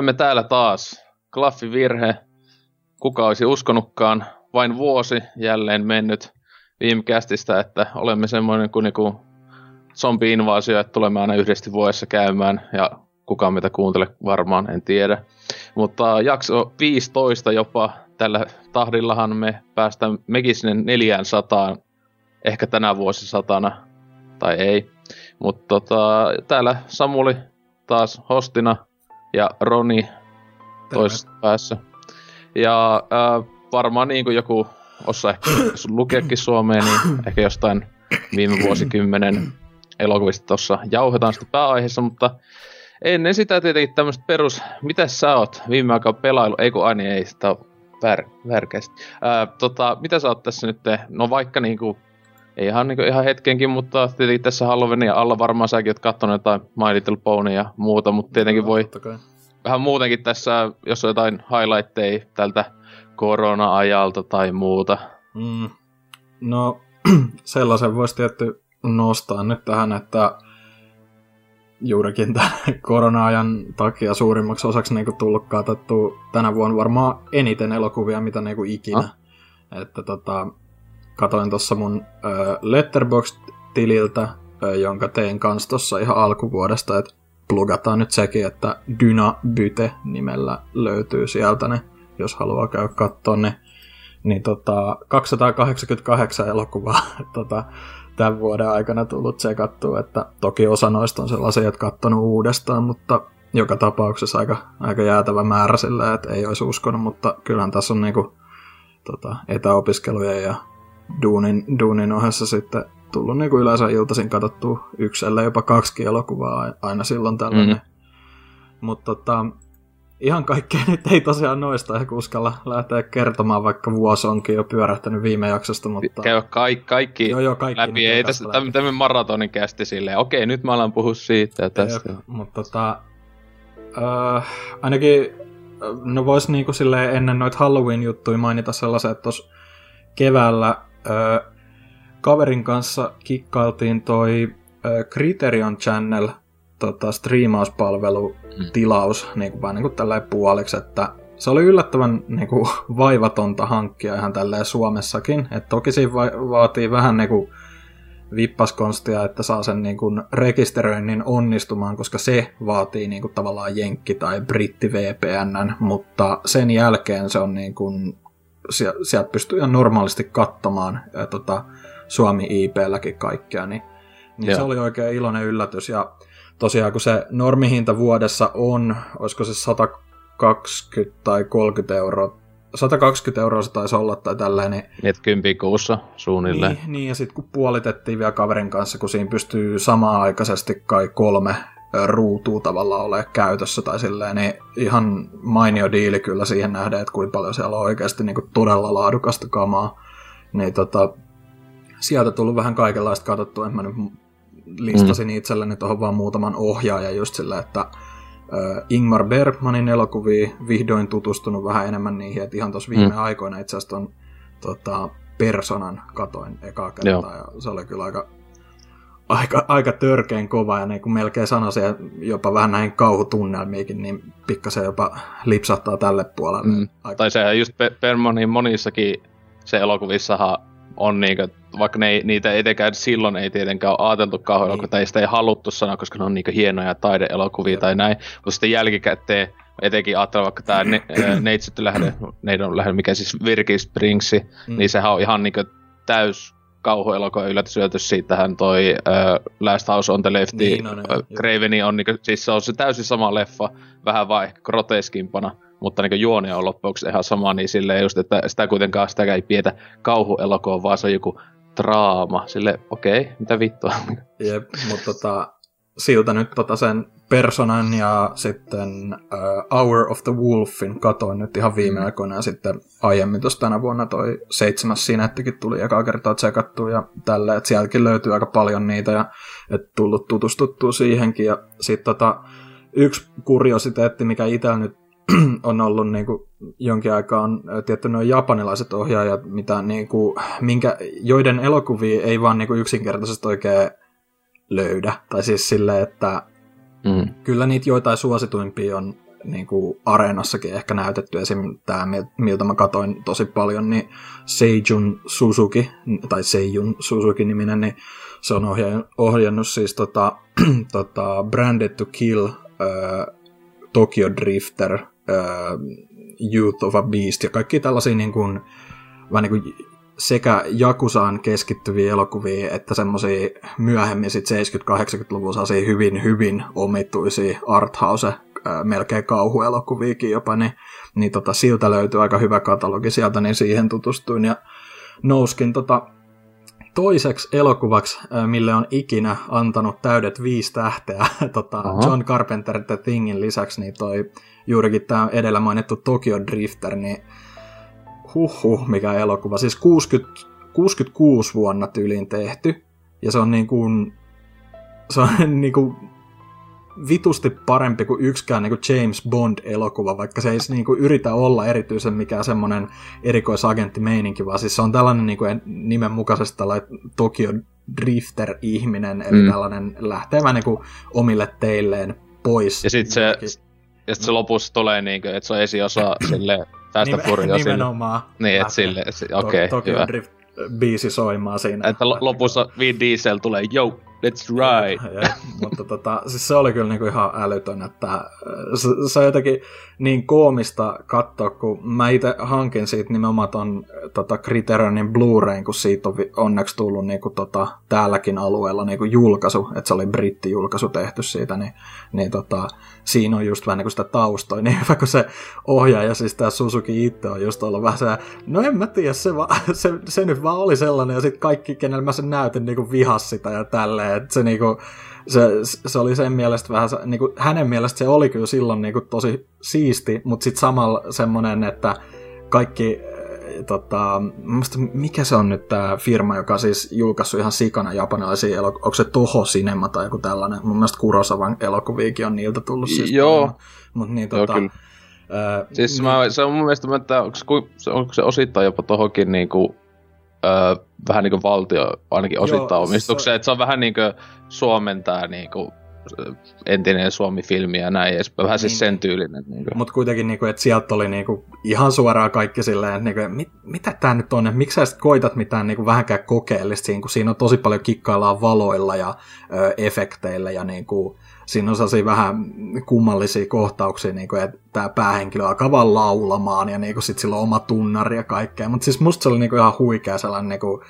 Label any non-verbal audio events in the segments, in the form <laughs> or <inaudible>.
Olemme täällä taas. Klaffi virhe. Kuka olisi uskonutkaan. Vain vuosi jälleen mennyt viime kästistä, että olemme semmoinen kuin niinku zombi-invaasio, että tulemme aina yhdesti vuodessa käymään ja kukaan mitä kuuntele varmaan, en tiedä. Mutta jakso 15 jopa, tällä tahdillahan me päästään mekin sinne 400, ehkä tänä vuosisatana, tai ei. Mutta tota, täällä Samuli taas hostina ja Roni toisessa päässä. Ja äh, varmaan niin kuin joku osaa ehkä lukeekin Suomeen, niin ehkä jostain viime vuosikymmenen elokuvista tuossa jauhetaan sitä pääaiheessa, mutta ennen sitä tietenkin tämmöistä perus, mitä sä oot viime aikaa pelailu, ei kun aini ei, sitä värkeästi. Ää, tota, mitä sä oot tässä nyt, no vaikka niinku, ei ihan, niinku, ihan hetkenkin, mutta tietenkin tässä Halloweenin alla varmaan säkin oot kattonut jotain My Little Pony ja muuta, mutta tietenkin voi vähän muutenkin tässä, jos on jotain highlightteja tältä korona-ajalta tai muuta. Mm. No, <clears throat> sellaisen voisi tietty nostaa nyt tähän, että juurikin tämän <laughs> korona-ajan takia suurimmaksi osaksi niin tullut katsottu tänä vuonna varmaan eniten elokuvia, mitä niin ikinä. Ah. Että tota, katoin tuossa mun äh, Letterboxd-tililtä, jonka tein kanssa tuossa ihan alkuvuodesta, että plugataan nyt sekin, että Dyna Byte nimellä löytyy sieltä ne, jos haluaa käydä katsoa ne. Niin tota, 288 elokuvaa <laughs> tota, tämän vuoden aikana tullut tsekattua, että toki osa noista on sellaisia, jotka katsonut uudestaan, mutta joka tapauksessa aika, aika jäätävä määrä sillä, että ei olisi uskonut, mutta kyllähän tässä on niinku, tota, etäopiskelujen ja duunin, duunin ohessa sitten tullut niinku yleensä iltaisin katsottua yksi, jopa kaksi elokuvaa aina silloin tällainen. Mm. Mutta tota, ihan kaikkea <laughs> nyt ei tosiaan noista ehkä uskalla lähteä kertomaan, vaikka vuosi onkin jo pyörähtänyt viime jaksosta, mutta... Käy kaikki, kaikki, joo, joo, kaikki läpi, ei tässä tämmöinen maratonin kästi silleen, okei, nyt mä alan puhua siitä ja tästä. Jep, mutta tota, äh, ainakin, no vois niinku silleen ennen noita Halloween-juttuja mainita sellaisen, että tuossa keväällä äh, kaverin kanssa kikkailtiin toi äh, Criterion Channel tota, striimauspalvelu mm. tilaus niin kuin, vaan niin kuin tällä puoliksi, että se oli yllättävän niin kuin, <laughs> vaivatonta hankkia ihan tälleen Suomessakin. Et toki siinä va- vaatii vähän niin kuin, vippaskonstia, että saa sen niin kuin, rekisteröinnin onnistumaan, koska se vaatii niin kuin, tavallaan jenkki- tai britti VPN, mutta sen jälkeen se on niin kuin, sieltä pystyy ihan normaalisti katsomaan ja, tota, Suomi IP-läkin kaikkea, niin, niin se oli oikein iloinen yllätys. Ja tosiaan kun se normihinta vuodessa on, olisiko se 120 tai 30 euroa, 120 euroa se taisi olla tai tällainen. Niin, kympi kuussa suunnilleen. Niin, niin ja sitten kun puolitettiin vielä kaverin kanssa, kun siinä pystyy samaan aikaisesti kai kolme ruutuu tavallaan ole käytössä tai silleen, niin ihan mainio diili kyllä siihen nähdään, että kuinka paljon siellä on oikeasti niin kuin todella laadukasta kamaa. Niin tota, sieltä tullut vähän kaikenlaista katsottua, en mä nyt listasin mm. itselleni tuohon vaan muutaman ohjaajan just sillä, että uh, Ingmar Bergmanin elokuvia vihdoin tutustunut vähän enemmän niihin, että ihan tuossa viime mm. aikoina itse asiassa ton tota, Personan katoin ekaa kertaa, Joo. ja se oli kyllä aika, aika, aika törkeän kova, ja niin kuin melkein sanoisin, jopa vähän näihin kauhutunnelmiikin, niin pikkasen jopa lipsahtaa tälle puolelle. Mm. Aika... Tai sehän just Bergmanin monissakin se elokuvissahan on niinku, vaikka ne ei, niitä etenkään silloin ei tietenkään ole ajateltu kauhean niin. tai sitä ei haluttu sanoa, koska ne on niinku hienoja taideelokuvia tai näin, mutta sitten jälkikäteen etenkin ajatella vaikka tämä ne, <clears throat> Neitsytty lähde, neidon lähde, mikä siis Virki Springsi, mm. niin sehän on ihan niinku täys kauhuelokuva yllätysyllätys, siitähän toi uh, Last House on the Left, niin, no, uh, Craveni on niinku, siis se on se täysin sama leffa, vähän vaan ehkä groteskimpana, mutta niin juoni on loppujen ihan sama, niin sille just, että sitä kuitenkaan sitä ei pietä kauhuelokuva, vaan se on joku draama. Sille, okei, okay, mitä vittua. <laughs> Jep, mutta tota, siltä nyt tota sen Personan ja sitten uh, Hour of the Wolfin katoin nyt ihan viime mm. aikoina ja sitten aiemmin tuossa tänä vuonna toi seitsemäs sinettikin tuli ekaa kertaa tsekattua ja tälle, että sieltäkin löytyy aika paljon niitä ja et tullut tutustuttua siihenkin ja sitten tota, yksi kuriositeetti, mikä itsellä nyt <clears throat> on ollut niin kuin, jonkin aikaa on tietty nuo japanilaiset ohjaajat, mitä, niin kuin, minkä, joiden elokuvia ei vaan niin kuin yksinkertaisesti oikein löydä. Tai siis silleen, että mm. kyllä niitä joitain suosituimpia on niin kuin areenassakin ehkä näytetty, esim. tämä, miltä mä katoin tosi paljon, niin Seijun Suzuki, tai Seijun Suzuki-niminen, niin se on ohjannut siis tota, <clears throat> tota Branded to Kill, äh, Tokyo Drifter, Youth of a Beast ja kaikki tällaisia niin kuin, vähän niin kuin sekä Jakusaan keskittyviä elokuvia, että semmoisia myöhemmin sit 70-80-luvun hyvin, hyvin omituisia arthouse melkein kauhuelokuviakin jopa, niin, niin tota, siltä löytyy aika hyvä katalogi sieltä, niin siihen tutustuin ja nouskin tota, toiseksi elokuvaksi, mille on ikinä antanut täydet viisi tähteä <laughs> tota, John Carpenter The Thingin lisäksi, niin toi juurikin tämä edellä mainittu Tokyo Drifter, niin huhhuh, mikä elokuva. Siis 60, 66 vuonna tyyliin tehty, ja se on niin kuin, se on <laughs> niin kuin vitusti parempi kuin yksikään niin kuin James Bond-elokuva, vaikka se ei niin kuin yritä olla erityisen mikään semmoinen erikoisagenttimeininki, vaan siis se on tällainen niin kuin nimenmukaisesti tällainen Tokyo Drifter-ihminen, eli mm. tällainen lähtee vähän niin kuin omille teilleen pois. Ja sitten se, ja sit se lopussa tulee niin kuin, että se on esiosa <coughs> sille Fast and Furious. Nimenomaan. Niin, että sille, okei, okay, Tokyo Drift biisi soimaan siinä. Että lopussa Vin Diesel tulee, yo, let's ride. <laughs> Ja, ja, mutta tota, siis se oli kyllä niinku ihan älytön, että se, se on jotenkin niin koomista katsoa, kun mä itse hankin siitä nimenomaan ton tota, Criterionin Blu-rayn, kun siitä on onneksi tullut niinku, tota, täälläkin alueella niinku, julkaisu, että se oli brittijulkaisu tehty siitä, niin, niin tota, siinä on just vähän <laughs> niin kuin sitä taustoa, niin hyvä kun se ohjaaja, siis tämä Suzuki itse on just ollut vähän se, no en mä tiedä, se, va, <laughs> se, se nyt vaan oli sellainen, ja sitten kaikki, kenellä mä sen näytin, niin kuin vihas sitä ja tälleen, että se niin kuin, se, se oli sen mielestä vähän, niin kuin, hänen mielestä se oli kyllä silloin niin kuin, tosi siisti, mutta sitten samalla semmoinen, että kaikki tota, mikä se on nyt tämä firma, joka siis julkaissut ihan sikana japanilaisia elokuvia, onko se Toho Cinema tai joku tällainen, mun mielestä Kurosavan elokuviikin on niiltä tullut siis Joo, Mutta niin, tota, Joo, Ää, siis niin, mä, se on mun mielestä, että onko, se, onko se osittain jopa tohonkin niinku, öö, vähän niin kuin valtio ainakin osittain omistukseen, se... että se on vähän niin kuin Suomen tää niin kuin entinen Suomi-filmi ja näin edespäin. Vähän siis niin. siis sen tyylinen. Niin Mutta kuitenkin, niin kuin, että sieltä oli niin kuin, ihan suoraan kaikki silleen, että, niin kuin, mit, mitä tämä nyt on, että miksi sä sitten koitat mitään niin kuin, vähänkään kokeellista siinä, kun siinä on tosi paljon kikkaillaan valoilla ja ö, efekteillä ja niin kuin, siinä on sellaisia vähän kummallisia kohtauksia, niin kuin, että tämä päähenkilö alkaa vaan laulamaan ja niin kuin, sit sillä on oma tunnari ja kaikkea. Mutta siis musta se oli niin kuin, ihan huikea sellainen niin kuin,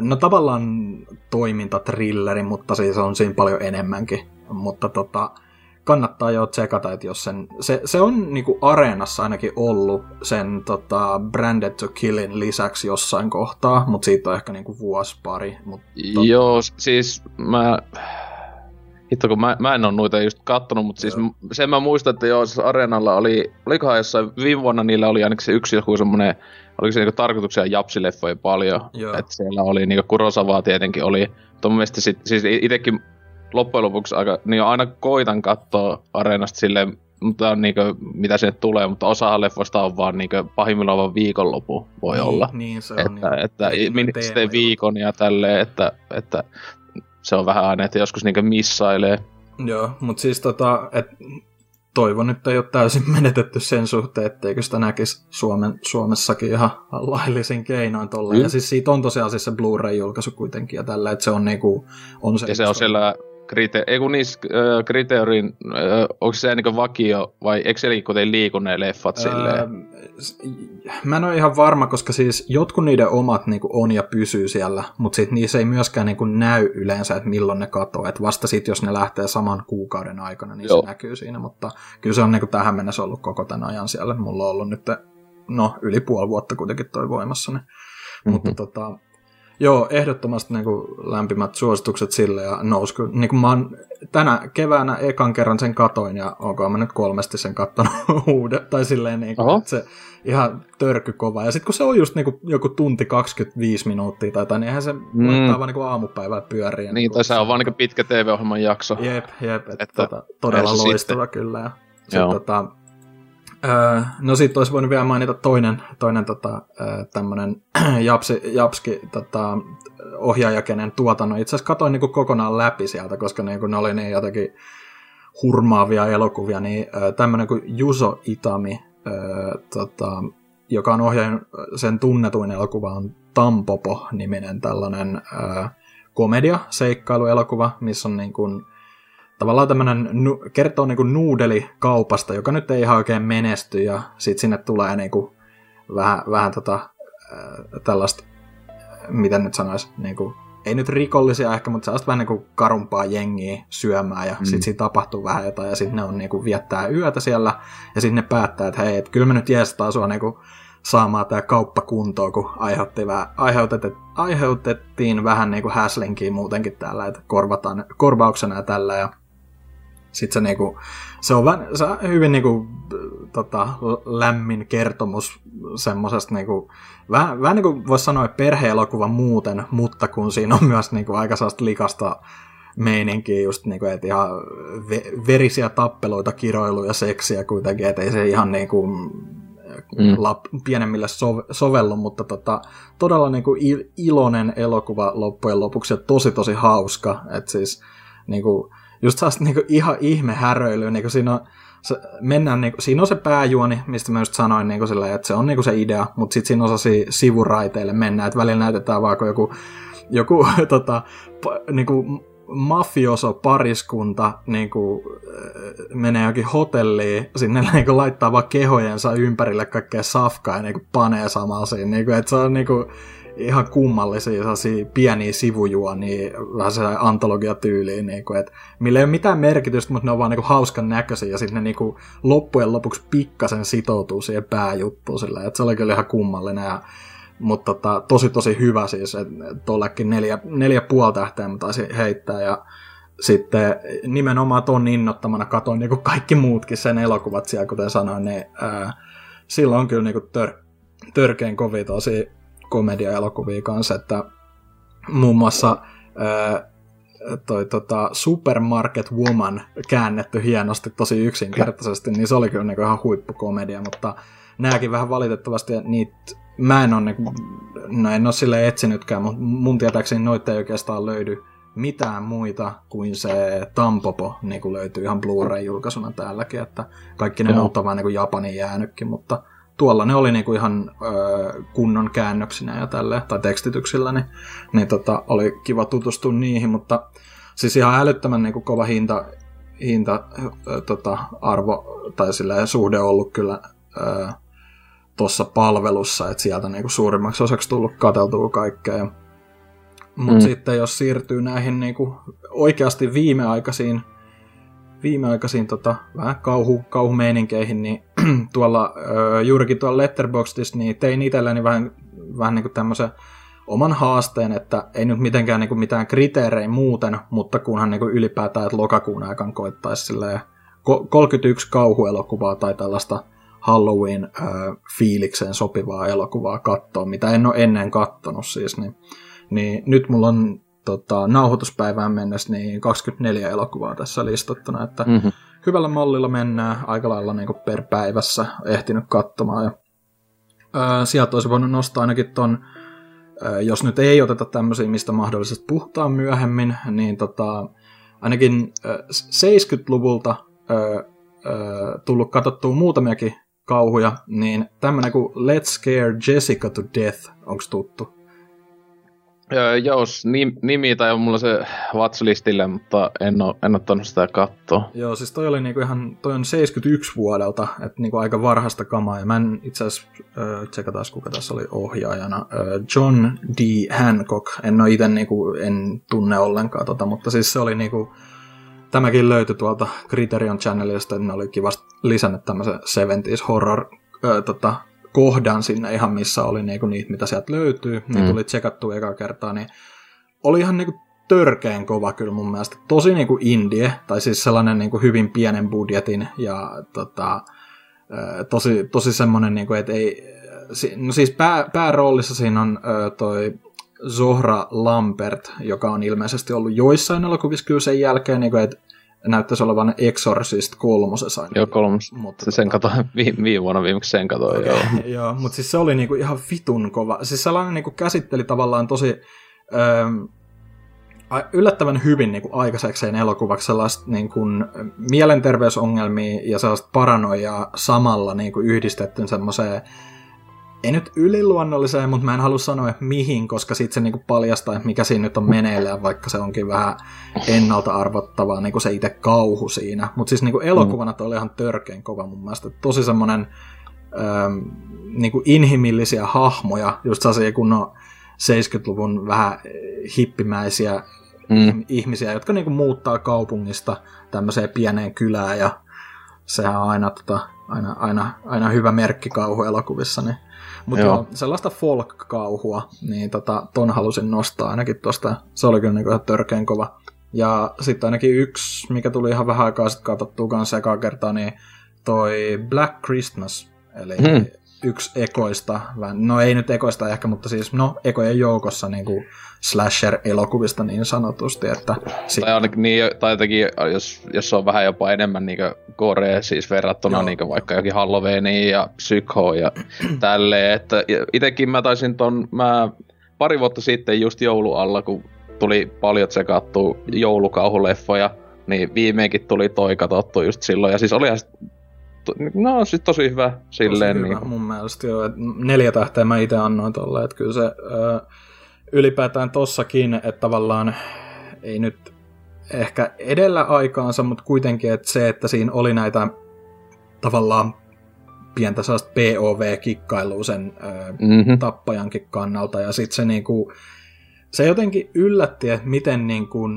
no tavallaan toimintatrilleri, mutta siis on siinä paljon enemmänkin. Mutta tota, kannattaa jo tsekata, että jos sen, se, se on niinku areenassa ainakin ollut sen tota, Branded to Killin lisäksi jossain kohtaa, mutta siitä on ehkä niinku vuosi pari. Mut, tot... Joo, siis mä... Hitto, kun mä, mä en ole noita just kattonut, mutta siis sen mä muistan, että joo, siis Areenalla oli, olikohan jossain, viime vuonna niillä oli ainakin se yksi joku semmonen oliko se niinku tarkoituksia japsileffoja paljon. Että siellä oli niinku Kurosavaa tietenkin oli. Mutta mun mielestä sit, siis itekin loppujen lopuksi aika, niin aina koitan katsoa areenasta silleen, mutta on niinku, mitä sinne tulee, mutta osa leffoista on vaan niinku, pahimmillaan vaan viikonlopu voi niin, olla. Niin, se on että, niin, että niin, sitten viikon ja tälleen, että, että se on vähän aina, että joskus niinku missailee. Joo, mutta siis tota, että toivon, että ei ole täysin <laughs> menetetty sen suhteen, etteikö sitä näkisi Suomen, Suomessakin ihan laillisin keinoin tolle. Mm. Ja siis siitä on tosiaan siis se Blu-ray-julkaisu kuitenkin ja tällä, että se on niinku... On se ja se on siellä krite- ei kun niissä äh, kriteerin, äh, onko se niin vakio vai eikö se kuten liiku ne leffat öö, silleen? Mä en ole ihan varma, koska siis jotkut niiden omat niin on ja pysyy siellä, mutta sitten niissä ei myöskään niin näy yleensä, että milloin ne katoo. Et vasta sitten, jos ne lähtee saman kuukauden aikana, niin Joo. se näkyy siinä, mutta kyllä se on niin tähän mennessä ollut koko tämän ajan siellä. Mulla on ollut nyt no, yli puoli vuotta kuitenkin toi voimassa. Niin. Mm-hmm. Mutta tota, Joo, ehdottomasti niin kuin lämpimät suositukset sille ja nousi niin kuin mä oon tänä keväänä ekan kerran sen katoin ja onko mä nyt kolmesti sen kattonut <laughs> uuden, tai silleen niin kuin, että se ihan törky kova. Ja sitten kun se on just niin kuin joku tunti 25 minuuttia tai jotain, niin eihän se mm. laittaa vaan niin kuin aamupäivää pyöriä. Niin, niin tai se on vaan niin pitkä TV-ohjelman jakso. Jep, jep, että, että tota, todella loistava sitten. kyllä. Ja sit, tota, Öö, no sitten olisi voinut vielä mainita toinen, toinen tota, öö, tämmöinen <clears throat> Japsi, Japski tota, ohjaaja, kenen tuotannon itse asiassa katoin niin kokonaan läpi sieltä, koska niin ne oli niin jotenkin hurmaavia elokuvia, niin tämmöinen kuin Juso Itami, tota, joka on ohjannut sen tunnetuin elokuva on Tampopo-niminen tällainen komedia, seikkailuelokuva, missä on niin kuin, tavallaan tämmöinen, kertoo niin kuin nuudelikaupasta, joka nyt ei ihan oikein menesty, ja sitten sinne tulee niin kuin vähän, vähän tota, tällaista, miten nyt sanoisi, niin kuin, ei nyt rikollisia ehkä, mutta sellaista vähän niin kuin karumpaa jengiä syömään ja mm. sitten siinä tapahtuu vähän jotain ja sitten ne on niin kuin viettää yötä siellä ja sitten ne päättää, että hei, että kyllä me nyt jeestaa sua niin kuin saamaan tämä kauppa kuntoon, kun aiheutti vähän, aiheutet, aiheutettiin vähän niin kuin häslinkiä muutenkin täällä, että korvataan korvauksena ja tällä ja sitten se, niinku, se on, vähän, se on hyvin niinku, tota, lämmin kertomus semmoisesta, niinku, vähän, vähän niin kuin voisi sanoa perheelokuva muuten, mutta kun siinä on myös niinku, aika sellaista likasta meininkiä, just niinku, että ihan verisiä tappeluita, kiroiluja, seksiä kuitenkin, että ei se ihan niinku, mm. lap, pienemmille sov, sovellu, mutta tota, todella niinku, iloinen elokuva loppujen lopuksi ja tosi tosi hauska, että siis niinku, just sellaista niinku ihan ihme häröilyä, niinku siinä on, se, mennään, niinku, siinä on se pääjuoni, mistä mä just sanoin, niinku sillä, että se on niinku se idea, mutta sitten siinä on sivuraiteille mennään, että välillä näytetään vaan joku, joku <laughs> tota, niinku, mafioso pariskunta niinku, menee jokin hotelliin, sinne <laughs> niinku, laittaa vaan kehojensa ympärille kaikkea safkaa ja niinku, panee samalla siinä, niinku, että se on niinku, ihan kummallisia pieniä sivujuonia, vähän se antologiatyyliin, niin kuin, että millä ei ole mitään merkitystä, mutta ne on vaan niin kuin, hauskan näköisiä, ja sitten ne niin kuin, loppujen lopuksi pikkasen sitoutuu siihen pääjuttuun sillä, että se oli kyllä ihan kummallinen, ja, mutta tota, tosi tosi hyvä siis, että tuollekin neljä, neljä puoli tähteä mä taisin heittää, ja sitten nimenomaan ton innottamana katoin niin kuin kaikki muutkin sen elokuvat siellä, kuten sanoin, niin ää, silloin on kyllä niin kuin tör, törkeän kovia tosi komedia-elokuvia kanssa, että muun muassa ää, toi tota, Supermarket Woman käännetty hienosti tosi yksinkertaisesti, niin se oli kyllä niinku ihan huippukomedia, mutta nääkin vähän valitettavasti, niitä mä en ole, niinku, no en ole sille etsinytkään, mutta mun tietääkseni noita ei oikeastaan löydy mitään muita kuin se Tampopo niin kuin löytyy ihan Blu-ray-julkaisuna täälläkin, että kaikki ne muut on vaan niin Japanin jäänytkin, mutta tuolla ne oli niinku ihan ö, kunnon käännöksinä ja tälle tai tekstityksillä, niin, niin tota, oli kiva tutustua niihin, mutta siis ihan älyttömän niinku kova hinta, hinta ö, tota, arvo tai sillä suhde ollut kyllä tuossa palvelussa, että sieltä niinku suurimmaksi osaksi tullut kateltua kaikkea. Mutta mm. sitten jos siirtyy näihin niinku oikeasti viimeaikaisiin viimeaikaisiin tota, vähän kauhu, kauhumeininkeihin, niin <clears throat> tuolla, juurikin tuolla Letterboxdissa, niin tein itselleni vähän, vähän niin kuin tämmöisen oman haasteen, että ei nyt mitenkään niin kuin mitään kriteerejä muuten, mutta kunhan niin kuin ylipäätään, että lokakuun aikana koittaisi silleen 31 kauhuelokuvaa tai tällaista Halloween-fiilikseen sopivaa elokuvaa katsoa, mitä en ole ennen kattonut siis, niin, niin nyt mulla on tota, nauhoituspäivään mennessä niin 24 elokuvaa tässä listattuna, että mm-hmm. Hyvällä mallilla mennään aika lailla niin per päivässä ehtinyt katsomaan. Ja, ää, sieltä olisi voinut nostaa ainakin ton, ää, jos nyt ei oteta tämmöisiä, mistä mahdollisesti puhutaan myöhemmin, niin tota, ainakin ää, 70-luvulta ää, ää, tullut katsottua muutamiakin kauhuja, niin tämmöinen kuin Let's Scare Jessica to Death, onko tuttu? Öö, joo, nimi tai on mulla se watchlistille, mutta en oo, en ottanut sitä kattoa. Joo, siis toi oli niinku ihan, toi on 71 vuodelta, että niinku aika varhaista kamaa, ja mä en itse asiassa, äh, tsekataan kuka tässä oli ohjaajana, äh, John D. Hancock, en oo ite niinku, en tunne ollenkaan tota, mutta siis se oli niinku, tämäkin löytyi tuolta Criterion Channelista, ne oli kivasti lisännyt tämmöisen 70s horror äh, tota, kohdan sinne ihan missä oli niinku niitä, mitä sieltä löytyy, niin mm. tuli tsekattua eka kertaa, niin oli ihan niinku törkeän kova kyllä mun mielestä. Tosi niinku indie, tai siis sellainen niinku hyvin pienen budjetin ja tota, tosi, tosi semmoinen, niinku, että ei, no siis pää, pääroolissa siinä on toi Zohra Lampert, joka on ilmeisesti ollut joissain elokuvissa kyllä sen jälkeen, niin kuin, että näyttäisi olevan Exorcist kolmosessa. Joo, kolmos. Mutta sen tota... kato, vi, viime vuonna viimeksi sen katoin, okay, joo. <laughs> joo, mutta siis se oli niinku ihan vitun kova. Siis sellainen niinku käsitteli tavallaan tosi... Öö, yllättävän hyvin niin kuin aikaisekseen elokuvaksi sellaista niin kuin, mielenterveysongelmia ja sellaista paranoiaa samalla niin kuin yhdistetty semmoiseen ei nyt yliluonnolliseen, mutta mä en halua sanoa, että mihin, koska sitten se niinku paljastaa, että mikä siinä nyt on meneillään, vaikka se onkin vähän ennalta arvottavaa, niinku se itse kauhu siinä. Mutta siis niinku elokuvana toi oli ihan törkeän kova mun mielestä. Tosi semmoinen ähm, niinku inhimillisiä hahmoja, just sellaisia kunnon 70-luvun vähän hippimäisiä mm. ihmisiä, jotka niinku muuttaa kaupungista tämmöiseen pieneen kylään ja sehän on aina, tota, aina, aina, aina hyvä merkki kauhuelokuvissa, niin mutta joo. sellaista folk-kauhua, niin tota, ton halusin nostaa ainakin tosta. Se oli kyllä niinku ihan törkeän kova. Ja sitten ainakin yksi, mikä tuli ihan vähän aikaa sitten katsottua kanssa ekaa kertaa, niin toi Black Christmas. Eli hmm. Yksi ekoista, no ei nyt ekoista ehkä, mutta siis no ekojen joukossa niin kuin slasher-elokuvista niin sanotusti. Että sit... Tai ainakin niin, tai jotenkin, jos, jos on vähän jopa enemmän niin gore siis verrattuna niin vaikka jokin Halloweeniin ja Psycho ja <clears throat> tälleen. Että itekin mä taisin ton, mä pari vuotta sitten just joulualla, kun tuli paljon tsekattua joulukauhuleffoja, niin viimeinkin tuli toi katsottu just silloin. Ja siis olihan no siis tosi hyvä silleen. Tosi hyvä, niin. mun mielestä joo. Neljä tähteä mä itse annoin tolle, että kyllä se... Öö, ylipäätään tossakin, että tavallaan ei nyt ehkä edellä aikaansa, mutta kuitenkin, että se, että siinä oli näitä tavallaan pientä sellaista POV-kikkailua sen mm-hmm. tappajankin kannalta, ja sitten se niinku, se jotenkin yllätti, että miten niinku,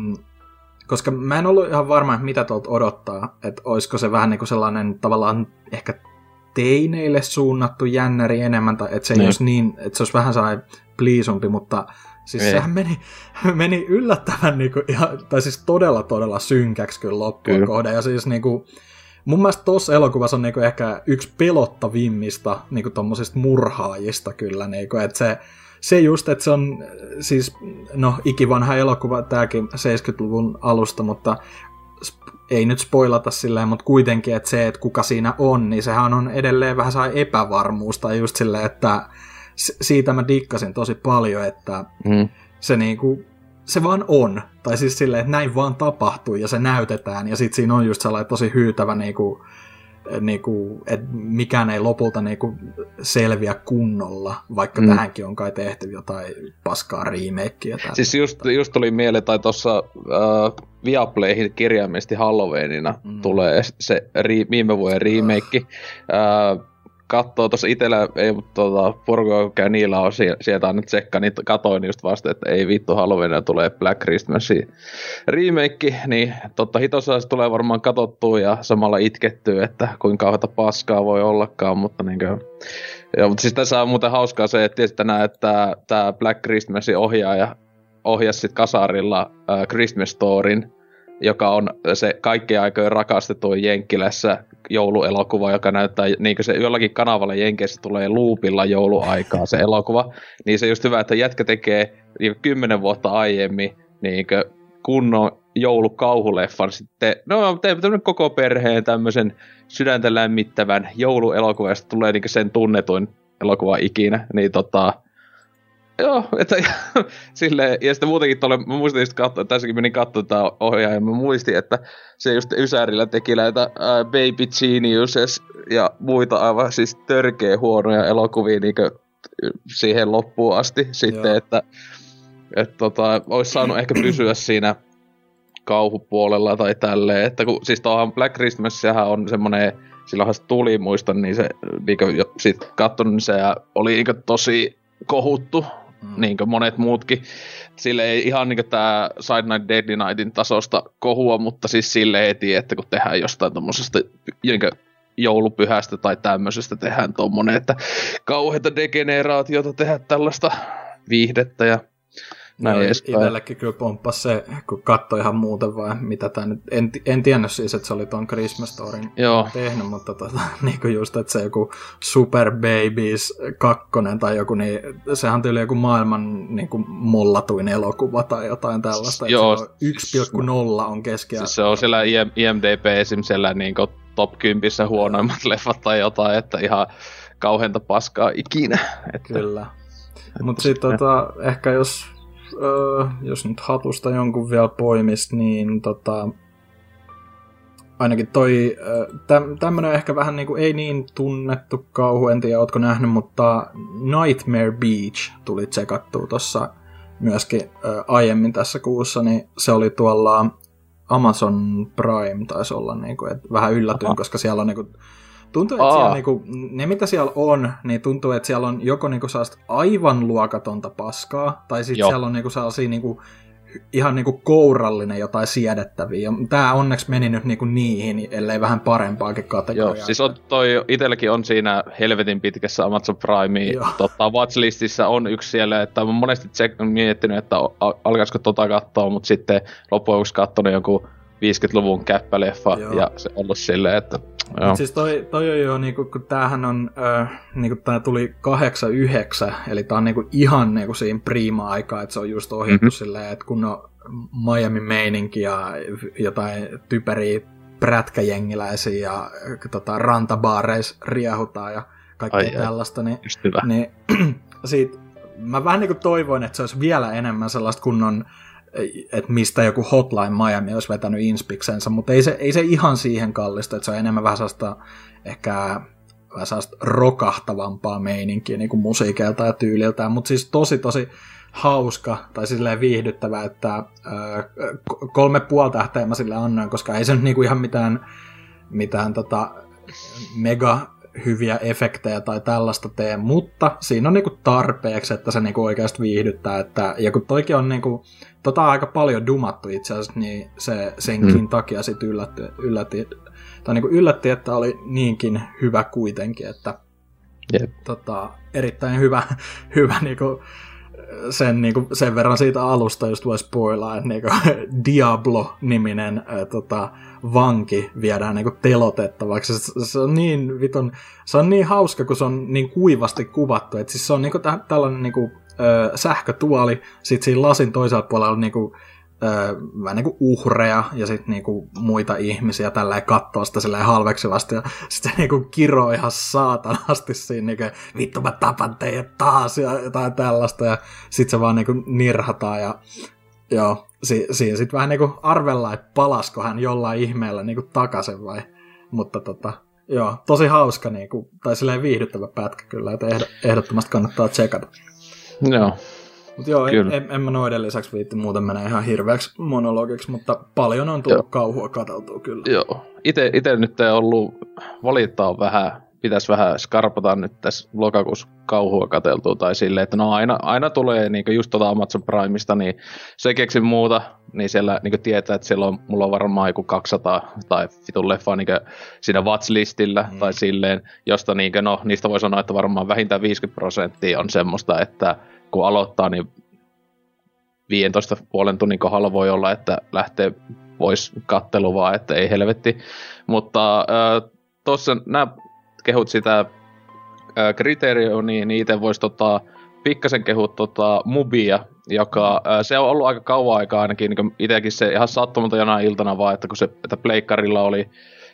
koska mä en ollut ihan varma, että mitä tuolta odottaa, että olisiko se vähän niinku sellainen tavallaan ehkä teineille suunnattu jännäri enemmän, tai että se, ei niin. olisi niin, että se olisi vähän sellainen pliisumpi, mutta siis ei. sehän meni, <laughs> meni yllättävän niinku, ihan, tai siis todella todella synkäksi kyllä loppuun kyllä. kohde. Ja siis niinku, mun mielestä tuossa elokuvassa on niinku ehkä yksi pelottavimmista niinku tommosista murhaajista kyllä, niinku, että se, se just, että se on siis, no ikivanha elokuva, tääkin 70-luvun alusta, mutta ei nyt spoilata silleen, mutta kuitenkin, että se, että kuka siinä on, niin sehän on edelleen vähän saa epävarmuus, tai just silleen, että siitä mä dikkasin tosi paljon, että mm. se niinku, se vaan on. Tai siis silleen, että näin vaan tapahtuu ja se näytetään. Ja sitten siinä on just sellainen tosi hyytävä niinku, niinku, että mikään ei lopulta niinku selviä kunnolla, vaikka mm. tähänkin on kai tehty jotain paskaa remakeä. Siis just, just tuli mieleen, tai tuossa äh, Viaplayhin kirjaimesti Halloweenina mm. tulee se ri, viime vuoden remake. Äh, kattoo tuossa itellä, ei, mutta tota, porukka käy niillä on sieltä on nyt tsekka, niin katoin just vasta, että ei vittu Halloween tulee Black Christmasin remake, niin totta hitossa se tulee varmaan katottua ja samalla itkettyä, että kuinka kauheata paskaa voi ollakaan, mutta niin kuin, Joo, mutta siis tässä on muuten hauskaa se, että tietysti tänään, että tämä Black Christmasin ohjaaja ohjasi sitten kasarilla äh, Christmas Storin, joka on se kaikkien aikojen rakastetuin Jenkkilässä jouluelokuva, joka näyttää, niin kuin se jollakin kanavalla Jenkeissä tulee luupilla jouluaikaa se elokuva, niin se just hyvä, että jätkä tekee niin kymmenen vuotta aiemmin niin kunnon joulukauhuleffan sitten, no teemme tämmönen koko perheen tämmöisen sydäntä lämmittävän jouluelokuva, josta tulee niin sen tunnetuin elokuva ikinä, niin tota, Joo, että <laughs> sille ja sitten muutenkin tuolle, mä muistin just katsoa, tässäkin menin katsoa tätä ohjaa, ja mä muistin, että se just Ysärillä teki näitä uh, Baby Geniuses ja muita aivan siis törkeä huonoja elokuvia niin siihen loppuun asti sitten, Joo. että että tota, olisi saanut ehkä pysyä siinä kauhupuolella tai tälleen, että kun, siis tuohon Black Christmas, sehän on semmoinen, silloinhan se tuli, muistan, niin se, niin kuin, sit katson, niin se oli niin tosi kohuttu mm. niin kuin monet muutkin. Sille ei ihan niin tämä Side Night Deadly Nightin tasosta kohua, mutta siis sille heti, että kun tehdään jostain tuommoisesta joulupyhästä tai tämmöisestä tehdään tuommoinen, että kauheita degeneraatiota tehdä tällaista viihdettä ja näin no, Itsellekin kyllä pomppas se, kun katsoi ihan muuten vai mitä tämä nyt, en, en tiennyt siis, että se oli ton Christmas Storyn Joo. tehnyt, mutta tota, <laughs> niin kuin just, että se joku Super Babies 2 tai joku, niin sehän tuli joku maailman niin kuin mollatuin elokuva tai jotain tällaista, Joo. 1,0 on keskiarvo. Siis se on siellä IMDB esim. siellä niin kuin top 10 huonoimmat <laughs> leffat tai jotain, että ihan kauheinta paskaa ikinä. Että... Kyllä. Mutta sitten tota, ehkä jos öö, jos nyt hatusta jonkun vielä poimist, niin tota, ainakin toi, täm, tämmönen ehkä vähän niinku, ei niin tunnettu kauhu, en tiedä, ootko nähnyt, mutta Nightmare Beach tuli tsekattua tuossa myöskin ö, aiemmin tässä kuussa, niin se oli tuolla Amazon Prime taisi olla, niinku, että vähän yllätyin, Aha. koska siellä on niinku, tuntuu, että siellä niinku, ne mitä siellä on, niin tuntuu, että siellä on joko niinku aivan luokatonta paskaa, tai sitten siellä on niinku sellaisia niinku, ihan niinku kourallinen jotain siedettäviä. Tämä onneksi meni nyt niinku niihin, ellei vähän parempaakin kategoriaa. Joo, siis on toi, itselläkin on siinä helvetin pitkässä Amazon Prime tota, watchlistissa on yksi siellä, että olen monesti check, miettinyt, että alkaisiko tota katsoa, mutta sitten loppujen katsonut joku 50-luvun käppäleffa Joo. ja se on ollut silleen, että Joo. Siis toi, toi on jo, niinku, kun tämähän on, äh, niinku, tää tuli 89, eli tää on niinku, ihan niinku, siinä prima-aikaa, että se on just ohjattu mm-hmm. silleen, että kun on Miami-meininki ja jotain typeriä prätkäjengiläisiä ja tota, rantabaareissa riehutaan ja kaikkea Ai tällaista, niin, niin <clears throat> siitä, mä vähän niinku toivoin, että se olisi vielä enemmän sellaista kunnon että mistä joku Hotline Miami olisi vetänyt inspiksensä, mutta ei se, ei se ihan siihen kallista, että se on enemmän vähän sellaista ehkä vähän sellaista rokahtavampaa meininkiä niin kuin musiikeilta ja tyyliltään, mutta siis tosi tosi hauska tai silleen viihdyttävä, että äh, kolme puoli tähteä mä sille annoin, koska ei se nyt niinku ihan mitään, mitään tota, mega hyviä efektejä tai tällaista tee, mutta siinä on niinku tarpeeksi, että se niinku oikeasti viihdyttää. Että, ja kun toikin on niinku, tota on aika paljon dumattu itse asiassa, niin se senkin mm. takia sitten yllätti, yllätti, tai niinku yllätti, että oli niinkin hyvä kuitenkin, että yep. tota, erittäin hyvä, <laughs> hyvä niinku, sen, niinku, sen verran siitä alusta just voi spoilaa, että niinku, <laughs> Diablo-niminen ää, tota, vanki viedään niinku telotettavaksi. Se, se, on niin vitun, se on niin hauska, kun se on niin kuivasti kuvattu. että siis se on niinku tä, tällainen niinku, ö, sähkötuoli, sit siinä lasin toisella puolella on niinku, ö, vähän niinku uhreja ja sitten niinku muita ihmisiä tällä kattoo sitä silleen halveksivasti ja sitten se niinku kiroo ihan saatanasti siinä niinku, vittu mä tapan teidät taas ja jotain tällaista ja sitten se vaan niinku nirhataan ja joo, si- siinä sitten vähän niinku arvellaan, että palasko hän jollain ihmeellä niinku takaisin vai, mutta tota, joo, tosi hauska niinku, tai silleen viihdyttävä pätkä kyllä, että ehdottomasti kannattaa tsekata. Joo. Mutta joo, en, en, en, mä noiden lisäksi viitti muuten menee ihan hirveäksi monologiksi, mutta paljon on tullut joo. kauhua katseltua kyllä. Joo. Ite, ite nyt ei ollut valittaa vähän, pitäisi vähän skarpata nyt tässä lokakuussa kauhua kateltua tai silleen, että no aina, aina tulee niin just tuota Amazon Primeista, niin se keksi muuta, niin siellä niin tietää, että siellä on, mulla on varmaan joku 200 tai vitun leffa niin siinä watchlistillä mm. tai silleen, josta niin kuin, no, niistä voi sanoa, että varmaan vähintään 50 prosenttia on semmoista, että kun aloittaa, niin 15 puolen tunnin kohdalla voi olla, että lähtee pois kattelu vaan, että ei helvetti. Mutta äh, tuossa nämä kehut sitä äh, kriteerioa, niin itse voisi tota, pikkasen kehut tota, Mubia, joka äh, se on ollut aika kauan aikaa ainakin, niin itsekin se ihan sattumalta jonain iltana vaan, että kun se että pleikkarilla oli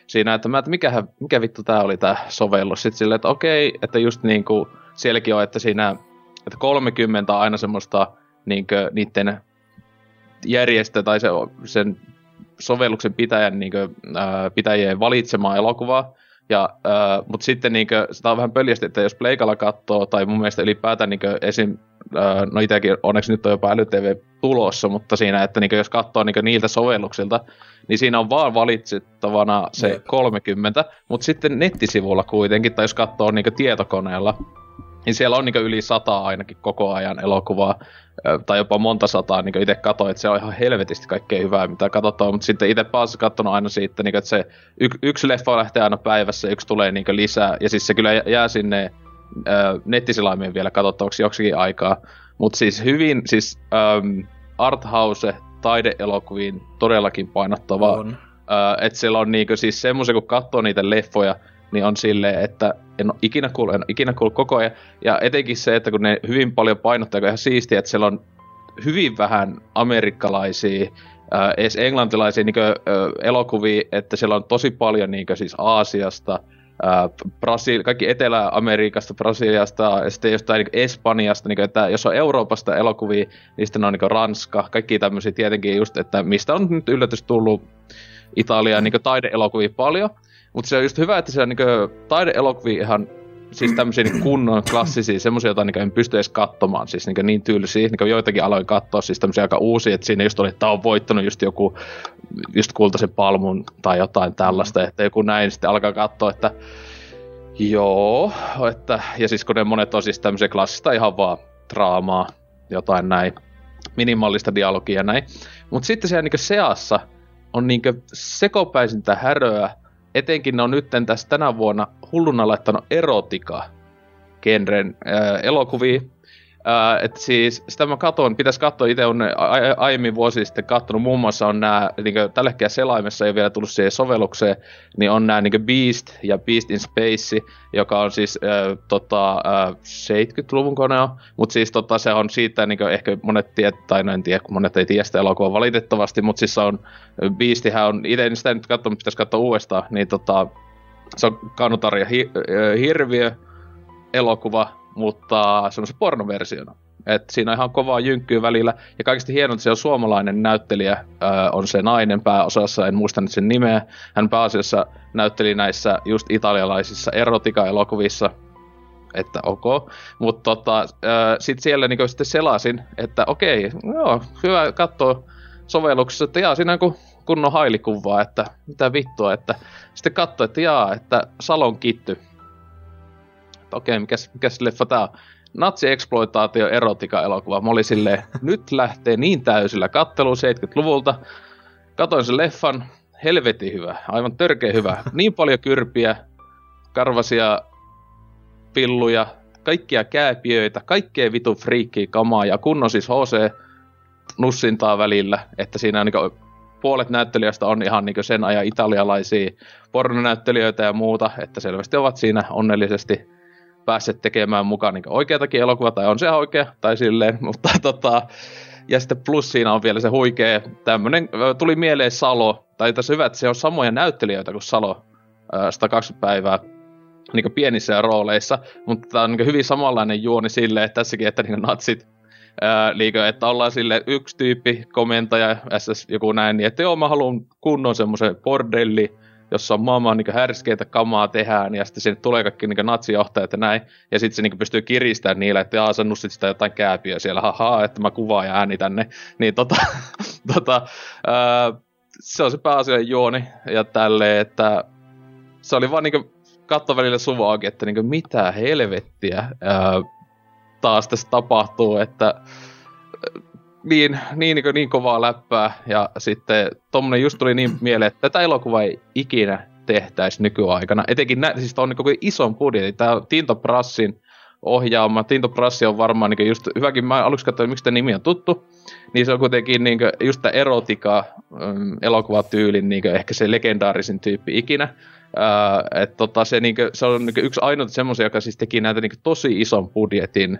siinä, että mä, että mikähän, mikä vittu tää oli tää sovellus. Sitten silleen, että okei, että just niin kuin sielläkin on, että siinä että 30 on aina semmoista niinkö, niiden järjestä tai se, sen sovelluksen pitäjän, niinkö, ää, pitäjien valitsemaa elokuvaa. Ja, ää, mutta sitten niinkö, sitä on vähän pöljästi, että jos Pleikalla katsoo, tai mun mielestä ylipäätään niinkö, esim, ää, no itsekin onneksi nyt on jopa älytv tulossa, mutta siinä, että niinkö, jos katsoo niinkö, niiltä sovelluksilta, niin siinä on vaan valitsettavana se Jep. 30, mutta sitten nettisivulla kuitenkin, tai jos katsoo niinkö, tietokoneella, niin siellä on niin yli sata ainakin koko ajan elokuvaa, tai jopa monta sataa, niin itse katsoin, että se on ihan helvetisti kaikkea hyvää, mitä katsotaan, mutta sitten itse pääsin katsonut aina siitä, niin että se y- yksi leffa lähtee aina päivässä, yksi tulee niin lisää, ja siis se kyllä jää sinne äh, nettisilaimien vielä katsottavaksi joksikin aikaa, mutta siis hyvin, siis ähm, arthouse taideelokuviin todellakin painottava, on. Äh, että siellä on niinku siis semmoisen, kun katsoo niitä leffoja, niin on silleen, että en ole ikinä kuullut, en ole ikinä kuullut koko ajan. Ja etenkin se, että kun ne hyvin paljon painottaa, ihan siistiä, että siellä on hyvin vähän amerikkalaisia, ää, edes englantilaisia niin kuin, ää, elokuvia, että siellä on tosi paljon niin kuin, siis Aasiasta, Brasiil, kaikki Etelä-Amerikasta, Brasiliasta ja sitten jostain niin Espanjasta, niin kuin, että jos on Euroopasta elokuvia, niin sitten on niin Ranska, kaikki tämmöisiä tietenkin just, että mistä on nyt yllätys tullut Italia niin taideelokuvia paljon, mutta se on just hyvä, että se on niin taideelokuvia ihan siis tämmöisiä niin kunnon klassisia, semmoisia, joita niin en pysty edes katsomaan, siis niin, niin tyylisiä, niin joitakin aloin katsoa, siis tämmöisiä aika uusia, että siinä just oli, että on voittanut just joku, just kultaisen palmun tai jotain tällaista, että joku näin sitten alkaa katsoa, että joo, että, ja siis kun ne monet on siis tämmöisiä klassista ihan vaan draamaa, jotain näin, minimaalista dialogia näin, mutta sitten siellä niin seassa on niin sekopäisintä häröä, etenkin ne on nytten tässä tänä vuonna hulluna laittanut erotika genren äh, elokuvia. Äh, et siis sitä mä katon, pitäisi katsoa, itse on aiemmin vuosi sitten katsonut, muun muassa on nämä, niin tällä hetkellä selaimessa ei vielä tullut siihen sovellukseen, niin on nämä niin Beast ja Beast in Space, joka on siis äh, tota, äh, 70-luvun kone mutta siis tota, se on siitä, niin ehkä monet tiedät, tai no en tiedä, kun monet ei tiedä sitä elokuvaa valitettavasti, mutta siis se on, Beastihän on, itse en sitä nyt katsonut, pitäisi katsoa uudestaan, niin tota, se on Kanutarja hi, hirviö elokuva, mutta semmoisen pornoversiona. Et siinä on ihan kovaa jynkkyä välillä. Ja kaikista hienointa se on suomalainen näyttelijä, äh, on se nainen pääosassa, en muista nyt sen nimeä. Hän pääasiassa näytteli näissä just italialaisissa erotika-elokuvissa, että ok. Mutta tota, äh, sitten siellä niinku sitten selasin, että okei, joo, hyvä katsoa sovelluksessa, että jaa, siinä on kunnon hailikuvaa, että mitä vittua, että sitten katsoi, että jaa, että Salon kitty. Okei, okay, mikäs, mikäs leffa tää on? Natsi-exploitaatio erotika-elokuva. Mä olin silleen, <laughs> nyt lähtee niin täysillä kattelu 70-luvulta. Katoin sen leffan, helvetin hyvä, aivan törkeä hyvä. <laughs> Niin paljon kyrpiä, karvasia pilluja, kaikkia kääpiöitä, kaikkea vitu friikkiä kamaa ja kunnon siis HC nussintaa välillä, että siinä on niin puolet näyttelijöistä on ihan niin sen ajan italialaisia pornonäyttelijöitä ja muuta, että selvästi ovat siinä onnellisesti päässeet tekemään mukaan niin oikeatakin elokuvaa, tai on se oikea, tai silleen, <laughs> mutta tota, ja sitten plus siinä on vielä se huikea tämmönen, tuli mieleen Salo, tai tässä hyvä, että se on samoja näyttelijöitä kuin Salo, 120 päivää niin pienissä rooleissa, mutta tämä on niin hyvin samanlainen juoni silleen, että tässäkin, että niin natsit liikö, että ollaan sille yksi tyyppi, komentaja, SS joku näin, niin että joo, mä haluan kunnon semmoisen bordelli, jossa on maailman niin härskeitä kamaa tehdään, ja sitten sinne tulee kaikki niin natsijohtajat ja näin, ja sitten se niin pystyy kiristämään niillä, että jaa, sä nussit sitä jotain kääpiä siellä, haha, että mä kuvaan ja äänitän ne, niin tota, <laughs> tota ää, se on se pääasiallinen juoni, ja tälleen, että se oli vaan niin katto välillä suvaakin, että niin mitä helvettiä, ää, taas tässä tapahtuu, että niin, niin, niin, niin kovaa läppää. Ja sitten tommonen just tuli niin mieleen, että tätä elokuvaa ei ikinä tehtäisi nykyaikana. Etenkin nä- siis on niin ison budjetin. Tämä on Tinto Prassin ohjaama. Tinto Prassi on varmaan niin just, hyväkin, mä aluksi katsoin, miksi tämä nimi on tuttu. Niin se on kuitenkin niin just tämä erotika um, elokuvatyylin niin ehkä se legendaarisin tyyppi ikinä. Uh, et tota, se, niinku, se on niinku yksi ainoa semmoisia, joka siis teki näitä niinku tosi ison budjetin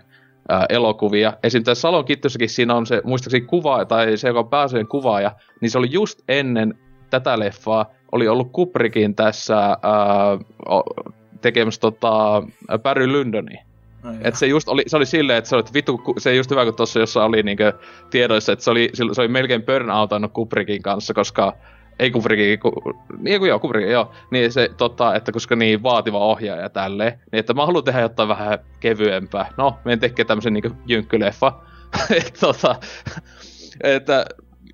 uh, elokuvia. Esim. tässä Salon Kittossakin siinä on se, muistaakseni kuva, tai se, joka on pääasiallinen kuvaaja, niin se oli just ennen tätä leffaa, oli ollut Kubrickin tässä uh, tekemässä tota, Barry Lyndoni. No, et se just oli, se oli silleen, että se oli, vittu, se just hyvä, kun tuossa jossa oli niinkö tiedoissa, että se oli, se oli melkein burnoutannut Kubrickin kanssa, koska ei Kubrickin, ku, niin kuin joo, Kubrickin, joo, niin se, tota, että koska niin vaativa ohjaaja tälleen, niin että mä haluan tehdä jotain vähän kevyempää. No, me en tekee tämmösen niin jynkkyleffa. <laughs> että tota, että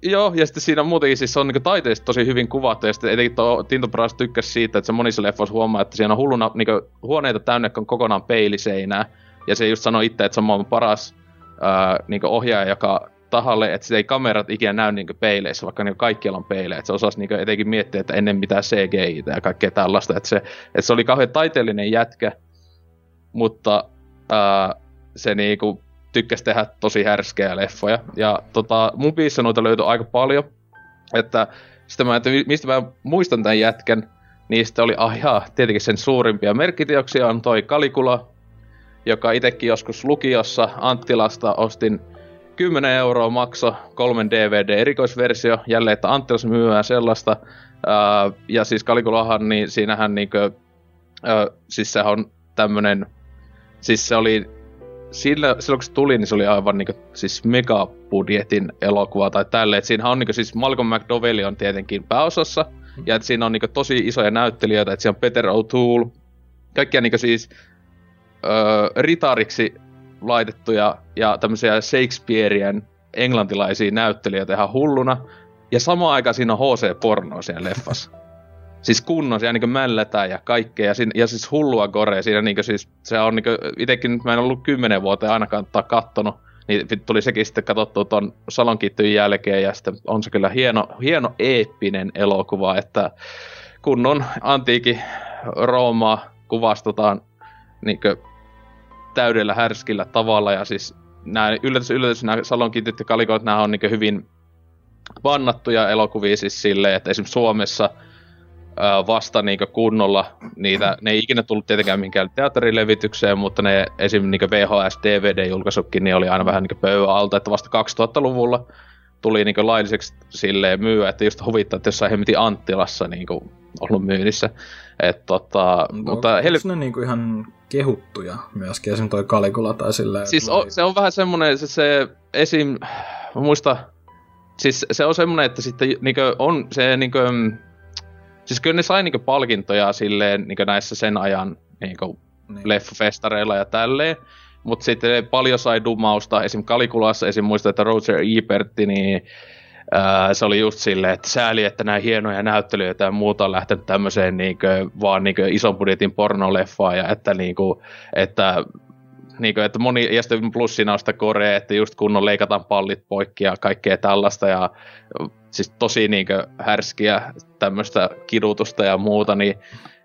Joo, ja sitten siinä muutenkin siis se on niin taiteesta tosi hyvin kuvattu, ja sitten etenkin tuo Tinto Brass tykkäsi siitä, että se monissa leffoissa huomaa, että siinä on hulluna niin huoneita täynnä, on kokonaan peiliseinää, ja se just sanoi itse, että se on maailman paras ää, niin ohjaaja, joka tahalle, että ei kamerat ikinä näy niin peileissä, vaikka niin kaikkialla on peilejä. Että se osasi niin etenkin miettiä, että ennen mitään CGI ja kaikkea tällaista. Että se, että se oli kauhean taiteellinen jätkä, mutta ää, se niin kuin, tykkäsi tehdä tosi härskeä leffoja. Ja tota, mun biissä noita löytyi aika paljon. Että, sitä mä, että mistä mä muistan tämän jätkän, niistä oli, ah jaa, tietenkin sen suurimpia merkkiteoksia on toi Kalikula, joka itsekin joskus lukiossa Anttilasta ostin 10 euroa makso kolmen DVD-erikoisversio, jälleen, että Anttilas myyään sellaista. Uh, ja siis Kalikulahan, niin siinähän niinkö ö, siis se on tämmönen, siis se oli, sillä, silloin kun se tuli, niin se oli aivan niinku, siis megabudjetin elokuva tai tälleen. Siinä on niinku, siis Malcolm McDowell on tietenkin pääosassa, ja että siinä on niinku tosi isoja näyttelijöitä, että siinä on Peter O'Toole, kaikkia niinku siis ritariksi laitettuja ja tämmöisiä Shakespearean englantilaisia näyttelijöitä ihan hulluna. Ja samaan aikaan siinä on HC-pornoa siellä leffassa. Siis kunnon, siellä niin mällätään ja kaikkea, ja, siinä, ja siis hullua gorea siinä, niin siis, se on niin itekin mä en ollut kymmenen vuotta ainakaan tota kattonut, niin tuli sekin sitten katsottua ton Salonkittyyn jälkeen, ja sitten on se kyllä hieno, hieno eeppinen elokuva, että kunnon antiikin Roomaa kuvastetaan niin täydellä härskillä tavalla, ja siis nämä yllätys, yllätys, nämä Salonkityt ja Kalikot, nämä on niin hyvin vannattuja elokuvia siis silleen, että esimerkiksi Suomessa – vasta niin kunnolla niitä, ne ei ikinä tullut tietenkään mihinkään teatterilevitykseen, mutta ne esim. Niin VHS, DVD-julkaisukin, niin oli aina vähän niin pöydän alta, että vasta 2000-luvulla tuli niin lailliseksi silleen myyä, että just huvittaa, että jossain hemmetin Anttilassa niin ollut myynnissä. Et, tota, no, mutta hel... ne niin ihan kehuttuja myöskin, esim. toi Caligula tai silleen. Siis o, se on vähän semmoinen, se, se esim. Mä muista, siis se on semmoinen, että sitten niin on se niin kuin, Siis kyllä ne sai niinku palkintoja silleen niinku näissä sen ajan niinku niin. leffafestareilla ja tälleen. Mutta sitten paljon sai dumausta. Esim. Kalikulassa esim. muistan, että Roger Ebert, niin se oli just silleen, että sääli, että nämä hienoja näyttelyitä ja muuta on lähtenyt tämmöiseen niinku, vaan niinku ison budjetin pornoleffaan ja että, niinku, että niinku, että moni, ja sitten plus siinä on sitä korea, että just kunnon leikataan pallit poikki ja kaikkea tällaista, ja siis tosi niinkö härskiä tämmöistä kidutusta ja muuta, niin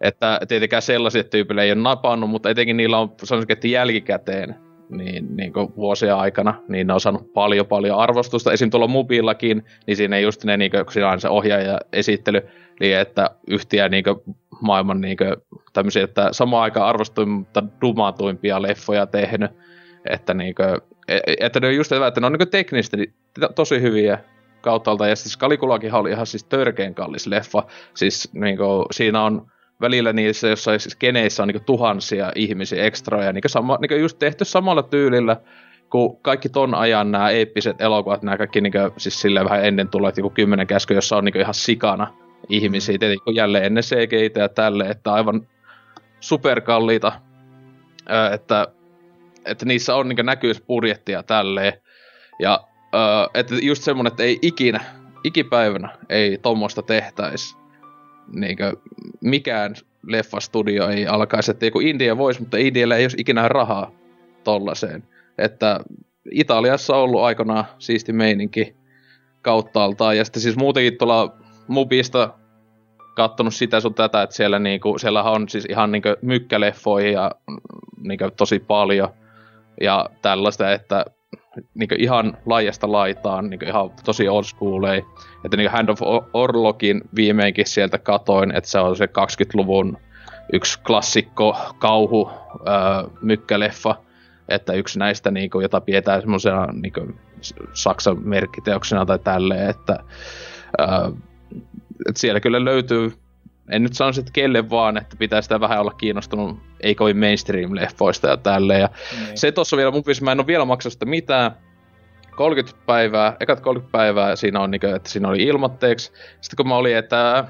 että tietenkään sellaiset tyypille ei ole napannut, mutta etenkin niillä on sanoisin, että jälkikäteen niin, niin vuosia aikana, niin ne on saanut paljon paljon arvostusta. Esim. tuolla Mubillakin, niin siinä ei just ne, niin kuin, siinä on se ohjaaja esittely, niin että yhtiä niin kuin, maailman niin kuin, tämmöisiä, että samaan aikaan arvostuimpia, dumatuimpia leffoja tehnyt, että, niin kuin, e, että ne on just että ne on niin teknisesti tosi hyviä kauttaalta. Ja siis Kalikulakin oli ihan siis törkeen kallis leffa. Siis niin kuin, siinä on välillä niissä jossain siis keneissä on niin tuhansia ihmisiä ekstroja. Niin sama, niin just tehty samalla tyylillä kuin kaikki ton ajan nämä eeppiset elokuvat, nämä kaikki niin kuin, siis silleen vähän ennen tulee, joku kymmenen käsky, jossa on niin ihan sikana ihmisiä. Tietenkin jälleen ennen cgi ja tälle, että aivan superkalliita. Että, että niissä on niin näkyys budjettia tälleen. Ja että just semmonen, että ei ikinä, ikipäivänä ei tuommoista tehtäisi. Niinkö, mikään leffastudio ei alkaisi, että joku India voisi, mutta Indialla ei olisi ikinä rahaa tollaiseen. Että Italiassa on ollut aikanaan siisti meininki kauttaaltaan. Ja sitten siis muutenkin tuolla Mubista kattonut sitä sun tätä, että siellä niinku, on siis ihan niinku mykkäleffoja niinku tosi paljon. Ja tällaista, että niin ihan laajasta laitaan, niin ihan tosi old ei. Että niin Hand of Orlogin viimeinkin sieltä katoin, että se on se 20-luvun yksi klassikko kauhu ää, mykkäleffa, että yksi näistä, niin kuin, jota pidetään semmoisena niin Saksan merkkiteoksena tai tälleen, että, ää, että siellä kyllä löytyy en nyt sano että kelle vaan, että pitää sitä vähän olla kiinnostunut, ei kovin mainstream-leffoista ja tälleen. Ja niin. se tuossa vielä mun mä en ole vielä maksanut sitä mitään. 30 päivää, ekat 30 päivää siinä on, niin että siinä oli ilmoitteeksi. Sitten kun mä olin, että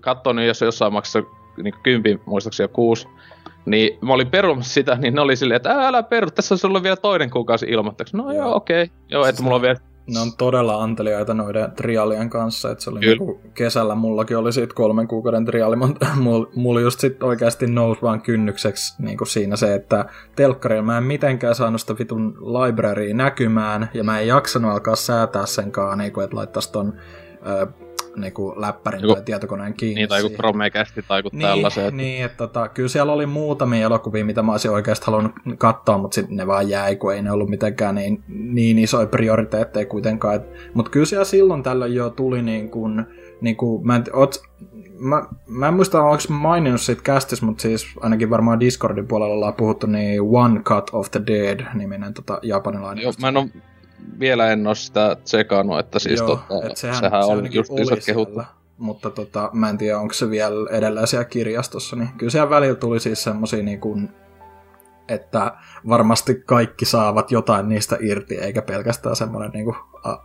katsoin, niin jos jossain maksaa niin kympi, muistaakseni jo kuusi, niin mä olin perumassa sitä, niin ne oli silleen, että älä peru, tässä on sulla vielä toinen kuukausi ilmoitteeksi. No joo, okei. Okay. Joo, että mulla on vielä ne on todella anteliaita noiden trialien kanssa, että se oli niinku kesällä mullakin oli siitä kolmen kuukauden triali, mutta <laughs> mulla just sit oikeasti nousi vaan kynnykseksi niinku siinä se, että telkkarilla mä en mitenkään saanut sitä vitun librarya näkymään, ja mä en jaksanut alkaa säätää senkaan, niinku, että laittaisi ton ö, niinku läppärin joku, tai tietokoneen kiinni. Niin, tai joku Chromecast tai joku niin, tällaiset. Että... Niin, että tota, kyllä siellä oli muutamia elokuvia, mitä mä olisin oikeasti halunnut katsoa, mutta sitten ne vaan jäi, kun ei ne ollut mitenkään niin, niin isoja prioriteetteja kuitenkaan. Mutta kyllä siellä silloin tällöin jo tuli niin kuin, niin kuin, mä en, oot, mä, mä en muista, onko maininnut siitä kästis, mutta siis ainakin varmaan Discordin puolella ollaan puhuttu, niin One Cut of the Dead-niminen tota, japanilainen. Joo, mä en ole vielä en ole sitä tsekannut, että siis Joo, tota, et sehän, sehän se on just iso kehuttu. mutta tota, mä en tiedä, onko se vielä edelleen siellä kirjastossa, niin kyllä siellä välillä tuli siis semmosia niin kuin, että varmasti kaikki saavat jotain niistä irti, eikä pelkästään semmoinen niin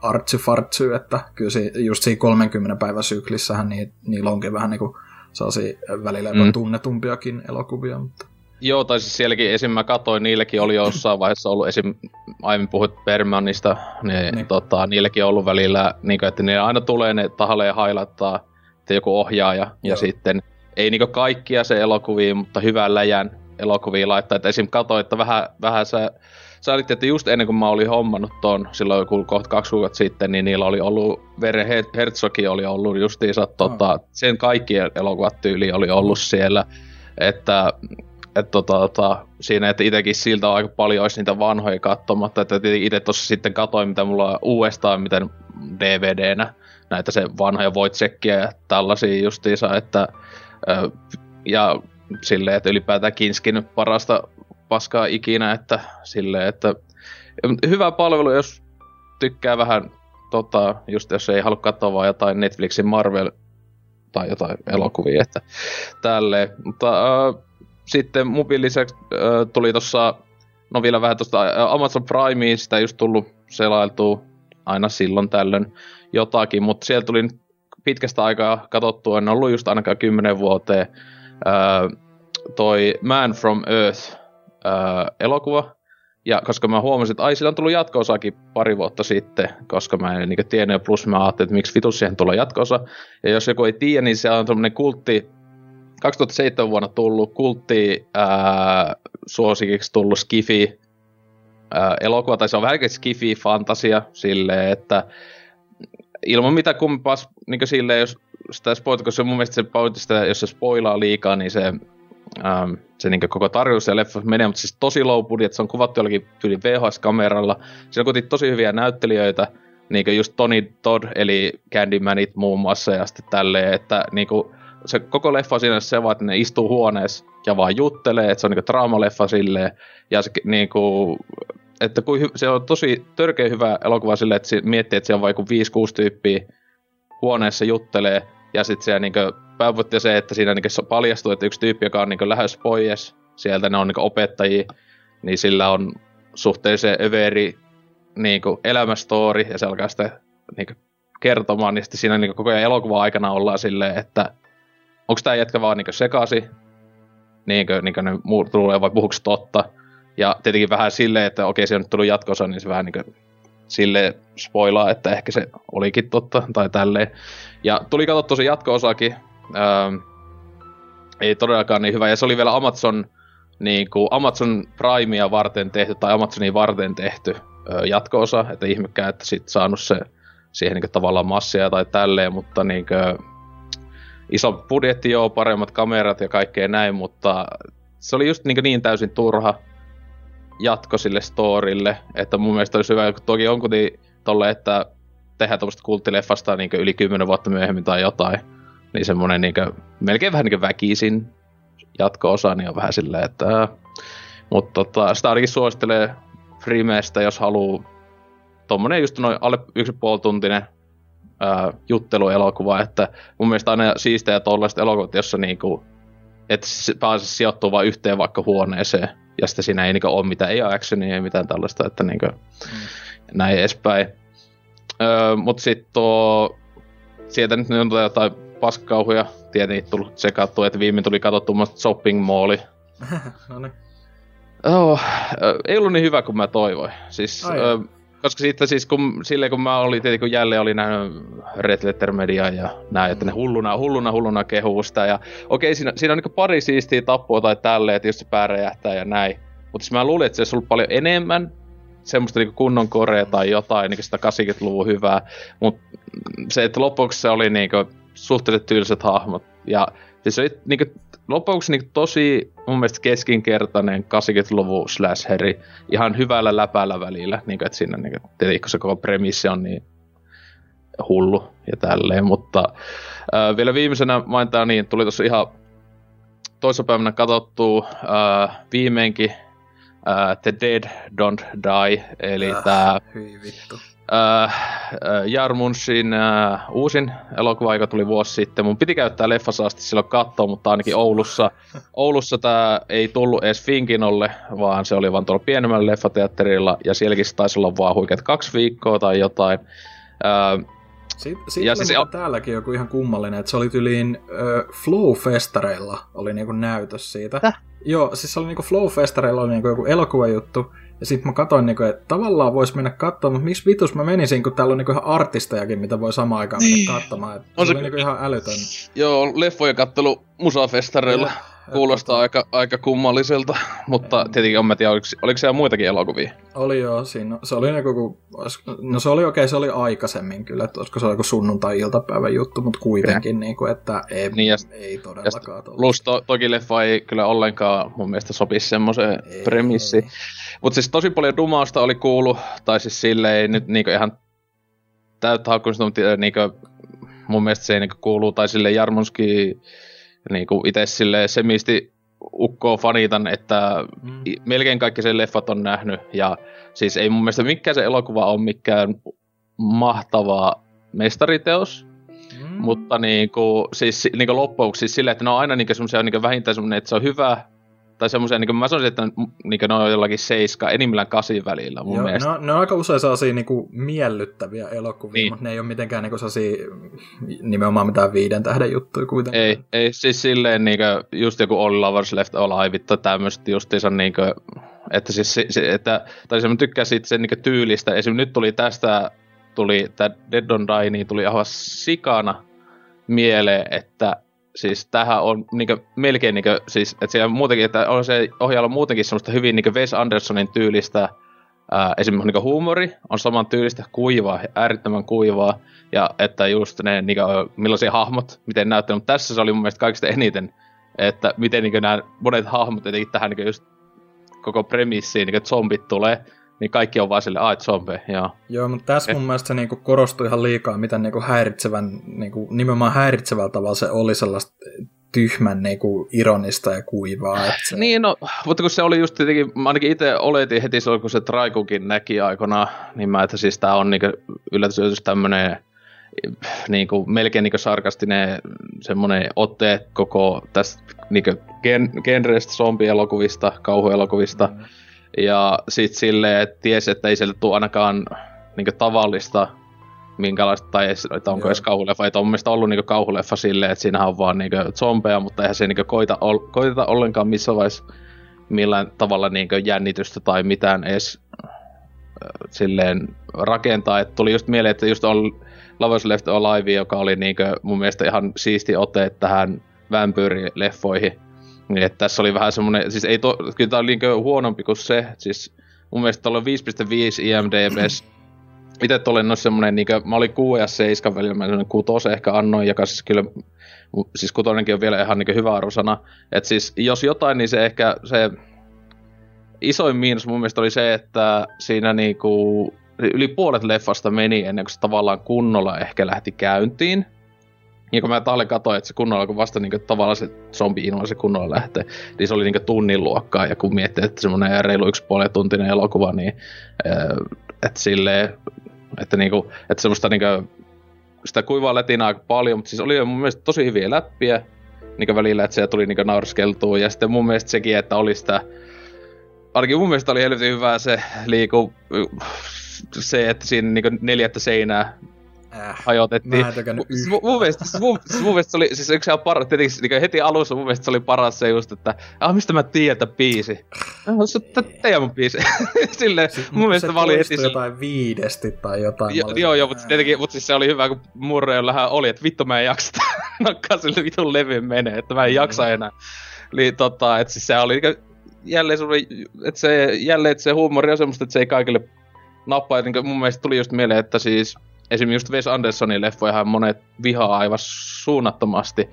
artsyfartsy, että kyllä se, just siinä 30 päivän syklissähän niin, niillä onkin vähän niin kuin sellaisia välillä mm. tunnetumpiakin elokuvia, mutta Joo, tai siis sielläkin esim. mä katsoin, niilläkin oli jossain vaiheessa ollut esim. aiemmin puhuit Bermanista, niin, niin. Tota, niilläkin on ollut välillä, niin kuin, että ne aina tulee ne tahalle ja hailattaa, että joku ohjaaja, Joo. ja sitten ei niin kaikkia se elokuvia, mutta hyvän läjän elokuvia laittaa, että esim. katsoin, että vähän, vähän sä, sä olit, että just ennen kuin mä olin hommannut ton, silloin joku kohta kaksi kuukautta sitten, niin niillä oli ollut, Vere Herzogi oli ollut justiinsa, tota, sen kaikki elokuvat tyyli oli ollut siellä, että että tota, tota, siinä, että itsekin siltä aika paljon olisi niitä vanhoja katsomatta, että itse tuossa sitten katoin, mitä mulla on uudestaan, miten DVDnä näitä se vanhoja Wojciekia ja tällaisia justiinsa, että ja silleen, että ylipäätään Kinskin parasta paskaa ikinä, että silleen, että hyvä palvelu, jos tykkää vähän, tota, just jos ei halua katsoa vaan jotain Netflixin Marvel tai jotain elokuvia, että tälleen, mutta äh, sitten mupin lisäksi äh, tuli tuossa, no vielä vähän tuosta Amazon Primeen, sitä just tullut selailtua aina silloin tällöin jotakin, mutta siellä tuli pitkästä aikaa katsottua, en ollut just ainakaan kymmenen vuoteen, äh, toi Man from Earth äh, elokuva, ja koska mä huomasin, että ai, sillä on tullut jatko pari vuotta sitten, koska mä en niin tiennyt, plus mä ajattelin, että miksi vitus siihen tulee jatko Ja jos joku ei tiedä, niin se on semmoinen kultti, 2007 vuonna tullut kultti ää, suosikiksi tullut Skifi ää, elokuva, tai se on vähän Skifi fantasia silleen, että ilman mitä kumpaa, niin silleen, jos sitä spoilaa, koska mun mielestä se pointista, jos se spoilaa liikaa, niin se, ähm, se niin koko tarjous ja leffa menee, mutta siis tosi low budget, se on kuvattu jollakin yli VHS-kameralla, siinä on tosi hyviä näyttelijöitä, niin just Tony Todd, eli Candymanit muun muassa, ja sitten tälleen, että niin kuin, se koko leffa siinä se vaan, että ne istuu huoneessa ja vaan juttelee, että se on niinku draamaleffa silleen, ja se niinku, että kun se on tosi törkeä hyvä elokuva silleen, että miettii, että siellä on vaikka 5-6 tyyppiä huoneessa juttelee, ja sitten siellä niinku päävuotti se, että siinä niinku paljastuu, että yksi tyyppi, joka on niinku lähes pois sieltä, ne on niinku opettajia, niin sillä on suhteellisen överi niinku elämästoori, ja se alkaa sitten niinku kertomaan, niin sitten siinä niinku koko ajan elokuva aikana ollaan silleen, että onko tämä jätkä vaan niinku sekasi, niinkö, niinkö ne muut tulee vai puhuuko totta. Ja tietenkin vähän silleen, että okei, se on nyt tullut jatkossa, niin se vähän niinku sille spoilaa, että ehkä se olikin totta tai tälleen. Ja tuli katsottu se jatko-osakin. Ähm, ei todellakaan niin hyvä. Ja se oli vielä Amazon, niin kuin Amazon Primea varten tehty tai Amazonin varten tehty ö, jatko-osa. Että ihmekään, että sit saanut se siihen niin tavallaan massia tai tälleen, mutta niin kuin, iso budjetti, joo, paremmat kamerat ja kaikkea näin, mutta se oli just niin, niin täysin turha jatko sille storille, että mun mielestä olisi hyvä, toki on kuitenkin tolle, että tehdään tuommoista kulttileffasta niin yli 10 vuotta myöhemmin tai jotain, niin semmoinen niin kuin, melkein vähän niin väkisin jatko-osa, niin on vähän silleen, että... Mutta tota, sitä ainakin suosittelee Frimeestä, jos haluaa tommonen just noin alle yksi puoli tuntinen ää, jutteluelokuva, että mun mielestä aina siistejä tollaiset elokuvat, jossa niinku, että pääsee sijoittua vain yhteen vaikka huoneeseen, ja sitten siinä ei niinku ole mitään, ei actionia, ei mitään tällaista, että niinku, mm. näin edespäin. Öö, mut sitten tuo, sieltä nyt on jotain paskauhuja, tietenkin tullut sekattua, että viimein tuli katsottu shopping malli. <laughs> no niin. Oh, ei ollut niin hyvä kuin mä toivoin. Siis, Ai ö, koska sitten siis kun, silleen kun mä olin, tietenkin kun jälleen oli nähnyt Red Letter Media ja näin, että ne hulluna, hulluna, hulluna kehuusta. Ja okei, siinä, siinä on niin pari siistiä tappua tai tälleen, että jos se pää räjähtää ja näin. Mutta siis mä luulin, että se olisi ollut paljon enemmän semmoista niin kunnon korea tai jotain, niin sitä 80-luvun hyvää. Mutta se, että lopuksi se oli niin suhteellisen tylsät hahmot. Ja siis se oli niin kuin, lopuksi niin tosi mun mielestä keskinkertainen 80-luvun slasheri ihan hyvällä läpällä välillä. Niin kuin, että siinä niin kuin, tietenkin se koko premissi on niin hullu ja tälleen, mutta äh, vielä viimeisenä mainitaan niin, tuli tuossa ihan toissapäivänä katsottu äh, viimeinkin äh, The Dead Don't Die, eli äh, tää vittu. Äh, Jarmunsin äh, uusin elokuva, joka tuli vuosi sitten. Mun piti käyttää leffassa asti silloin katsoa, mutta ainakin Oulussa, Oulussa tämä ei tullut edes Finkinolle, vaan se oli vaan tuolla pienemmällä leffateatterilla, ja sielläkin se taisi olla vaan huikeat kaksi viikkoa tai jotain. Äh, siitä ja siis, täälläkin joku ihan kummallinen, että se oli tyliin äh, Flow-festareilla oli niinku näytös siitä. Täh? Joo, siis se oli niinku Flow-festareilla oli niinku joku elokuvajuttu, ja sitten mä katsoin, niinku, että tavallaan voisi mennä katsomaan, mutta miksi vitus mä menisin, kun täällä on niinku ihan artistejakin, mitä voi samaan aikaan mennä niin. katsomaan. Et on se, niinku ihan älytön. Joo, leffojen kattelu musafestareilla. Ja Kuulostaa aika, aika kummalliselta, mutta tietenkin on mä tiedä, oliko, oliko siellä muitakin elokuvia? Oli joo, siinä, se oli niinku, no se oli okei, okay, se oli aikaisemmin kyllä, että olisiko se joku sunnuntai-iltapäivän juttu, mutta kuitenkin, niin kuin, että ei, niin ja, ei todellakaan. Ja plus to, toki leffa ei kyllä ollenkaan mun mielestä sopisi semmoiseen premissiin. Mutta siis tosi paljon dumausta oli kuullut, tai siis silleen nyt niinku ihan täyttä hakkumusta, mutta niinku, mun mielestä se ei niinku kuuluu, tai sille Jarmonski niin kuin itse silleen semisti ukkoa fanitan, että mm. melkein kaikki sen leffat on nähnyt. Ja siis ei mun mielestä mikään se elokuva on mikään mahtava mestariteos. Mm. Mutta niin kuin, siis niin kuin loppuksi siis silleen, että ne on aina niin semmoisia niin vähintään semmoinen, että se on hyvä, tai semmoisia, niin mä sanoisin, että niin ne on jollakin seiska, enimmillään kasin välillä mun Joo, mielestä. Ne on, ne on aika usein sellaisia niin kuin miellyttäviä elokuvia, niin. mutta ne ei ole mitenkään niin kuin sellaisia nimenomaan mitään viiden tähden juttuja kuitenkaan. Ei, ei siis silleen niin kuin, just joku All Lovers Left Alive, tai tämmöiset justiinsa niin kuin, että siis, että, tai se mä tykkään siitä sen niin tyylistä. Esimerkiksi nyt tuli tästä, tuli tämä Dead on Die, niin tuli aivan sikana mieleen, että siis tähän on niinkö, melkein niinkö, siis, että siellä muutenkin, että on se ohjaalla muutenkin semmoista hyvin niinkö Wes Andersonin tyylistä, ää, esimerkiksi niinkö huumori on saman tyylistä kuivaa, äärittömän kuivaa, ja että just ne niinkö, millaisia hahmot, miten näyttää, mutta tässä se oli mun mielestä kaikista eniten, että miten niinkö nämä monet hahmot jotenkin tähän niinkö just koko premissiin, niinkö zombit tulee, niin kaikki on vaan sille, ai zombe, joo. Joo, mutta tässä mun mielestä se niinku korostui ihan liikaa, miten niinku häiritsevän, niinku, nimenomaan häiritsevällä tavalla se oli sellaista tyhmän niinku, ironista ja kuivaa. Että se... Niin, no, mutta kun se oli just tietenkin, mä ainakin itse oletin heti silloin, kun se Traikukin näki aikana, niin mä, että siis tää on niinku, yllätys, yllätys tämmönen niinku, melkein niinku sarkastinen semmonen otte koko tästä niinku, gen, genrestä, zombielokuvista, kauhuelokuvista, mm ja sit silleen, että tiesi, että ei sieltä tule ainakaan niinku tavallista minkälaista, tai edes, että onko Joo. edes kauhuleffa. Että on mielestäni ollut niinku kauhuleffa silleen, että siinähän on vaan niinku zombeja, mutta eihän se niinku koita, ol, koita ollenkaan missä vaiheessa millään tavalla niinku jännitystä tai mitään edes äh, silleen rakentaa. Että tuli just mieleen, että just on Lovers Left Alive, joka oli niinku mun mielestä ihan siisti ote tähän vampyyrileffoihin niin, että tässä oli vähän semmonen, siis ei to, kyllä tää oli niin huonompi kuin se, siis mun mielestä tuolla 5.5 IMDBs, itse olen noissa semmonen, niin kuin, mä olin 6 ja 7 välillä, mä semmonen 6 ehkä annoin, joka siis kyllä, siis kutonenkin on vielä ihan niin hyvä arvosana, että siis jos jotain, niin se ehkä se isoin miinus mun mielestä oli se, että siinä niinku yli puolet leffasta meni ennen kuin se tavallaan kunnolla ehkä lähti käyntiin. Ja kun mä talle katsoin, että se kunnolla, kun vasta niin tavallaan se zombi se kunnolla lähtee, niin se oli niin tunnin luokkaa. Ja kun miettii, että semmoinen reilu yksi puoli tuntinen elokuva, niin että silleen, että, niinku, että semmoista niinku, sitä kuivaa lätinää aika paljon, mutta siis oli mun mielestä tosi hyviä läppiä niin välillä, että se tuli niin naurskeltua. Ja sitten mun mielestä sekin, että oli sitä, ainakin mun mielestä oli helvetin hyvää se liiku, se, että siinä niin neljättä seinää äh, hajotettiin. Mä en tykännyt mun, mun, mielestä, mun, mun mielestä se oli, siis yksi ihan paras, tietenkin niin heti alussa mun mielestä se oli paras se just, että ah, mistä mä tiedän, että biisi? No, se on teidän mun biisi. <laughs> Silleen, siis, mun mielestä se oli heti... jotain viidesti tai jotain. Jo, joo, joo, mutta tietenkin, mutta siis se oli hyvä, kun Murre oli, että vittu mä en jaksa nakkaa <laughs> sille vitun levyn menee, että mä en jaksa enää. Niin tota, että siis se oli jälleen semmoinen, että se, jälleen, että se huumori on semmoista, että se ei kaikille nappaa. Niin mun mielestä tuli just mieleen, että siis esimerkiksi just Wes Andersonin leffojahan monet vihaa aivan suunnattomasti,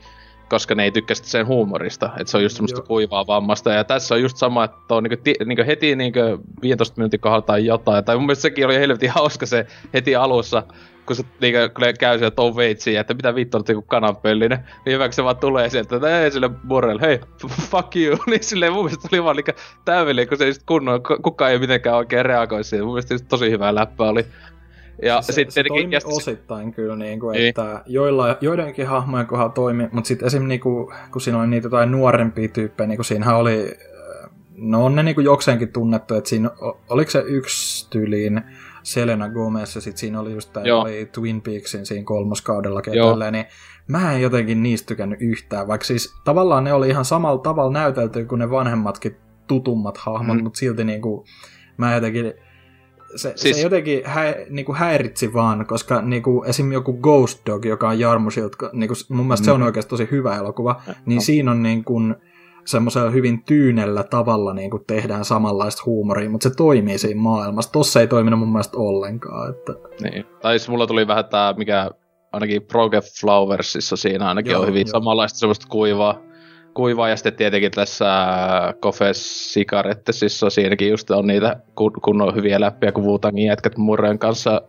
koska ne ei tykkästä sen huumorista. Että se on just semmoista Joo. kuivaa vammasta. Ja tässä on just sama, että on niinku, niinku heti niinku 15 minuutin kohdalla tai jotain. Tai mun mielestä sekin oli helvetin <laughs> hauska se heti alussa, kun se niinku, käy siellä Tom Waitsin, että mitä vittu on joku kananpöllinen. Niin hyvä, se vaan tulee sieltä, että ei sille Burrell, hei, <laughs> fuck you. <laughs> niin silleen mun mielestä oli vaan niinku täydellinen, kun se just kunnon, kukaan ei mitenkään oikein reagoi siihen. Mun mielestä tosi hyvä läppä oli. Ja se, sit se toimi ja osittain kyllä, niin kuin, niin. että joilla, joidenkin hahmojen kohdalla toimi, mutta sitten esim. Niin kuin, kun siinä oli niitä jotain nuorempia tyyppejä, niin kuin siinähän oli, no on ne niin kuin jokseenkin tunnettu, että siinä, oliko se yksi tyyliin Selena Gomez ja sitten siinä oli just tämä oli Twin Peaksin siinä kolmoskaudella tälleen, niin mä en jotenkin niistä tykännyt yhtään, vaikka siis tavallaan ne oli ihan samalla tavalla näytelty kuin ne vanhemmatkin tutummat hahmot, mm. mutta silti niinku, mä jotenkin se, siis... se jotenkin hä, niinku häiritsi vaan, koska niinku, esim. joku Ghost Dog, joka on Jarmusilta, niinku, mun mielestä mm. se on mm. oikeasti tosi hyvä elokuva, niin no. siinä on niinku, semmoisella hyvin tyynellä tavalla niin kuin tehdään samanlaista huumoria, mutta se toimii siinä maailmassa. Tossa ei toiminut mun mielestä ollenkaan. Että... Niin. Tai siis mulla tuli vähän tää, mikä ainakin Proge Flowersissa siinä ainakin joo, on hyvin joo. samanlaista semmoista kuivaa, kuivaa, ja sitten tietenkin tässä Kofes Sikarettesissa siinäkin just on niitä kunnon hyviä läppiä, kun Wutangin jätkät Murren kanssa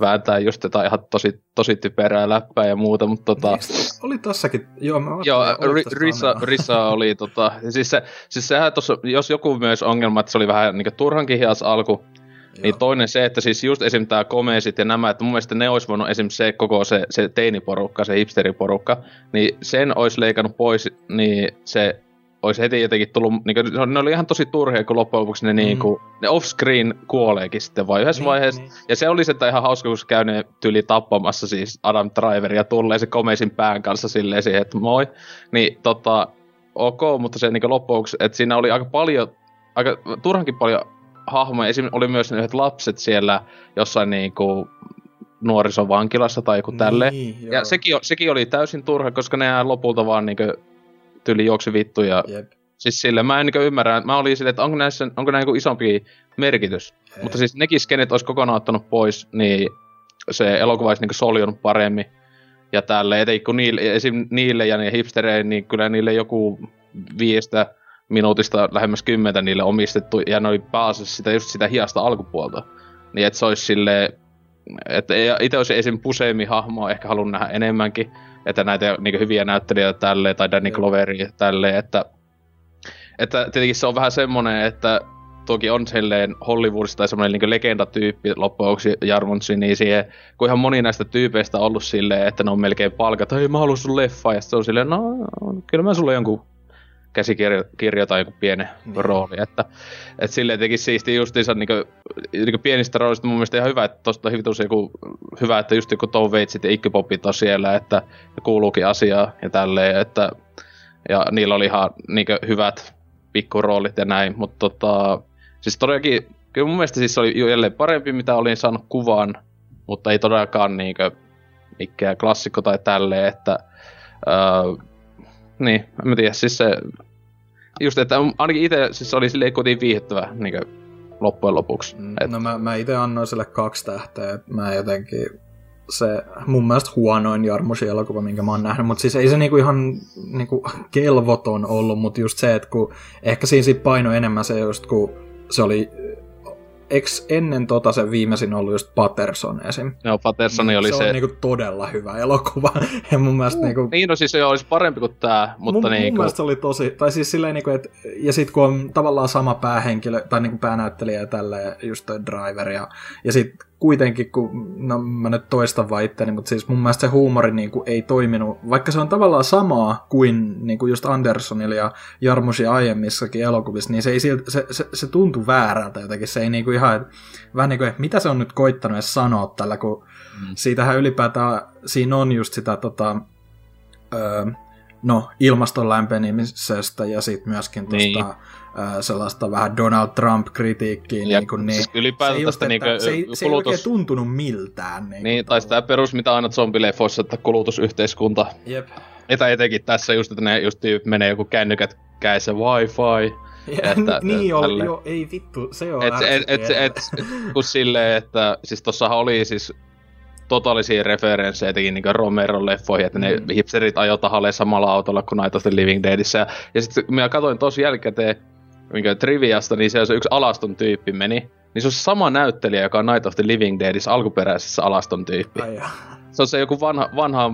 vääntää just jotain ihan tosi, tosi typerää läppää ja muuta, mutta tota... Niin, oli tossakin, joo, mä Joo, Rissa, Rissa <laughs> oli tota, siis, se, siis sehän tossa, jos joku myös ongelma, että se oli vähän niin turhankin hias alku, Joo. Niin toinen se, että siis just esim. tää komeesit ja nämä, että mun mielestä ne olisi voinut esim. se koko se, se teiniporukka, se hipsteriporukka, niin sen olisi leikannut pois, niin se olisi heti jotenkin tullut, niin kuin, ne oli ihan tosi turhia, kun loppujen lopuksi ne, mm. niin kuin, ne off-screen kuoleekin sitten vai yhdessä niin, vaiheessa. Niin. Ja se oli se ihan hauska, kun se käy ne tyli tappamassa siis Adam Driver ja tulee se komeisin pään kanssa silleen siihen, että moi. Niin tota, ok, mutta se niin loppujen lopuksi, että siinä oli aika paljon, aika turhankin paljon hahmoja. Esim. oli myös ne yhdet lapset siellä jossain niin kuin, nuorisovankilassa tai joku tälle. Niin, ja sekin, sekin oli täysin turha, koska ne lopulta vaan niin kuin, tyli juoksi vittu ja Jep. Siis sille mä en niin ymmärrä, mä olin silleen, että onko näissä, onko näin isompi merkitys. Ei. Mutta siis nekin skenet olisi kokonaan ottanut pois, niin se elokuva olisi niin soljunut paremmin. Ja tälle, etenkin kun niille, esim. niille ja niille hipstereille, niin kyllä niille joku viistä minuutista lähemmäs kymmentä niille omistettu, ja ne oli pääasiassa sitä, just sitä hiasta alkupuolta. Niin että se olisi silleen, että itse olisi esim. Puseemi hahmoa ehkä halunnut nähdä enemmänkin, että näitä niin hyviä näyttelijöitä tälleen, tai Danny Cloveri tälleen, että, että tietenkin se on vähän semmonen, että toki on silleen Hollywoodista tai semmoinen niin legendatyyppi loppujen Jarmonsi, niin siihen, kun ihan moni näistä tyypeistä on ollut silleen, että ne on melkein palkat, hei mä haluan sun leffa, ja sitten on silleen, no kyllä mä sulle jonkun käsikirja tai joku pienen niin. rooli. Että, että silleen teki siisti justiinsa niin kuin, niin kuin pienistä roolista mun mielestä ihan hyvä, että tosta hyvin joku, hyvä, että just joku Tom Waitsit ja Ikkipopit on siellä, että kuuluukin asiaa ja tälleen, että ja niillä oli ihan niin kuin, hyvät pikkuroolit ja näin, mutta tota, siis todellakin, kyllä mun mielestä siis oli jälleen parempi, mitä olin saanut kuvan, mutta ei todellakaan niin kuin, mikään klassikko tai tälleen, että öö, niin, en mä tiedä, siis se... Just, että ainakin itse siis oli silleen kotiin viihdyttävä niin loppujen lopuksi. Mm, et... No mä, mä itse annoin sille kaksi tähteä, että mä jotenkin se mun mielestä huonoin Jarmosi elokuva, minkä mä oon nähnyt, mutta siis ei se niinku ihan niinku kelvoton ollut, mutta just se, että kun ehkä siinä sit paino enemmän se just kun se oli eks ennen tota se viimeisin ollut just Patterson esim? Joo, Patterson niin, oli se... Se on niinku todella hyvä elokuva. ja mun mielestä niinku... Niin, no siis se olisi parempi kuin tää, mutta mun, niinku... Mun mielestä se oli tosi... Tai siis silleen niinku, että... Ja sit kun on tavallaan sama päähenkilö, tai niinku päänäyttelijä ja tälleen, just toi Driver, ja, ja sit kuitenkin, kun, no mä nyt toistan vaan itteni, mutta siis mun mielestä se huumori niin kuin, ei toiminut, vaikka se on tavallaan samaa kuin, niin kuin just Andersonilla ja Jarmusi aiemmissakin elokuvissa, niin se, ei silti, se, se, se tuntui väärältä jotenkin, se ei niin kuin ihan, vähän niin kuin, että mitä se on nyt koittanut edes sanoa tällä, kun mm. siitähän ylipäätään, siinä on just sitä tota, öö, no, ilmaston lämpenemisestä ja sitten myöskin tuosta niin sellaista vähän Donald Trump-kritiikkiä. Ja niin, kuin, niin, siis ylipäätään se, tästä niin se, ei, kulutus... se ei oikein tuntunut miltään. Niin, niin tai sitä perus, mitä aina zombileffoissa, että kulutusyhteiskunta. Jep. Etä etenkin tässä just, että ne just menee joku kännykät käissä wifi. Ja, että, niin oli, joo, ei vittu, se on et, et, et, et, et, kun silleen, että siis tossahan oli siis totaalisia referenssejä teki niin Romeron leffoihin, että mm. ne hipsterit ajoi tahalle samalla autolla kuin the Living Deadissä. Ja, sitten mä katsoin tosi jälkikäteen minkä Triviasta, niin se, se yksi Alaston tyyppi meni. Niin se on sama näyttelijä, joka on Night of the Living Deadissä alkuperäisessä Alaston tyyppi. Ai se on se joku vanha, vanha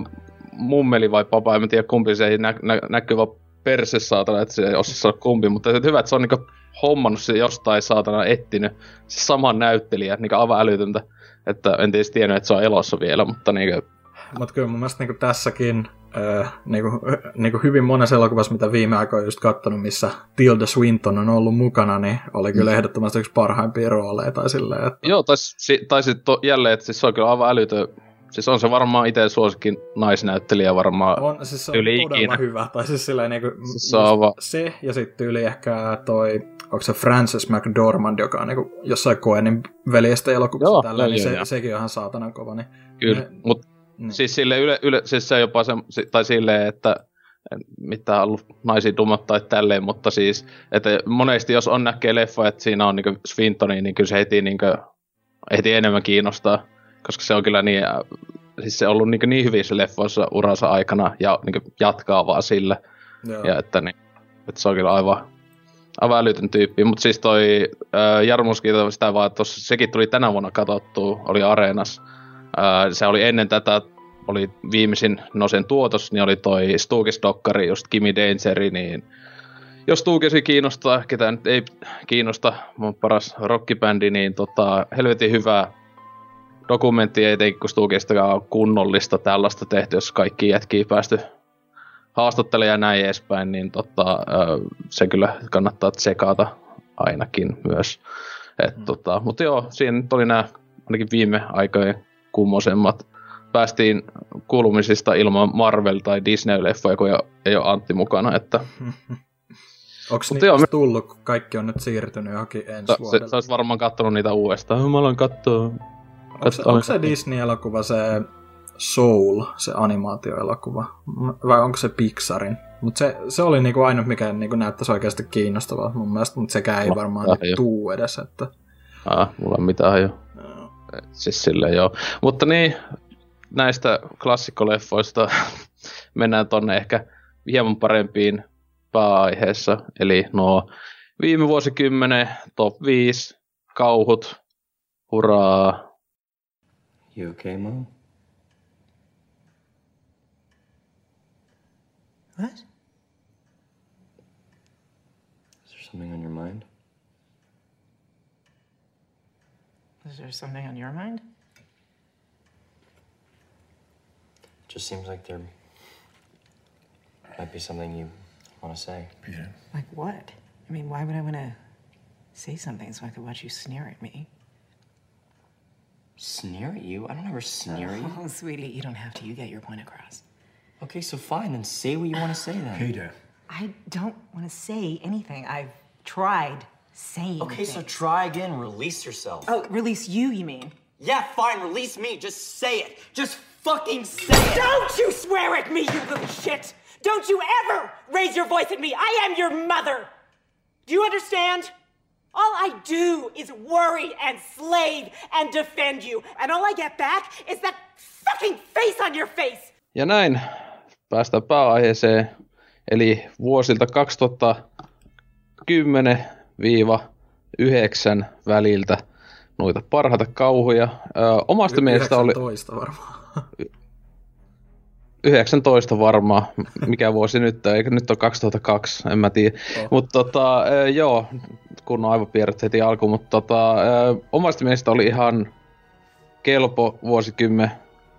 mummeli vai papa, en tiedä kumpi se ei nä, nä, näkyy vaan perse saatana, että se ei osaa kumpi, mutta että hyvä, että se on niinku hommannut se jostain saatana etsinyt se saman näyttelijä, niinku aivan älytöntä. Että en tietysti tiennyt, että se on elossa vielä, mutta niinku... Mutta kyllä mun mielestä niinku tässäkin äh, niinku, niinku hyvin monessa elokuvassa, mitä viime aikoina just katsonut, missä Tilda Swinton on ollut mukana, niin oli kyllä mm. ehdottomasti yksi parhaimpia rooleja tai silleen, että... Joo, tai, tai sitten jälleen, että siis se on kyllä aivan älytön Siis on se varmaan itse suosikin naisnäyttelijä varmaan on, siis se on todella ikinä. hyvä. Tai siis silleen niin kuin, siis se, on va- se ja sitten yli ehkä toi, onko se Frances McDormand, joka on niin kuin, jossain Coenin veljestä elokuvassa tällä, niin se, joo. sekin on ihan saatanan kova. Niin, Kyllä, mutta niin. siis sille yle, yle, siis se jopa se, tai silleen, että mitä ollut naisia dummat tai tälleen, mutta siis, että monesti jos on näkee leffa, että siinä on niin Swintoni, niin kyllä se heti, niin kuin, heti enemmän kiinnostaa koska se on kyllä niin, äh, siis se on ollut niin, niin hyvissä leffoissa uransa aikana ja niin jatkaa vaan sillä. Joo. Ja että, niin, että se on kyllä aivan, aivan älytön tyyppi. Mutta siis toi äh, Jarmus sitä vaan, että sekin tuli tänä vuonna katsottua, oli Areenas. Se oli ennen tätä, oli viimeisin Nosen tuotos, niin oli toi Stukis-dokkari, just Kimi Dangeri, niin jos Tuukesi kiinnostaa, ketä nyt ei kiinnosta, mun paras rockibändi, niin tota, helvetin hyvää dokumentti ei etenkin kun Stukistakaan kunnollista tällaista tehty, jos kaikki jätkii päästy haastattelemaan ja näin edespäin, niin tota, se kyllä kannattaa tsekata ainakin myös. Et, mm. tota, mutta joo, siinä nyt oli nämä ainakin viime aikojen kummosemmat. Päästiin kuulumisista ilman Marvel- tai Disney-leffoja, kun ei ole Antti mukana. Että... <laughs> Onko niitä joo, me... tullut, kun kaikki on nyt siirtynyt johonkin ensi se, vuodelle? Se, olisi varmaan kattonut niitä uudestaan. Mä aloin katsoa Onko se, onko se Disney-elokuva se Soul, se animaatioelokuva? Vai onko se Pixarin? Mutta se, se oli niinku ainut, mikä niinku näyttäisi oikeasti kiinnostavaa mun mielestä, mutta sekään ei varmaan tuu edes. Että... Ah, mulla on mitään jo. Siis silleen joo. Mutta niin, näistä klassikkoleffoista <laughs> mennään tonne ehkä hieman parempiin pääaiheessa. Eli nuo viime vuosikymmenen top 5 kauhut, hurraa, You okay, Mom? What? Is there something on your mind? Is there something on your mind? It just seems like there might be something you want to say. Peter. Like what? I mean, why would I want to say something so I could watch you sneer at me? Sneer at you? I don't ever sneer at you. Oh, sweetie, you don't have to. You get your point across. Okay, so fine, then say what you want to say then. Peter. I don't want to say anything. I've tried saying. Okay, things. so try again. Release yourself. Oh, release you, you mean? Yeah, fine, release me. Just say it. Just fucking say it. Don't you swear at me, you little shit! Don't you ever raise your voice at me! I am your mother! Do you understand? All I do is worry and slave and defend you. And all I get back is that fucking face on your face. Ja näin päästään pääaiheeseen. Eli vuosilta 2010-9 väliltä noita parhaita kauhuja. Ö, omasta mielestä oli... 19 varmaan. <laughs> 19 varmaan, mikä vuosi nyt, eikö nyt on 2002, en mä tiedä. Oh. Mutta tota, joo, kun on aivopierret heti alkuun, mutta tota, omasta mielestä oli ihan kelpo vuosikymmen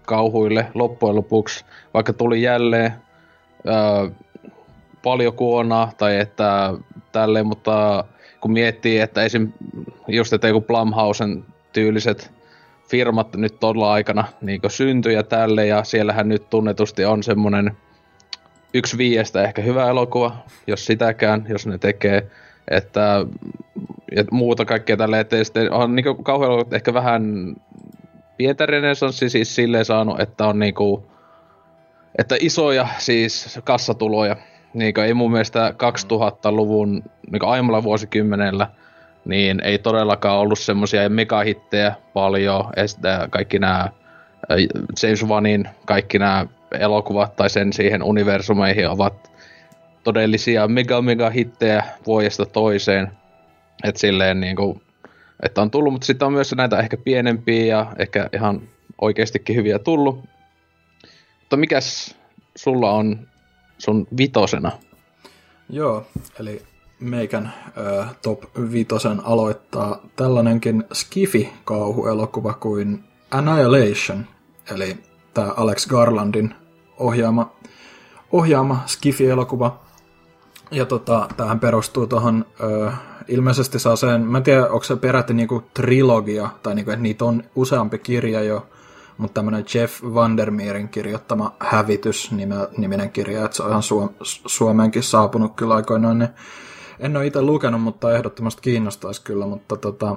kauhuille loppujen lopuksi, vaikka tuli jälleen ää, paljon kuonaa tai että tälleen, mutta kun miettii, että esim. just että joku Blumhausen tyyliset firmat nyt tuolla aikana niin syntyi ja tälle, ja siellähän nyt tunnetusti on semmonen yksi viiestä ehkä hyvä elokuva, jos sitäkään, jos ne tekee, että ja muuta kaikkea tälle, että sitten on niin kauhean ehkä vähän pientä renesanssi siis silleen saanut, että on niinku, että isoja siis kassatuloja, niin ei mun mielestä 2000-luvun niin aiemmalla vuosikymmenellä niin ei todellakaan ollut semmoisia megahittejä paljon, ja kaikki nämä James Wanin kaikki nämä elokuvat tai sen siihen universumeihin ovat todellisia mega mega hittejä vuodesta toiseen. Et silleen niinku, että on tullut, mutta sitten on myös näitä ehkä pienempiä ja ehkä ihan oikeastikin hyviä tullut. Mutta mikäs sulla on sun vitosena? Joo, eli meikän ö, top vitosen aloittaa tällainenkin Skifi-kauhuelokuva kuin Annihilation, eli tämä Alex Garlandin ohjaama, ohjaama Skifi-elokuva. Ja tota, tähän perustuu tuohon, ilmeisesti saa sen, mä en tiedä, onko se peräti niinku trilogia, tai niinku, että niitä on useampi kirja jo, mutta tämmöinen Jeff Vandermeerin kirjoittama Hävitys niminen kirja, että se on ihan Suom- Suomeenkin saapunut kyllä aikoinaan, niin en ole itse lukenut, mutta ehdottomasti kiinnostaisi kyllä, mutta tota,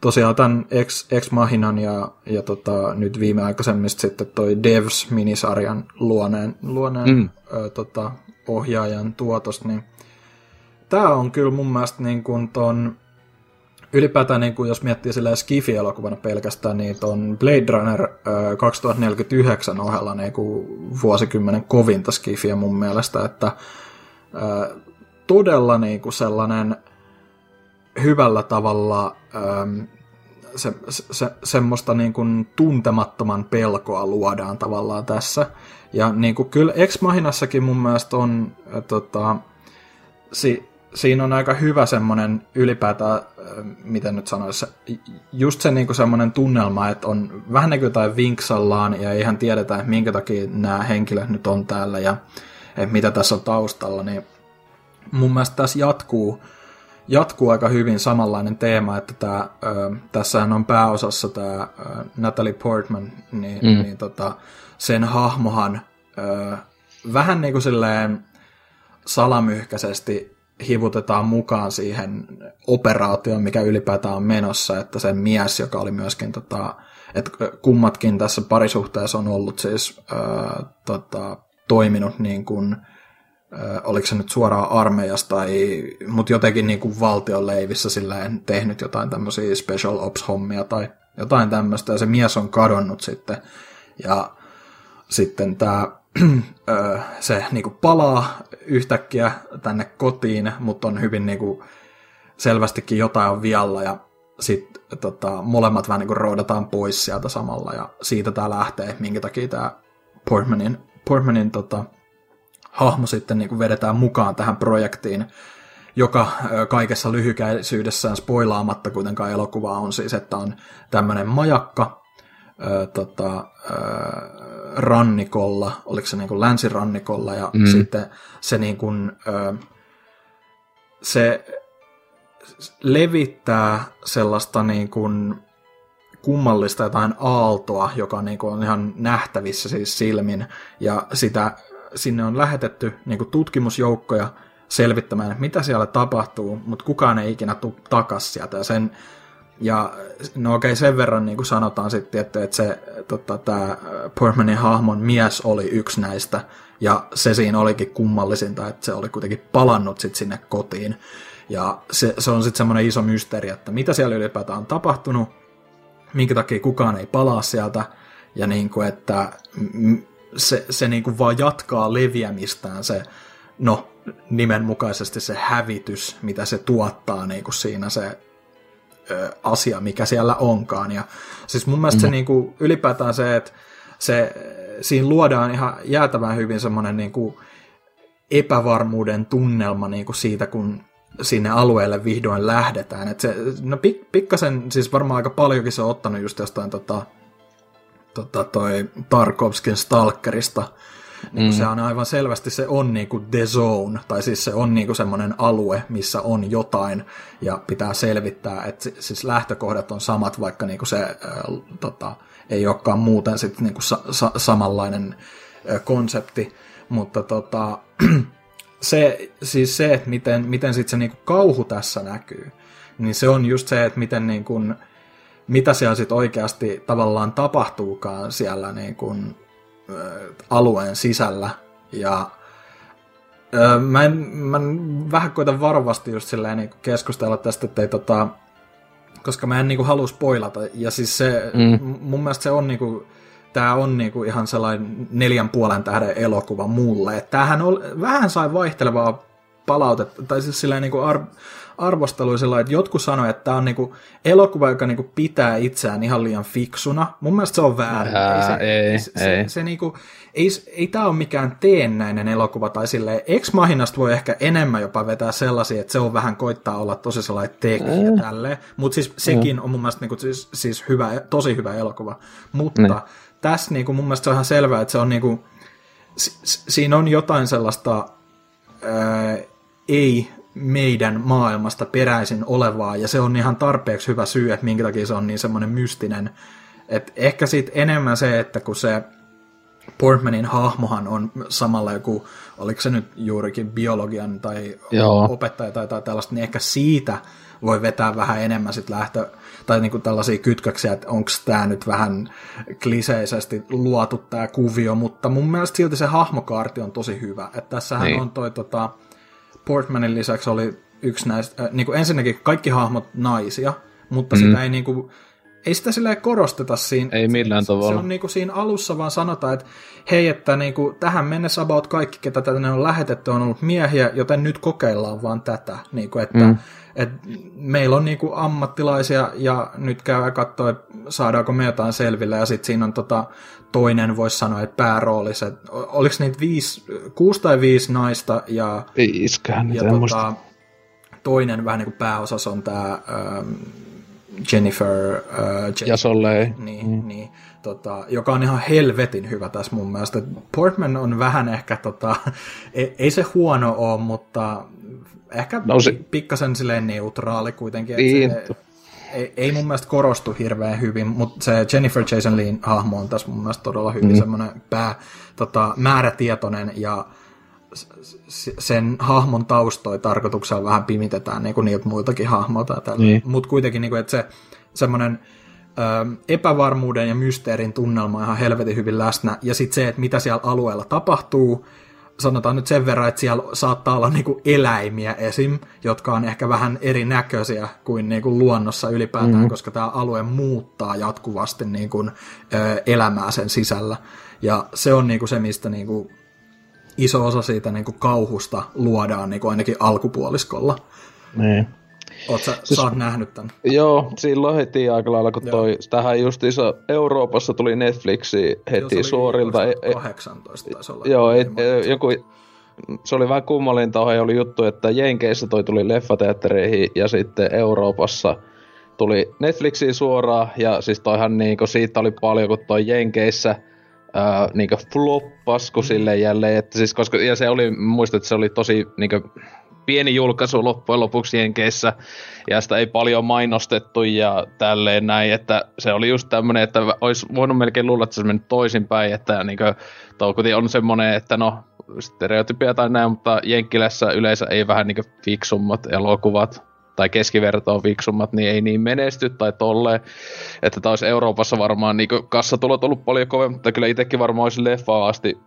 tosiaan tämän Ex, Ex Mahinan ja, ja tota, nyt viimeaikaisemmista sitten toi Devs-minisarjan luoneen, luoneen mm. ö, tota, ohjaajan tuotos, niin tämä on kyllä mun mielestä niin kuin ton, ylipäätään niin kuin jos miettii sillä Skifi-elokuvana pelkästään, niin ton Blade Runner ö, 2049 ohella niin kuin vuosikymmenen kovinta Skifiä mun mielestä, että todella niin kuin sellainen hyvällä tavalla se, se, semmoista niin kuin tuntemattoman pelkoa luodaan tavallaan tässä. Ja niin kuin kyllä Ex Machinassakin mun mielestä on, tota, si, siinä on aika hyvä semmoinen ylipäätään, miten nyt sanoisi, just se niin semmoinen tunnelma, että on vähän niin kuin jotain vinksallaan ja ihan tiedetä, että minkä takia nämä henkilöt nyt on täällä ja että mitä tässä on taustalla, niin mun mielestä tässä jatkuu, jatkuu aika hyvin samanlainen teema, että tää, ö, tässähän on pääosassa tämä Natalie Portman, niin, mm. niin tota, sen hahmohan vähän niin kuin silleen salamyhkäisesti hivutetaan mukaan siihen operaatioon, mikä ylipäätään on menossa, että se mies, joka oli myöskin, tota, että kummatkin tässä parisuhteessa on ollut siis ö, tota, toiminut niin kuin, oliko se nyt suoraan armeijasta, mutta jotenkin niin kuin valtion leivissä silleen tehnyt jotain tämmöisiä special ops-hommia tai jotain tämmöistä, ja se mies on kadonnut sitten, ja sitten tämä <clears throat> se niin kuin palaa yhtäkkiä tänne kotiin, mutta on hyvin niin kuin, selvästikin jotain on vialla, ja sitten tota, molemmat vähän niin kuin pois sieltä samalla, ja siitä tämä lähtee, minkä takia tämä Portmanin, Portmanin tota, hahmo sitten niin kuin vedetään mukaan tähän projektiin, joka kaikessa lyhykäisyydessään spoilaamatta kuitenkaan elokuvaa on siis, että on tämmöinen majakka ö, tota, ö, rannikolla, oliko se niin kuin länsirannikolla, ja mm. sitten se niin kuin, ö, se levittää sellaista niin kuin kummallista jotain aaltoa, joka niin kuin on ihan nähtävissä siis silmin, ja sitä sinne on lähetetty niin kuin tutkimusjoukkoja selvittämään, että mitä siellä tapahtuu, mutta kukaan ei ikinä tule takas sieltä. Ja, sen, ja no okei, sen verran niin kuin sanotaan sitten, että, että se, tota, tämä Portmanin hahmon mies oli yksi näistä, ja se siinä olikin kummallisinta, että se oli kuitenkin palannut sitten sinne kotiin. Ja se, se on sitten semmoinen iso mysteeri, että mitä siellä ylipäätään on tapahtunut, minkä takia kukaan ei palaa sieltä, ja niin kuin, että se, se niin kuin vaan jatkaa leviämistään se, no nimenmukaisesti se hävitys, mitä se tuottaa niin kuin siinä se ö, asia, mikä siellä onkaan. Ja siis mun mielestä mm. se niin kuin, ylipäätään se, että se, siinä luodaan ihan jäätävän hyvin semmoinen niin kuin epävarmuuden tunnelma niin kuin siitä, kun sinne alueelle vihdoin lähdetään. Et se, no pik, pikkasen, siis varmaan aika paljonkin se on ottanut just jostain tota, tota, toi Tarkovskin Stalkerista, niin mm. se on aivan selvästi se on niinku the zone, tai siis se on niinku semmoinen alue, missä on jotain ja pitää selvittää, että siis lähtökohdat on samat, vaikka niinku se äh, tota, ei olekaan muuten sit niinku sa- sa- samanlainen äh, konsepti, mutta tota, <clears throat> se, siis se, että miten, miten sit se niinku kauhu tässä näkyy, niin se on just se, että miten niinku, mitä siellä sitten oikeasti tavallaan tapahtuukaan siellä niin kuin, alueen sisällä. Ja ä, mä, en, mä en vähän koitan varovasti just silleen niin keskustella tästä, että ei tota, koska mä en niin kuin, halua spoilata. Ja siis se, mm. mun mielestä se on niin kuin, tää on niinku ihan sellainen neljän puolen tähden elokuva mulle. Tämähän on, vähän sai vaihtelevaa palautetta, tai siis silleen niin kuin ar- arvosteluisilla, että jotkut sanoivat, että tämä on niin kuin elokuva, joka niin kuin pitää itseään ihan liian fiksuna. Mun mielestä se on väärin. Ää, se, ei, se, se, ei. se, niin kuin, ei, ei tämä ole mikään teennäinen elokuva, tai silleen, Ex Machinasta voi ehkä enemmän jopa vetää sellaisia, että se on vähän koittaa olla tosi sellainen tekijä mm. tälleen, mutta siis sekin on mun mielestä niin kuin, siis, siis hyvä, tosi hyvä elokuva. Mutta Niin. tässä niin kuin, mun mielestä se on ihan selvää, että se on niin kuin, si- si- siinä on jotain sellaista ää, ei meidän maailmasta peräisin olevaa, ja se on ihan tarpeeksi hyvä syy, että minkä takia se on niin semmoinen mystinen. Et ehkä sitten enemmän se, että kun se Portmanin hahmohan on samalla joku, oliko se nyt juurikin biologian tai Joo. opettaja tai jotain tällaista, niin ehkä siitä voi vetää vähän enemmän sit lähtö, tai niinku tällaisia kytköksiä, että onko tämä nyt vähän kliseisesti luotu tämä kuvio, mutta mun mielestä silti se hahmokaarti on tosi hyvä. Että tässähän Niin. on toi tota, Portmanin lisäksi oli yksi näistä, äh, niin kuin ensinnäkin kaikki hahmot naisia, mutta mm. sitä ei niin kuin, ei sitä silleen korosteta siinä. Ei millään Se- Se tavalla. on niin kuin siinä alussa vaan sanotaan, että hei, että niin kuin, tähän mennessä about kaikki, ketä tänne on lähetetty, on ollut miehiä, joten nyt kokeillaan vaan tätä. Niin kuin, että mm. et meillä on niin kuin ammattilaisia ja nyt käy katsoa, saadaanko me jotain selville. Ja sitten siinä on tota, toinen, voisi sanoa, että päärooliset. Oliko niitä viisi, kuusi tai viisi naista ja Viiskään, ja tota, toinen vähän niin kuin pääosassa on tämä ähm, Jennifer äh, J- Ja Soleil. niin, mm. niin, tota, joka on ihan helvetin hyvä tässä mun mielestä. Portman on vähän ehkä, tota, <laughs> ei, ei se huono ole, mutta ehkä No se- se... pikkasen silleen neutraali kuitenkin. että Niin. Se, ei, ei mun mielestä korostu hirveän hyvin, mutta se Jennifer Jason Leigh hahmo on tässä mun mielestä todella hyvin mm. semmoinen pää, tota, määrätietoinen ja sen hahmon taustoi tarkoituksella vähän pimitetään niin kuin niiltä muiltakin hahmoilta. Niin. Mutta kuitenkin, niin kuin, että se semmoinen ö, epävarmuuden ja mysteerin tunnelma on ihan helvetin hyvin läsnä. Ja sitten se, että mitä siellä alueella tapahtuu, sanotaan nyt sen verran, että siellä saattaa olla niinku eläimiä esim, jotka on ehkä vähän erinäköisiä kuin niinku luonnossa ylipäätään, mm. koska tämä alue muuttaa jatkuvasti niinku, ö, elämää sen sisällä. Ja se on niinku se, mistä niinku, iso osa siitä niinku, kauhusta luodaan niinku, ainakin alkupuoliskolla. Niin. Oot sä, siis... sä oot nähnyt tämän? Joo, silloin heti aika lailla, kun Joo. toi, tähän justiinsa Euroopassa tuli Netflixi Joo, heti oli suorilta. Ei, ei, 2018 taisi olla. joo, ei, joku, se oli vähän kummallinen taho, oli juttu, että Jenkeissä toi tuli leffateattereihin ja sitten Euroopassa tuli Netflixiin suoraan ja siis toihan niinku siitä oli paljon, kun toi Jenkeissä ää, niinku floppas, kun silleen jälleen, että siis koska, ja se oli, muistan, että se oli tosi niinku pieni julkaisu loppujen lopuksi Jenkeissä, ja sitä ei paljon mainostettu ja tälleen näin, että se oli just tämmönen, että olisi voinut melkein luulla, että se olisi mennyt toisinpäin, että niinku, Toukuti on semmonen, että no, stereotypia tai näin, mutta Jenkkilässä yleensä ei vähän niinku fiksummat elokuvat tai keskivertoon fiksummat, niin ei niin menesty tai tolleen. Että taas Euroopassa varmaan niin kassatulot ollut paljon kovemmat, mutta kyllä itsekin varmaan olisi leffaa asti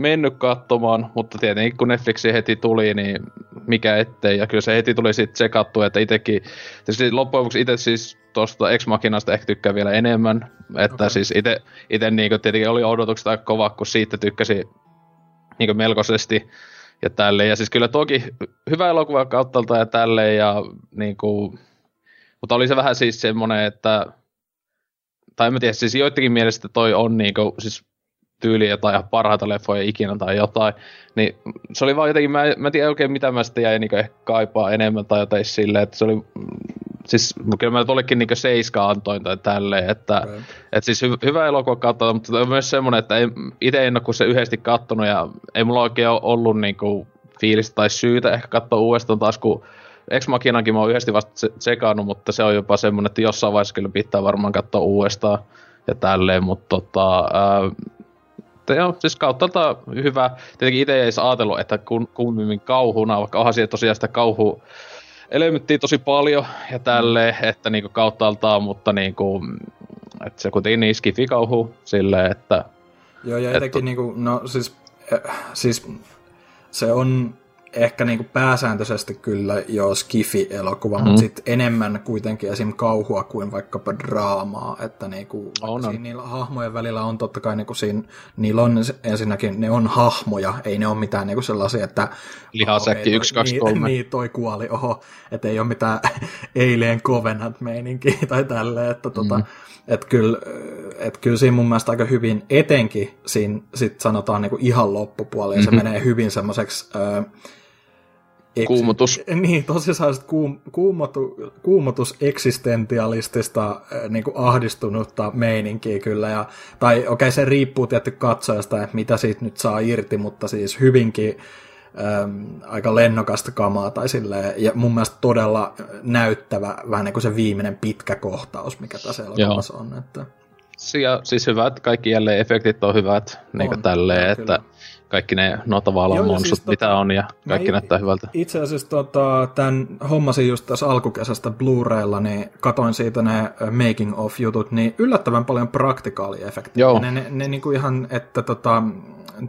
mennyt katsomaan, mutta tietenkin kun Netflixi heti tuli, niin mikä ettei, ja kyllä se heti tuli sitten tsekattu, että itsekin, tietysti loppujen lopuksi itse siis tuosta Ex Machinasta ehkä tykkää vielä enemmän, että okay. Siis itse, niin tietenkin oli odotukset aika kova, kun siitä tykkäsi niin melkoisesti ja tälleen, ja siis kyllä toki hyvä elokuva kauttalta ja tälleen, ja niin kuin, mutta oli se vähän siis semmoinen, että tai en mä tiedä, siis joidenkin mielestä toi on niinku, siis tyyli jotain ihan parhaita leffoja ikinä tai jotain, niin se oli vaan jotenkin, mä, mä en tiedä oikein mitä mä sitten jäin niinku ehkä kaipaa enemmän tai jotain silleen, että se oli, siis kyllä mä tollekin niinku seiska antoin tai tälleen, että Right. et siis hy, hyvä elokuva katsoa, mutta on myös semmoinen, että ei, itse en ole kuin se yhdesti kattonut ja ei mulla oikein ole ollut niinku fiilistä tai syytä ehkä katsoa uudestaan taas, kun Ex Machinankin mä oon yhdesti vasta se- tsekannut, mutta se on jopa semmoinen, että jossain vaiheessa kyllä pitää varmaan katsoa uudestaan ja tälleen, mutta tota, ää, mutta joo, siis kauttaalta hyvä. Tietenkin itse ei ajatellut, että kun, kummimmin kauhuna, vaikka onhan siellä tosiaan sitä kauhu elementtiä tosi paljon ja tälleen, että niinku kauttaaltaan, mutta niinku, että se kuitenkin niin skifi-kauhu silleen, että Joo, ja Et- etenkin niinku, no siis, äh, siis se on ehkä niinku pääsääntöisesti kyllä jo skifi-elokuva, mm. mutta sitten enemmän kuitenkin esim. kauhua kuin vaikkapa draamaa, että niinku, on, on. niillä hahmojen välillä on totta kai niinku siinä, niillä on ensinnäkin, ne on hahmoja, ei ne ole mitään niinku sellaisia, että Lihasäkki 1, 2, 3. Niin, toi kuoli, oho, että ei ole mitään <laughs> Alien Covenant-meininkiä <laughs> tai tälleen, että tota, mm. että kyllä, et kyllä siinä mun mielestä aika hyvin, etenkin siinä sit sanotaan niinku ihan loppupuolella, mm-hmm. ja se menee hyvin semmoiseksi äh, Kuumotus. <laughs> Niin, tosiaan kuum, kuumotu, kuumotus eksistentialistista äh, niin kuin ahdistunutta meininkiä kyllä. Ja, tai okei, okay, se riippuu tietty katsojasta, että mitä siitä nyt saa irti, mutta siis hyvinkin äm, aika lennokasta kamaa tai silleen, ja mun mielestä todella näyttävä, vähän niin kuin se viimeinen pitkä kohtaus, mikä tässä elokuvassa on. Että... Ja, siis hyvät, kaikki jälleen efektit on hyvät, niin kuin tälleen, että kyllä kaikki ne notavalon monsut, siis mitä tota, on, ja kaikki näyttää hyvältä. Itse asiassa tota, tämän hommasin just tässä alkukesästä Blu-raylla, niin katoin siitä ne making of jutut, niin yllättävän paljon praktikaaliefektejä. Joo. Ne, ne, ne niinku ihan, että tota,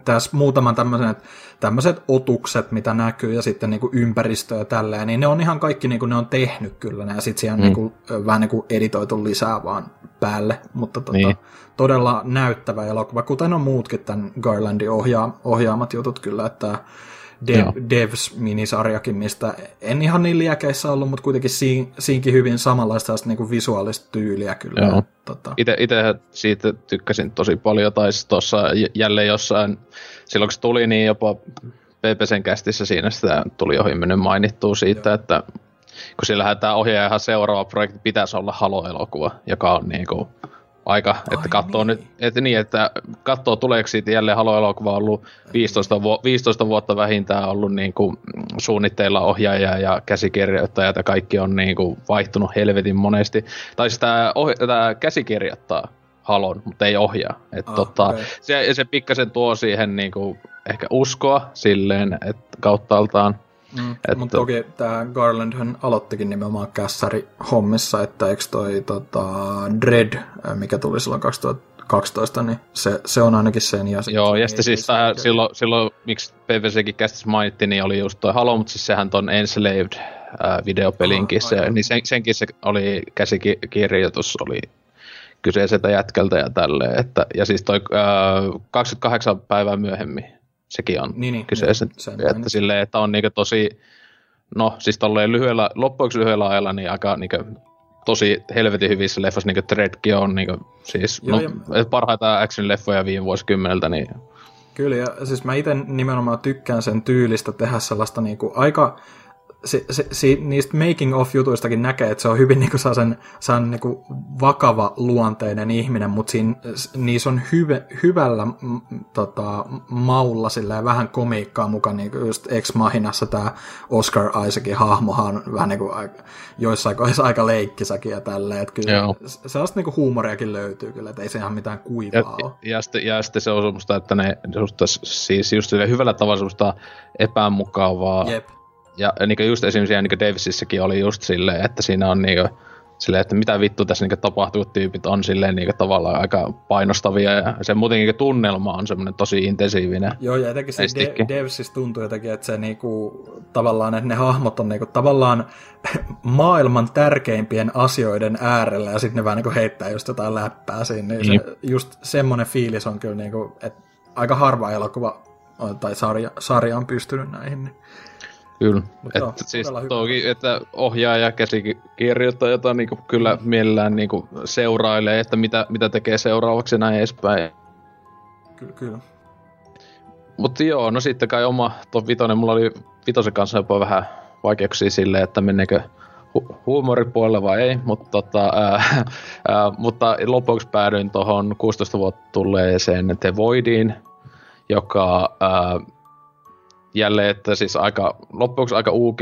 tässä muutaman tämmöisen, että tämmöiset otukset, mitä näkyy, ja sitten niinku ympäristö ja tälleen, niin ne on ihan kaikki, niinku ne on tehnyt kyllä, ja sitten siellä mm. niinku, vähän niinku editoitu lisää vaan päälle, mutta tota, niin. todella näyttävä elokuva, kuten on muutkin tämän Garlandin ohjaa, ohjaamat jutut kyllä, että Dev, Devs-minisarjakin, mistä en ihan niin liekeissä ollut, mutta kuitenkin siin, siinkin hyvin samanlaista niinku visuaalista tyyliä kyllä. Joo. Tota. Ite, itse siitä tykkäsin tosi paljon, tai tuossa jälleen jossain, silloin kun se tuli, niin jopa PPCn kästissä siinä sitä tuli ohi mennyt mainittua siitä, Joo. että kun sillä tämä ohjaajahan seuraava projekti pitäisi olla Halo-elokuva, joka on niin kuin aika, Ai että katsoo niin. nyt, että niin, että katsoo tuleeko siitä jälleen Halo-elokuva ollut 15, vu- 15 vuotta vähintään ollut niin kuin suunnitteilla ohjaaja ja käsikirjoittajat ja kaikki on niin kuin vaihtunut helvetin monesti. Tai siis tämä, oh- tämä käsikirjoittaa Halon, mutta ei ohjaa. että ah, tota, okay. se, se pikkasen tuo siihen niin kuin ehkä uskoa silleen, että kauttaaltaan Mm, että... Mutta toki tämä Garland hän aloittikin nimenomaan kässäri hommissa, että eikö toi tota, Dread, mikä tuli silloin 2012, niin se, se on ainakin sen. Ja Joo, ja sitten siis tähän, silloin, silloin, miksi PVCkin kästissä mainittiin, niin oli just toi Halo, mutta siis sehän ton Enslaved äh, videopelinkin, ah, se, niin sen, senkin se oli käsikirjoitus, oli kyseiseltä jätkältä ja tälleen, että, ja siis toi äh, 28 päivää myöhemmin sekin on niin, niin, kyseessä. Niin, että silleen, että on niinku tosi, no siis tolleen lyhyellä, loppuiksi lyhyellä ajalla niin aika niinku tosi helvetin hyvissä leffoissa, niinku Dreadkin on niinku, siis Joo, no, ja... parhaita action-leffoja viime vuosikymmeneltä, niin Kyllä, ja siis mä itse nimenomaan tykkään sen tyylistä tehdä sellaista niinku aika se, se, se, niistä making of jutuistakin näkee, että se on hyvin niin kuin sen, sen niin kuin vakava luonteinen ihminen, mutta siinä, niissä on hyve, hyvällä m, tota, maulla silleen, vähän komiikkaa mukaan, niin kuin just Ex Machinassa tämä Oscar Isaacin hahmohan vähän niin kuin joissain kohdissa aika leikkisäkin ja tälleen, että kyllä Joo. sellaista niin kuin huumoriakin löytyy kyllä, että ei se ihan mitään kuivaa ja, ole. Ja, sitten, ja sitten se on semmoista, että ne just, siis just hyvällä tavalla semmoista epämukavaa Jep ja niin just esimerkiksi niin Davisissäkin oli just silleen, että siinä on niin kuin, silleen, että mitä vittu tässä niin tapahtuu, tyypit on silleen niin tavallaan aika painostavia ja se muutenkin niin tunnelma on semmoinen tosi intensiivinen. Joo, ja jotenkin se De- Devsissä tuntuu jotenkin, että se niinku, tavallaan, että ne hahmot on niinku, tavallaan <laughs> maailman tärkeimpien asioiden äärellä ja sitten ne vähän niinku heittää just jotain läppää siinä, niin mm. se, just semmoinen fiilis on kyllä niinku, että aika harva elokuva tai sarja, sarja on pystynyt näihin. Kyllä. Mutta että, joo, siis toki, että ohjaaja käsikirjoittaja, jota niinku kyllä mielellään niinku seurailee, että mitä, mitä tekee seuraavaksi näin edespäin. Kyllä, kyllä. Mutta joo, no sitten kai oma top vitonen, mulla oli vitosen kanssa jopa vähän vaikeuksia silleen, että menneekö hu- huumoripuolelle vai ei, mutta, tota, ää, <laughs> ää, mutta lopuksi päädyin tuohon 16 vuotta tulleeseen The Voidiin, joka ää, jälleen, että siis aika, loppuksi aika UG,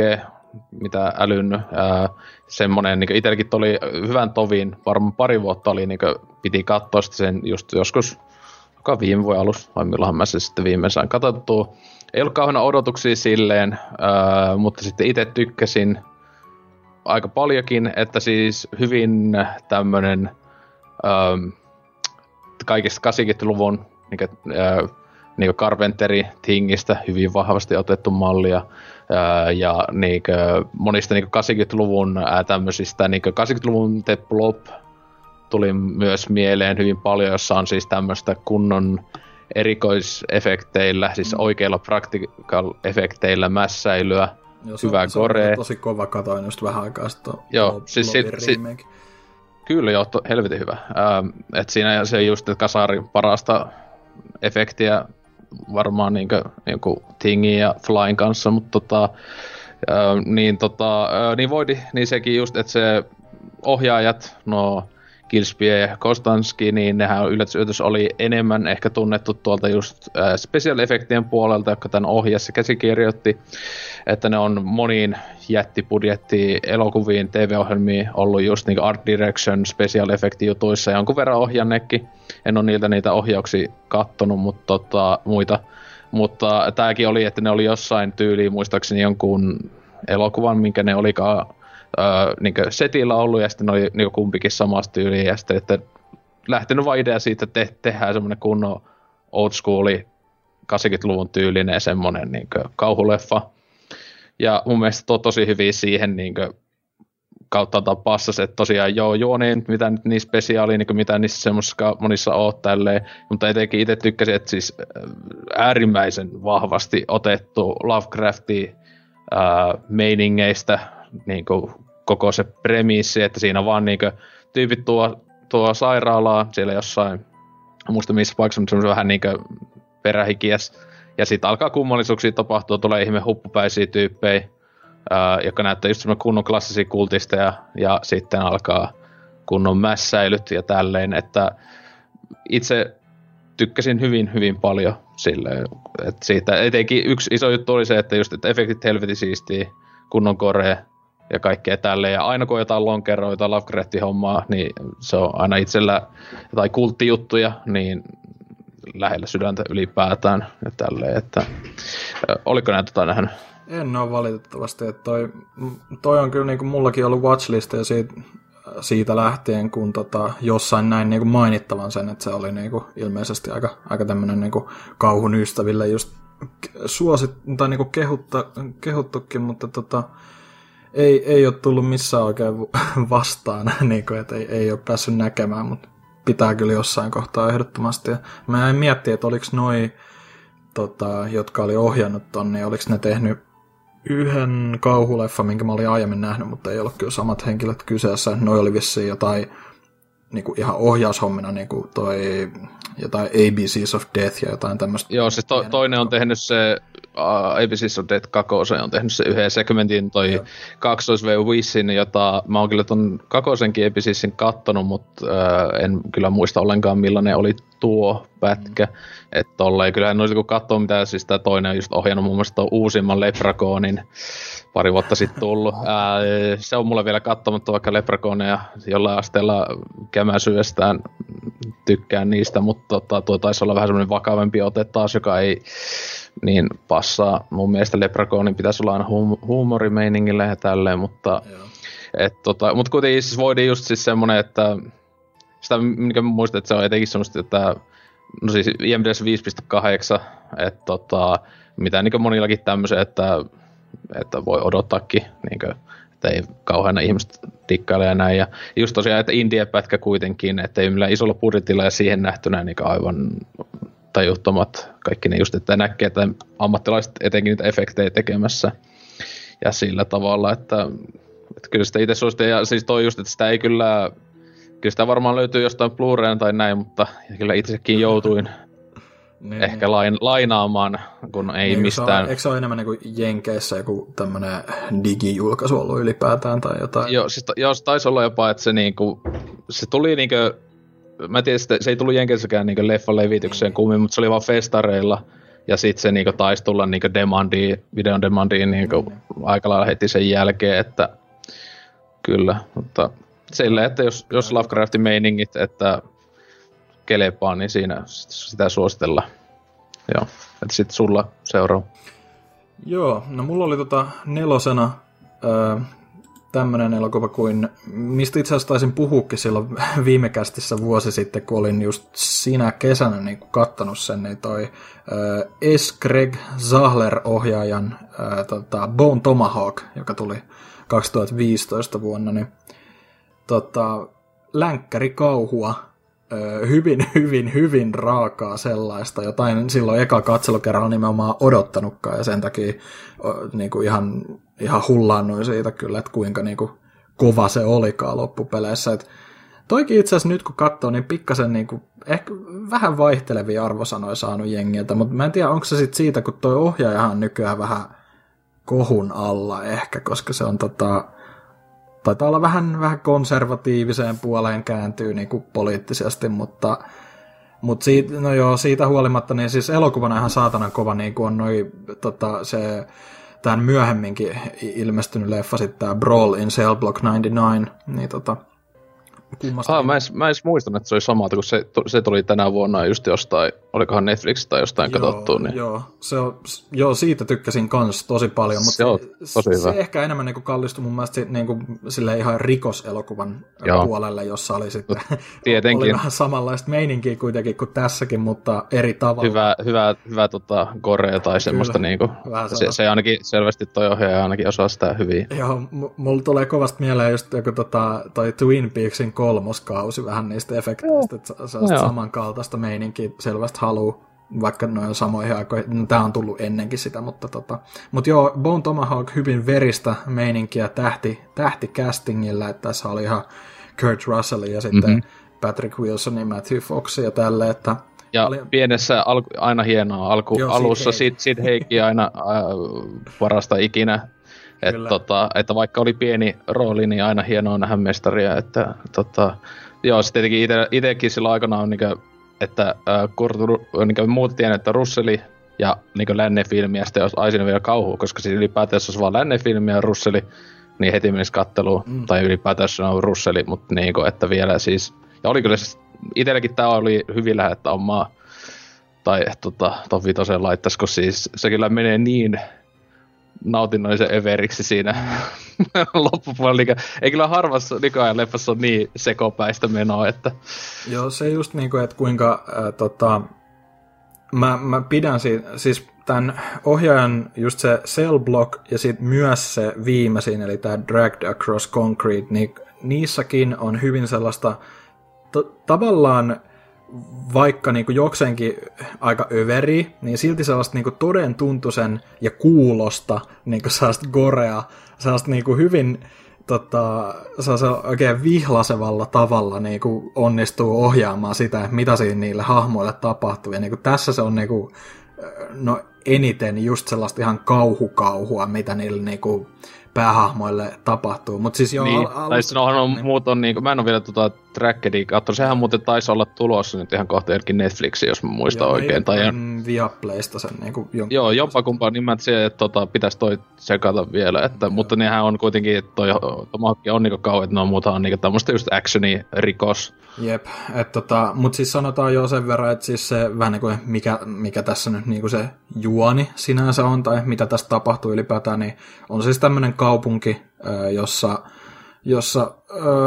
mitä älyn, ää, semmonen, niin itselläkin oli hyvän tovin, varmaan pari vuotta oli, niin piti katsoa sen just joskus, joka viime vuoden alussa, vai milloinhan mä se sitten viimein sain katsottua. Ei ollut kauhean odotuksia silleen, ää, mutta sitten itse tykkäsin aika paljonkin, että siis hyvin tämmönen ää, kaikista 80-luvun niin kuin, ää, niin Carpenteri Thingistä hyvin vahvasti otettu mallia. Ja niin monista niin 80-luvun ää, tämmöisistä, niin 80-luvun The Blob tuli myös mieleen hyvin paljon, jossa on siis tämmöistä kunnon erikoisefekteillä, siis mm. oikeilla practical efekteillä mässäilyä, Joo, se, hyvä se core. tosi kova, katoin just vähän aikaa sitten Joo, siis sit, sit, Kyllä joo, to, helvetin hyvä. Ähm, et siinä se just, että kasari parasta efektiä varmaan niinkö, niinku Tingin ja Flyin kanssa, mutta tota, niin, tota, niin voidi, niin sekin just, että se ohjaajat, no Kilspie ja Kostanski, niin nehän yllätys, oli enemmän ehkä tunnettu tuolta just special effektien puolelta, joka tämän ohjassa käsikirjoitti, että ne on moniin jättibudjetti elokuviin, TV-ohjelmiin ollut just niin art direction, special effect jutuissa, jonkun verran ohjannekin. En ole niiltä niitä ohjauksia kattonut, mutta tota, muita. Mutta tämäkin oli, että ne oli jossain tyyliin, muistaakseni jonkun elokuvan, minkä ne olikaan öö, niin setillä ollut, ja sitten ne oli niin kumpikin samasta tyyliin, ja sitten, että lähtenyt vaan idea siitä, että te, tehdään semmoinen kunnon old schooli 80-luvun tyylinen semmoinen niin kauhuleffa. Ja mun mielestä to, tosi hyvin siihen niin kuin, kautta passas, että tosiaan joo, joo niin, mitä nyt niin spesiaalia, niin mitä niissä semmoisissa monissa on tälleen, mutta etenkin itse tykkäsin, että siis äärimmäisen vahvasti otettu Lovecrafti ää, meiningeistä niin kuin koko se premissi, että siinä vaan niin kuin, tyypit tuo, tuo sairaalaa siellä jossain, muista missä paikassa, mutta se on vähän niin kuin perähikiäs, ja sitten alkaa kummallisuuksia tapahtua, tulee ihme huppupäisiä tyyppejä, ää, jotka näyttää just semmoinen kunnon klassisia kultisteja, ja sitten alkaa kunnon mässäilyt ja tälleen, että itse tykkäsin hyvin, hyvin paljon sille, että siitä etenkin yksi iso juttu oli se, että just, että efektit helvetin siistiä, kunnon korea ja kaikkea tälleen. Ja aina kun on jotain lonkeroa, jotain Lovecraft-hommaa, niin se on aina itsellä jotain kulttijuttuja, niin lähellä sydäntä ylipäätään ja tälleen, että oliko näitä tota nähnyt? En ole valitettavasti, että toi, toi on kyllä niin kuin mullakin ollut watchlist ja siitä, siitä lähtien, kun tota, jossain näin niin kuin mainittavan sen, että se oli niin kuin ilmeisesti aika, aika tämmöinen niin kuin kauhun ystäville just suosit, tai niin kuin kehutta, kehuttukin, mutta tota, ei, ei ole tullut missään oikein <laughs> vastaan, <laughs> niin kuin, että ei, ei ole päässyt näkemään, mutta pitää kyllä jossain kohtaa ehdottomasti. Ja mä en miettiä, että oliko noi, tota, jotka oli ohjannut ton, niin oliko ne tehnyt yhden kauhuleffa, minkä mä olin aiemmin nähnyt, mutta ei ollut kyllä samat henkilöt kyseessä. Noi oli vissiin jotain niin kuin ihan ohjaushommina niin kuin toi jotain ABCs of Death ja jotain tämmöistä. Joo, siis to, toinen on tehnyt se uh, ABCs of Death 2, on tehnyt se yhden segmentin toi kaksois V Wissin, jota mä oon kyllä ton kakosenkin ABCsin kattonut, mutta uh, en kyllä muista ollenkaan millainen oli tuo pätkä. Mm. Että tolleen, kyllä en olisi kun katsoa mitä siis tää toinen on just ohjannut muun muassa uusimman Lepracaunin pari vuotta sitten tullut. <laughs> Ää, se on mulle vielä katsomatta vaikka Leprechaunia jollain asteella kämäsyestään tykkään niistä, mutta tota, tuo taisi olla vähän semmoinen vakavampi ote taas, joka ei niin passaa. Mun mielestä Leprechaunin pitäisi olla aina hum- huumorimeiningillä ja tälleen, mutta, et, tota, mutta kuitenkin siis voidaan just siis semmoinen, että sitä mikä muistan, että se on etenkin semmoista, että no siis IMDS 5.8, että tota, mitä niin monillakin tämmöisen, että että voi odottaakin, niin kuin, että ei kauhean ihmiset tikkaile ja näin. Ja just tosiaan, että India-pätkä kuitenkin, että ei millään isolla budjetilla ja siihen nähtynä niin aivan tajuttomat kaikki ne just, että näkee, että ammattilaiset etenkin niitä efektejä tekemässä ja sillä tavalla, että, että kyllä sitä itse suosittelen, ja siis toi just, että sitä ei kyllä, kyllä sitä varmaan löytyy jostain blu tai näin, mutta kyllä itsekin joutuin niin, ehkä niin. Lain, lainaamaan, kun ei niin, mistään... Se eikö se ole enemmän niin kuin Jenkeissä joku tämmöinen digijulkaisu ollut ylipäätään tai jotain? Joo, siis, joo, se taisi olla jopa, että se, niinku, se tuli niinku, mä tiedän, se ei tullut Jenkeissäkään niinku leffan levitykseen niin. kummin, mutta se oli vaan festareilla. Ja sitten se niinku taisi tulla niinku demandiin, videon demandiin niinku mm. aika lailla heti sen jälkeen, että kyllä, mutta silleen, että jos, jos Lovecraftin meiningit, että kelepaa, niin siinä sitä suositella. Joo, että sitten sulla seuraa. Joo, no mulla oli tota nelosena ää, tämmöinen elokuva kuin, mistä itse asiassa taisin puhukin silloin <laughs> viime kästissä vuosi sitten, kun olin just siinä kesänä niin kuin kattonut sen, niin toi äh, S. Greg Zahler-ohjaajan äh, tota, Bone Tomahawk, joka tuli 2015 vuonna, niin tota, länkkäri kauhua, hyvin, <laughs> hyvin, hyvin raakaa sellaista, jotain silloin eka katselukerralla nimenomaan odottanutkaan, ja sen takia niin kuin ihan, ihan hullaannuin siitä kyllä, että kuinka niin kuin, kova se olikaan loppupeleissä. Et toikin itse asiassa nyt kun katsoo, niin pikkasen niin kuin, ehkä vähän vaihtelevia arvosanoja saanut jengiltä, mutta mä en tiedä, onko se sitten siitä, kun toi ohjaajahan on nykyään vähän kohun alla ehkä, koska se on tota, taitaa olla vähän, vähän konservatiiviseen puoleen kääntyy niin kuin poliittisesti, mutta, mutta siitä, no joo, siitä huolimatta, niin siis elokuvana ihan saatanan kova, niin on noi, tota, se tämän myöhemminkin ilmestynyt leffa sitten tämä Brawl in Cell Block 99, niin tota, Kummasta ah, mä, en, mä en muistan, että se oli samalta, kun se, se tuli tänä vuonna just jostain, olikohan Netflix tai jostain joo, katsottu. Niin... Joo, se on, joo, siitä tykkäsin kans tosi paljon, mutta se, on tosi hyvä. se ehkä enemmän niin kallistui mun mielestä niin kuin, sille ihan rikoselokuvan joo. puolelle, jossa oli sitten Tietenkin. oli vähän samanlaista meininkiä kuitenkin kuin tässäkin, mutta eri tavalla. Hyvä, hyvä, hyvä tota, korea tai semmoista, niin kuin, se, se, ainakin selvästi toi ohjaaja ainakin osaa sitä hyvin. Joo, m- mulla tulee kovasti mieleen just joku tota, toi Twin Peaksin kolmoskausi vähän niistä efekteistä, että se on samankaltaista meininkiä selvästi haluu, vaikka noin samoihin aikoihin, no, tämä on tullut ennenkin sitä, mutta tota, mut joo, Bone Tomahawk hyvin veristä meininkiä tähti, tähti castingilla, että tässä oli ihan Kurt Russell ja sitten mm-hmm. Patrick Wilson ja Matthew Fox ja tälle, että ja oli... pienessä alku, aina hienoa. Alku, Joo, alussa, Sid, Sid Heikki aina äh, parasta ikinä että, tota, että vaikka oli pieni rooli, niin aina hienoa nähdä mestaria. Että, tota, joo, sitten tietenkin ite, itekin silloin aikana on, niin kuin, että äh, Kurt, niin muuttiin, että Russeli ja niin lännefilmi ja sitten jos Aisin vielä kauhu, koska siinä ylipäätään jos olisi vaan lännefilmi ja Russeli, niin heti menisi katteluun, mm. tai ylipäätään se on Russeli, mutta niin kuin, että vielä siis, ja oli kyllä siis, itselläkin tämä oli hyvin lähetä omaa, tai tota, ton vitosen laittaisi, kun siis se kyllä menee niin nautinnollisen överiksi siinä <laughs> loppupuolella. Ei kyllä harvassa nykyajan leffassa ole niin sekopäistä menoa, että... Joo, se just niinku, että kuinka äh, tota, mä, mä pidän siitä, siis tämän ohjaajan just se Cell Block ja sitten myös se viimeisin, eli tämä Dragged Across Concrete, niin niissäkin on hyvin sellaista t- tavallaan vaikka niin kuin jokseenkin aika överi, niin silti sellaista niin kuin toden tuntuisen ja kuulosta niin kuin sellaista gorea, sellaista niin kuin hyvin tota, oikein vihlasevalla tavalla niin kuin onnistuu ohjaamaan sitä, mitä siinä niille hahmoille tapahtuu. Ja niin kuin tässä se on niin kuin, no eniten just sellaista ihan kauhukauhua, mitä niille niin kuin, päähahmoille tapahtuu. Mut siis joo, niin, al- tai sitten on, niin. muut on niinku, mä en ole vielä tota Trackedia katsonut, sehän muuten taisi olla tulossa nyt ihan kohta jollekin Netflixi, jos mä muistan joo, oikein. Tai mm, Viaplaysta sen niinku jonkun... Joo, jopa kumpaa, niin mä se, että tota, pitäisi toi sekata vielä, että, joo. mutta nehän on kuitenkin, että toi Tomahawk on niinku kauan, että muuta on niinku tämmöistä just actioni rikos. Jep, että tota, mut siis sanotaan jo sen verran, että siis se vähän niinku, mikä, mikä tässä nyt niinku se juoni sinänsä on, tai mitä tässä tapahtuu ylipäätään, niin on siis tämmönen kaupunki, jossa, jossa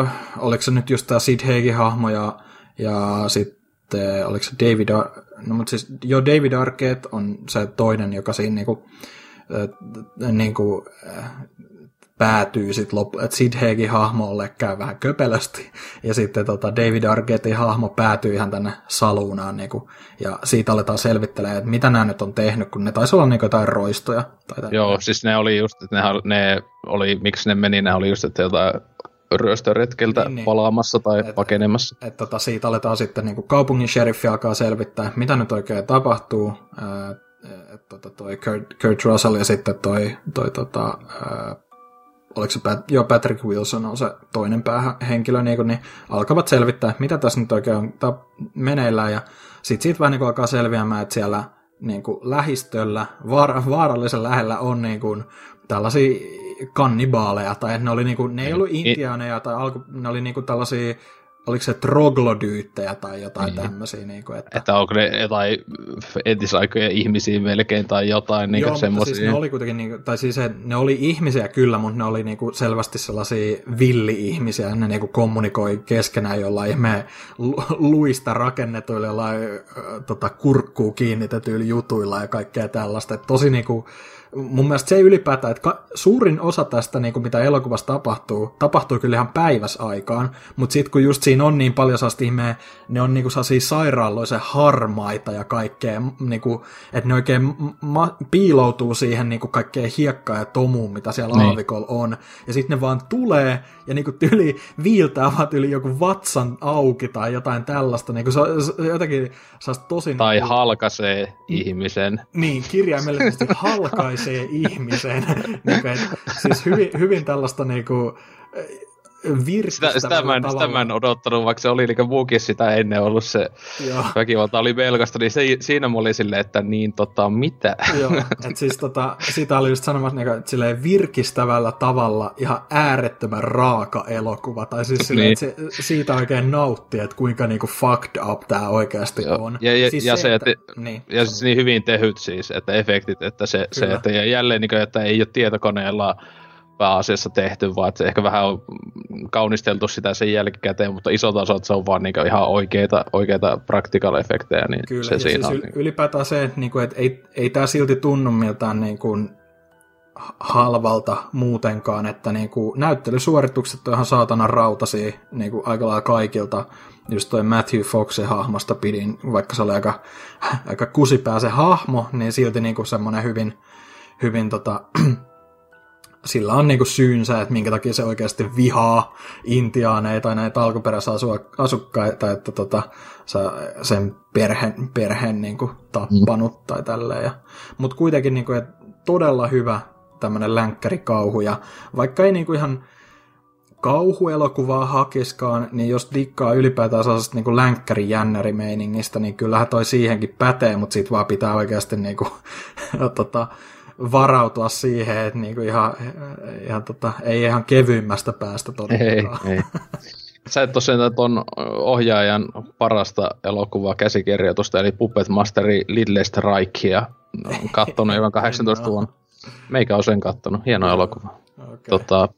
äh, oliko se nyt just tämä Sid Haigin hahmo ja, ja sitten oliko se David, Ar- no mutta siis jo David Arquette on se toinen, joka siinä niinku, äh, niinku, päätyy sitten loppu, että Sid Haigin hahmolle käy vähän köpelösti, ja sitten tota David Arquettein hahmo päätyy ihan tänne saluunaan, niinku, ja siitä aletaan selvittelemään, että mitä nämä nyt on tehnyt, kun ne taisi olla niinku jotain roistoja. Tai Joo, siis ne oli just, että ne, ne oli, miksi ne meni, ne oli just, että jotain ryöstöretkeltä niin, niin. palaamassa tai et, pakenemassa. Et, et, tota, siitä aletaan sitten niin kaupungin sheriffi alkaa selvittää, mitä nyt oikein tapahtuu. et, tota, toi Kurt, Kurt Russell ja sitten toi, toi tota, ää, oliko se Pat, joo, Patrick Wilson on se toinen päähenkilö, niin, kuin, niin alkavat selvittää, mitä tässä nyt oikein on meneillään, ja sitten siitä vähän niin alkaa selviämään, että siellä niin kuin lähistöllä, vaar, vaarallisen lähellä on niin kuin, tällaisia kannibaaleja, tai että ne, oli niin kuin, ne ei ollut intiaaneja, tai alku, ne oli niin kuin tällaisia oliko se troglodyyttejä tai jotain niin. tämmöisiä. Niin kuin, että... että onko ne jotain entisaikojen ihmisiä melkein tai jotain niin Joo, semmoisia. Siis ne oli kuitenkin, niin kuin, tai siis ne oli ihmisiä kyllä, mutta ne oli niin kuin selvästi sellaisia villi-ihmisiä, ne niin kuin kommunikoi keskenään jollain ihmeen luista rakennetuilla jollain äh, tota, kurkkuun kiinnitetyillä jutuilla ja kaikkea tällaista. Et tosi niin kuin, mun mielestä se ylipäätään, että ka- suurin osa tästä, niin kuin mitä elokuvassa tapahtuu, tapahtuu kyllä ihan päiväsaikaan, mutta sitten kun just siinä on niin paljon sellaista ihmeä, ne on niin kuin sairaaloisen harmaita ja kaikkea, niin kuin, että ne oikein ma- piiloutuu siihen niin kuin kaikkeen hiekkaan ja tomuun, mitä siellä niin. aavikolla on, ja sitten ne vaan tulee ja niin kuin tyli viiltää vaan yli joku vatsan auki tai jotain tällaista, niin kuin se, se jotenkin tosi... Tai niin kuin, halkaisee ihmisen. Niin, kirjaimellisesti halkaisee se ihmisen. <laughs> niin kuin, siis hyvin, hyvin tällaista niin kuin, sitä, sitä, mä en, sitä mä en odottanut, vaikka se oli niin muukin sitä ennen ollut se Joo. väkivalta oli velkasta, niin se, siinä mä olin silleen, että niin tota, mitä? Joo, että siis tota, sitä oli just sanomassa niin, että silleen virkistävällä tavalla ihan äärettömän raaka elokuva, tai siis silleen, niin. että se, siitä oikein nautti, että kuinka niinku fucked up tämä oikeasti Joo. on. Ja, ja, siis ja se, että, että niin, ja siis niin hyvin tehyt siis, että efektit, että se, se että ja jälleen niin kuin, että ei ole tietokoneella pääasiassa tehty, vaan että se ehkä vähän on kaunisteltu sitä sen jälkikäteen, mutta isot osat se on vaan niin ihan oikeita, oikeita practical efektejä, niin Kyllä, se ja siinä siis on. Niin. ylipäätään se, että, niin kuin, että ei, ei tämä silti tunnu miltään niin kuin halvalta muutenkaan, että niin kuin, näyttelysuoritukset on ihan saatana rautasia niin kuin aika lailla kaikilta. Just toi Matthew Foxin hahmosta pidin, vaikka se oli aika, aika kusipää se hahmo, niin silti niin kuin semmoinen hyvin, hyvin tota, sillä on niinku syynsä, että minkä takia se oikeasti vihaa intiaaneja tai näitä alkuperäisasukkaita, että tota, sen perheen, perheen niinku tappanut mm. tai tälleen. Mutta kuitenkin niinku, et todella hyvä tämmöinen länkkärikauhu, ja vaikka ei niinku ihan kauhuelokuvaa hakiskaan, niin jos dikkaa ylipäätään sellaisesta niin länkkäri-jännärimeiningistä, niin kyllähän toi siihenkin pätee, mutta sit vaan pitää oikeasti niin kuin, <laughs> tota, varautua siihen, että niinku ihan, ihan tota, ei ihan kevyimmästä päästä todellakaan. Ei, ei. <laughs> Sä et tosiaan tuon ohjaajan parasta elokuvaa käsikirjoitusta, eli Puppet Masteri Lidle Strikea kattonut, joka 18 vuonna. Meikä on sen kattonut, hieno elokuva. Okay. Tota,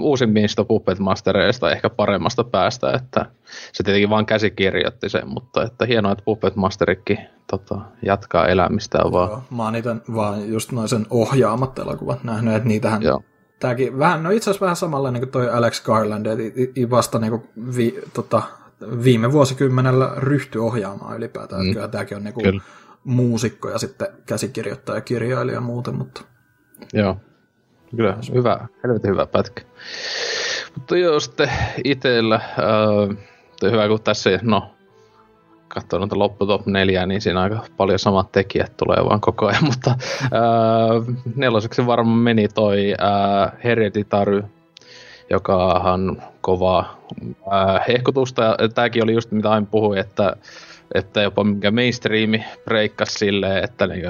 uusimmista Puppet Mastereista ehkä paremmasta päästä, että se tietenkin vain käsikirjoitti sen, mutta että hienoa, että Puppet Masterikin tota, jatkaa elämistä vaan. Joo, mä oon itse vaan just noin sen ohjaamat elokuvat nähnyt, että niitähän Joo. Tääkin vähän, no itse asiassa vähän samanlainen kuin toi Alex Garland, että vasta niin kuin vi, tota, viime vuosikymmenellä ryhtyi ohjaamaan ylipäätään, mm. kyllä tämäkin on niin kuin muusikko ja sitten käsikirjoittaja ja kirjailija ja muuten, mutta... Joo, Kyllä, hyvä, helvetin hyvä pätkä. Mutta joo, sitten itsellä, äh, hyvä kun tässä, no, katsoo noita lopputop neljää, niin siinä aika paljon samat tekijät tulee vaan koko ajan, <laughs> mutta äh, neloseksi varmaan meni toi äh, Hereditary, on kova äh, hehkutusta, ja tämäkin oli just mitä aina puhuin, että, että jopa mikä mainstreami breikkasi silleen, että niin,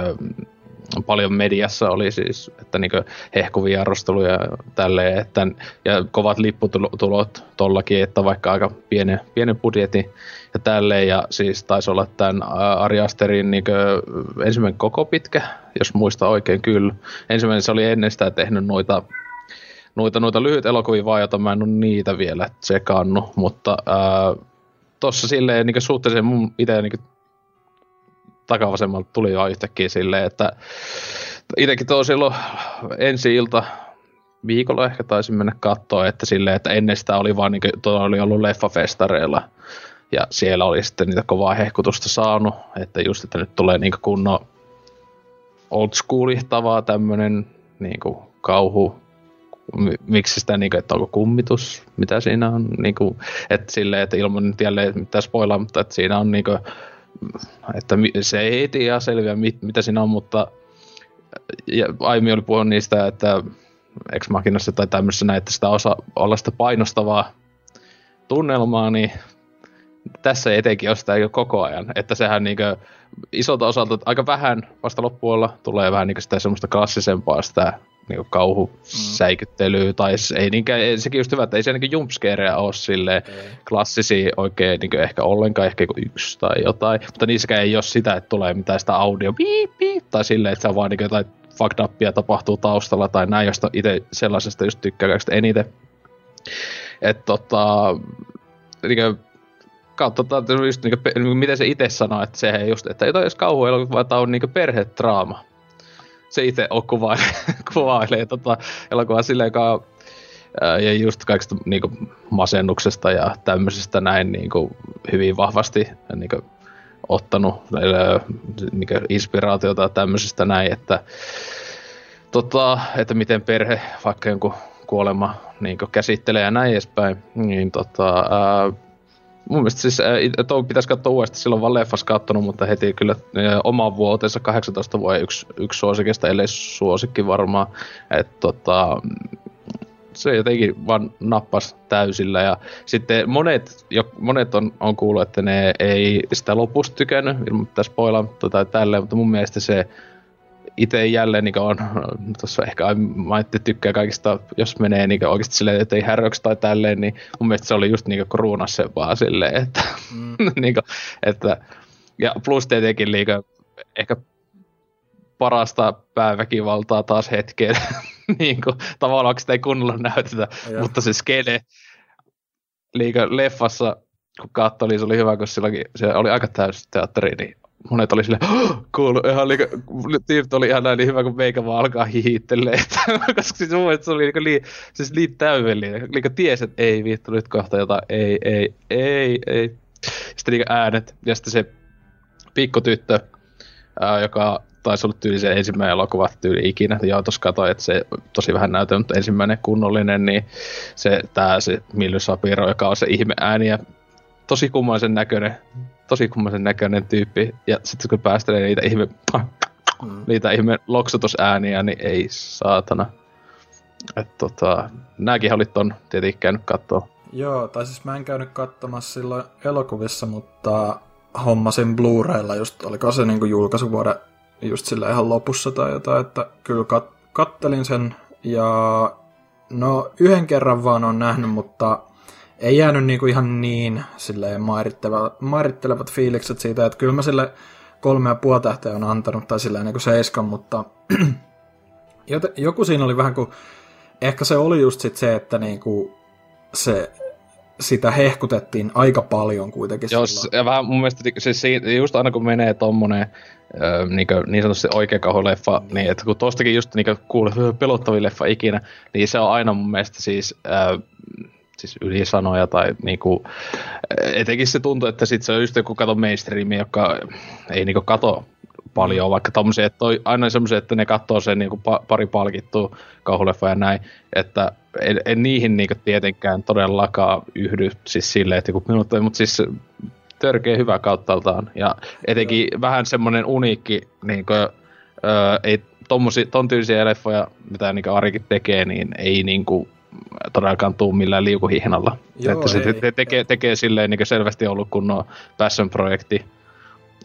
paljon mediassa oli siis, että niin hehkuvia arvosteluja tälleen, että, ja kovat lipputulot tollakin, että vaikka aika pienen, pienen budjetin ja tälleen, ja siis taisi olla tämän Ari Asterin niin ensimmäinen koko pitkä, jos muista oikein kyllä. Ensimmäinen se oli ennen sitä tehnyt noita noita, noita lyhyt elokuvia vaan, jota mä en ole niitä vielä tsekannut, mutta ää, tossa silleen niin suhteellisen mun itse niin takavasemmalta tuli vaan yhtäkkiä silleen, että itsekin tuo silloin ensi ilta viikolla ehkä taisin mennä katsoa, että silleen, että ennen sitä oli vaan niin kuin, oli ollut leffafestareilla. Ja siellä oli sitten niitä kovaa hehkutusta saanut, että just, että nyt tulee niin kunnon old schoolitavaa tämmönen niin kauhu, miksi sitä, niin kuin, että onko kummitus, mitä siinä on, niin kuin, että silleen, että ilman nyt jälleen mitään spoilaa, mutta että siinä on niin kuin, että se ei heti ihan selviä, mit, mitä siinä on, mutta ja Aimi oli puhunut niistä, että Ex Machinassa tai tämmöisessä näitä sitä osa olla sitä painostavaa tunnelmaa, niin tässä etenkin on sitä koko ajan. Että sehän niinkö isolta osalta aika vähän vasta loppuolla tulee vähän niinkö sitä semmoista klassisempaa sitä niinku kauhusäikyttelyä, mm. tai ei niinkään, sekin just hyvä, että ei se niinku jumpscareja ole silleen klassisia oikein niinku ehkä ollenkaan, ehkä yksi tai jotain, mutta niissäkään ei ole sitä, että tulee mitään sitä audio piip, piip, tai silleen, että se on vaan niinku jotain fucked upia tapahtuu taustalla tai näin, josta itse sellaisesta just tykkää eniten. Että tota, niinku, katsotaan, just niinku, miten se itse sanoo, että se just, että jotain jos kauhuelokuva, tämä on niinku perhedraama. Se itse on kuvailee, <laughs> kuvailee tota elokuvaa silleen, joka ja just kaikista niinku, masennuksesta ja tämmöisestä näin niinku, hyvin vahvasti niinku, ottanut niinku, inspiraatiota tämmöisestä näin, että, tota, että miten perhe vaikka jonkun kuolema niin käsittelee ja näin edespäin, niin tota, ää, mun mielestä siis tuo pitäisi katsoa uudestaan, silloin vaan leffas kattonut, mutta heti kyllä oma vuotensa 18 vuoden yksi, yksi suosikista, ellei suosikki varmaan. Että tota, se jotenkin vaan nappas täysillä. Ja sitten monet, jo, monet on, on kuullut, että ne ei sitä lopusta tykännyt, ilman pitää spoilaa tai tälleen, mutta mun mielestä se itse jälleen niin on, tuossa ehkä maitte tykkää kaikista, jos menee niin oikeasti silleen, että ei härröksi tai tälleen, niin mun mielestä se oli just niin kruunas se vaan silleen, että, mm. <laughs> niin kuin, että ja plus tietenkin niin kuin, ehkä parasta pääväkivaltaa taas hetkeen, <laughs> niin kuin, tavallaan sitä ei kunnolla näytetä, ja. mutta se skene liikaa leffassa, kun katsoi, niin se oli hyvä, koska silloinkin se oli aika täysi teatteri, niin monet oli silleen, kuulu, ihan liika, tyypit oli ihan näin niin hyvä, kun meikä vaan alkaa hihittelee, <laughs> koska siis mun mielestä se oli liika, lii, siis liian täydellinen, liika ties, että ei vittu nyt kohta jotain, ei, ei, ei, ei. Sitten liika äänet, ja sitten se pikkutyttö, ää, joka taisi olla tyyli se ensimmäinen elokuva tyyli ikinä, ja tuossa katsoin, että se tosi vähän näytä, mutta ensimmäinen kunnollinen, niin se, tää se Milly Sapiro, joka on se ihme ääni, ja tosi kummallisen näköinen, tosi kummallisen näköinen tyyppi. Ja sitten kun päästelee niitä ihme, mm. niitä ihme loksutusääniä, niin ei saatana. Et tota, nääkin olit ton tietenkin käynyt kattoo. Joo, tai siis mä en käynyt katsomassa silloin elokuvissa, mutta hommasin Blu-raylla just, oliko se niinku julkaisuvuoden just sillä ihan lopussa tai jotain, että kyllä kat- kattelin sen ja no yhden kerran vaan on nähnyt, mutta ei jäänyt niinku ihan niin silleen mairittelevat fiilikset siitä, että kyllä mä sille kolme ja puoli tähteä on antanut, tai silleen niinku seiskan, mutta <clears throat> joku siinä oli vähän kuin, ehkä se oli just sit se, että niinku se sitä hehkutettiin aika paljon kuitenkin. Joo, ja vähän mun mielestä siis just aina kun menee tommonen niin, niin sanotusti oikea kauhuleffa, niin että kun tostakin just niin kuulee pelottavin leffa ikinä, niin se on aina mun mielestä siis äh, siis ylisanoja tai niinku, etenkin se tuntuu, että sit se on just joku kato mainstreami, joka ei niinku kato paljon, mm. vaikka tommosia, että toi, aina semmoisia, että ne katsoo sen niinku pa, pari palkittua kauhuleffa ja näin, että en, en niihin niinku tietenkään todellakaan yhdy siis silleen, että joku minut, mutta siis törkeä hyvä kauttaaltaan ja etenkin Joo. vähän semmonen uniikki, niinku, öö, ei tommosi, ton tyylisiä leffoja, mitä niinku Arikin tekee, niin ei niinku todellakaan tuu millään liukuhihnalla. Joo, että se te- tekee, tekee silleen niin selvästi ollut kunnon passion-projekti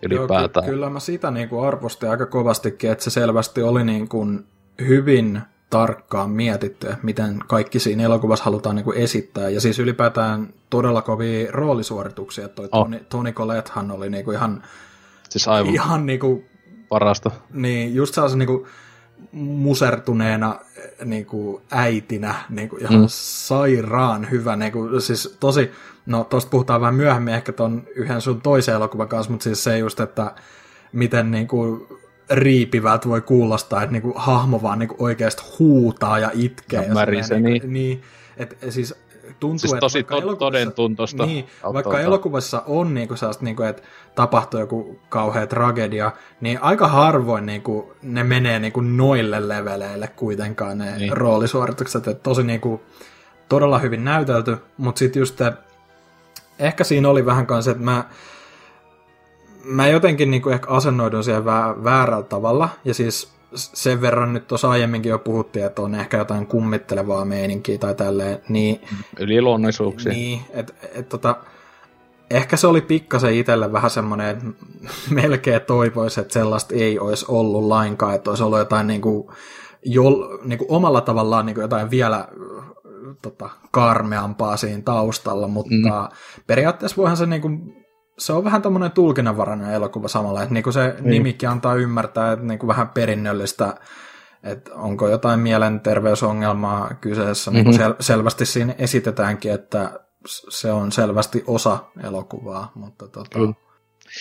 ylipäätään. Joo, ky- kyllä mä sitä niin kuin arvostin aika kovastikin, että se selvästi oli niin kuin hyvin tarkkaan mietitty, miten kaikki siinä elokuvassa halutaan niin kuin esittää. Ja siis ylipäätään todella kovia roolisuorituksia. Toi oh. Toni, Toni Colettehan oli niin kuin ihan, siis aivan ihan niin kuin, parasta. Niin, just sellaisen niin kuin, musertuneena niin kuin äitinä niin kuin ihan mm. sairaan hyvä. Niin kuin, siis tosi, no tosta puhutaan vähän myöhemmin ehkä ton yhden sun toisen elokuvan kanssa, mutta siis se just, että miten niin kuin, riipivältä voi kuulostaa, että niin kuin, hahmo vaan niin kuin, oikeasti huutaa ja itkee. Ja, ja se, niin, niin. niin et, siis tuntuu, siis tosi että to- tuntosta. Niin, vaikka elokuvassa on niin kuin sellaista, niin kuin, että tapahtuu joku kauhea tragedia, niin aika harvoin niin kuin, ne menee niin kuin noille leveleille kuitenkaan ne niin. roolisuoritukset. Että tosi niin kuin, todella hyvin näytelty, mutta sitten just te, ehkä siinä oli vähän kanssa, että mä, mä jotenkin niin kuin ehkä asennoidun siihen väärällä tavalla, ja siis sen verran nyt tuossa aiemminkin jo puhuttiin, että on ehkä jotain kummittelevaa meininkiä tai tälleen, niin... Yliluonnoisuuksia. Niin, että et, tota, ehkä se oli pikkasen itselle vähän semmoinen, että <laughs> melkein toivoisi, että sellaista ei olisi ollut lainkaan, että olisi ollut jotain niin kuin jol, niin kuin omalla tavallaan niin kuin jotain vielä tota, karmeampaa siinä taustalla, mutta mm. periaatteessa voihan se niin kuin, se on vähän tämmöinen tulkinnanvarainen elokuva samalla, että niin kuin se mm. nimikin antaa ymmärtää, että niin kuin vähän perinnöllistä, että onko jotain mielenterveysongelmaa kyseessä, mm-hmm. niin kuin sel- selvästi siinä esitetäänkin, että se on selvästi osa elokuvaa, mutta tota... Kyllä.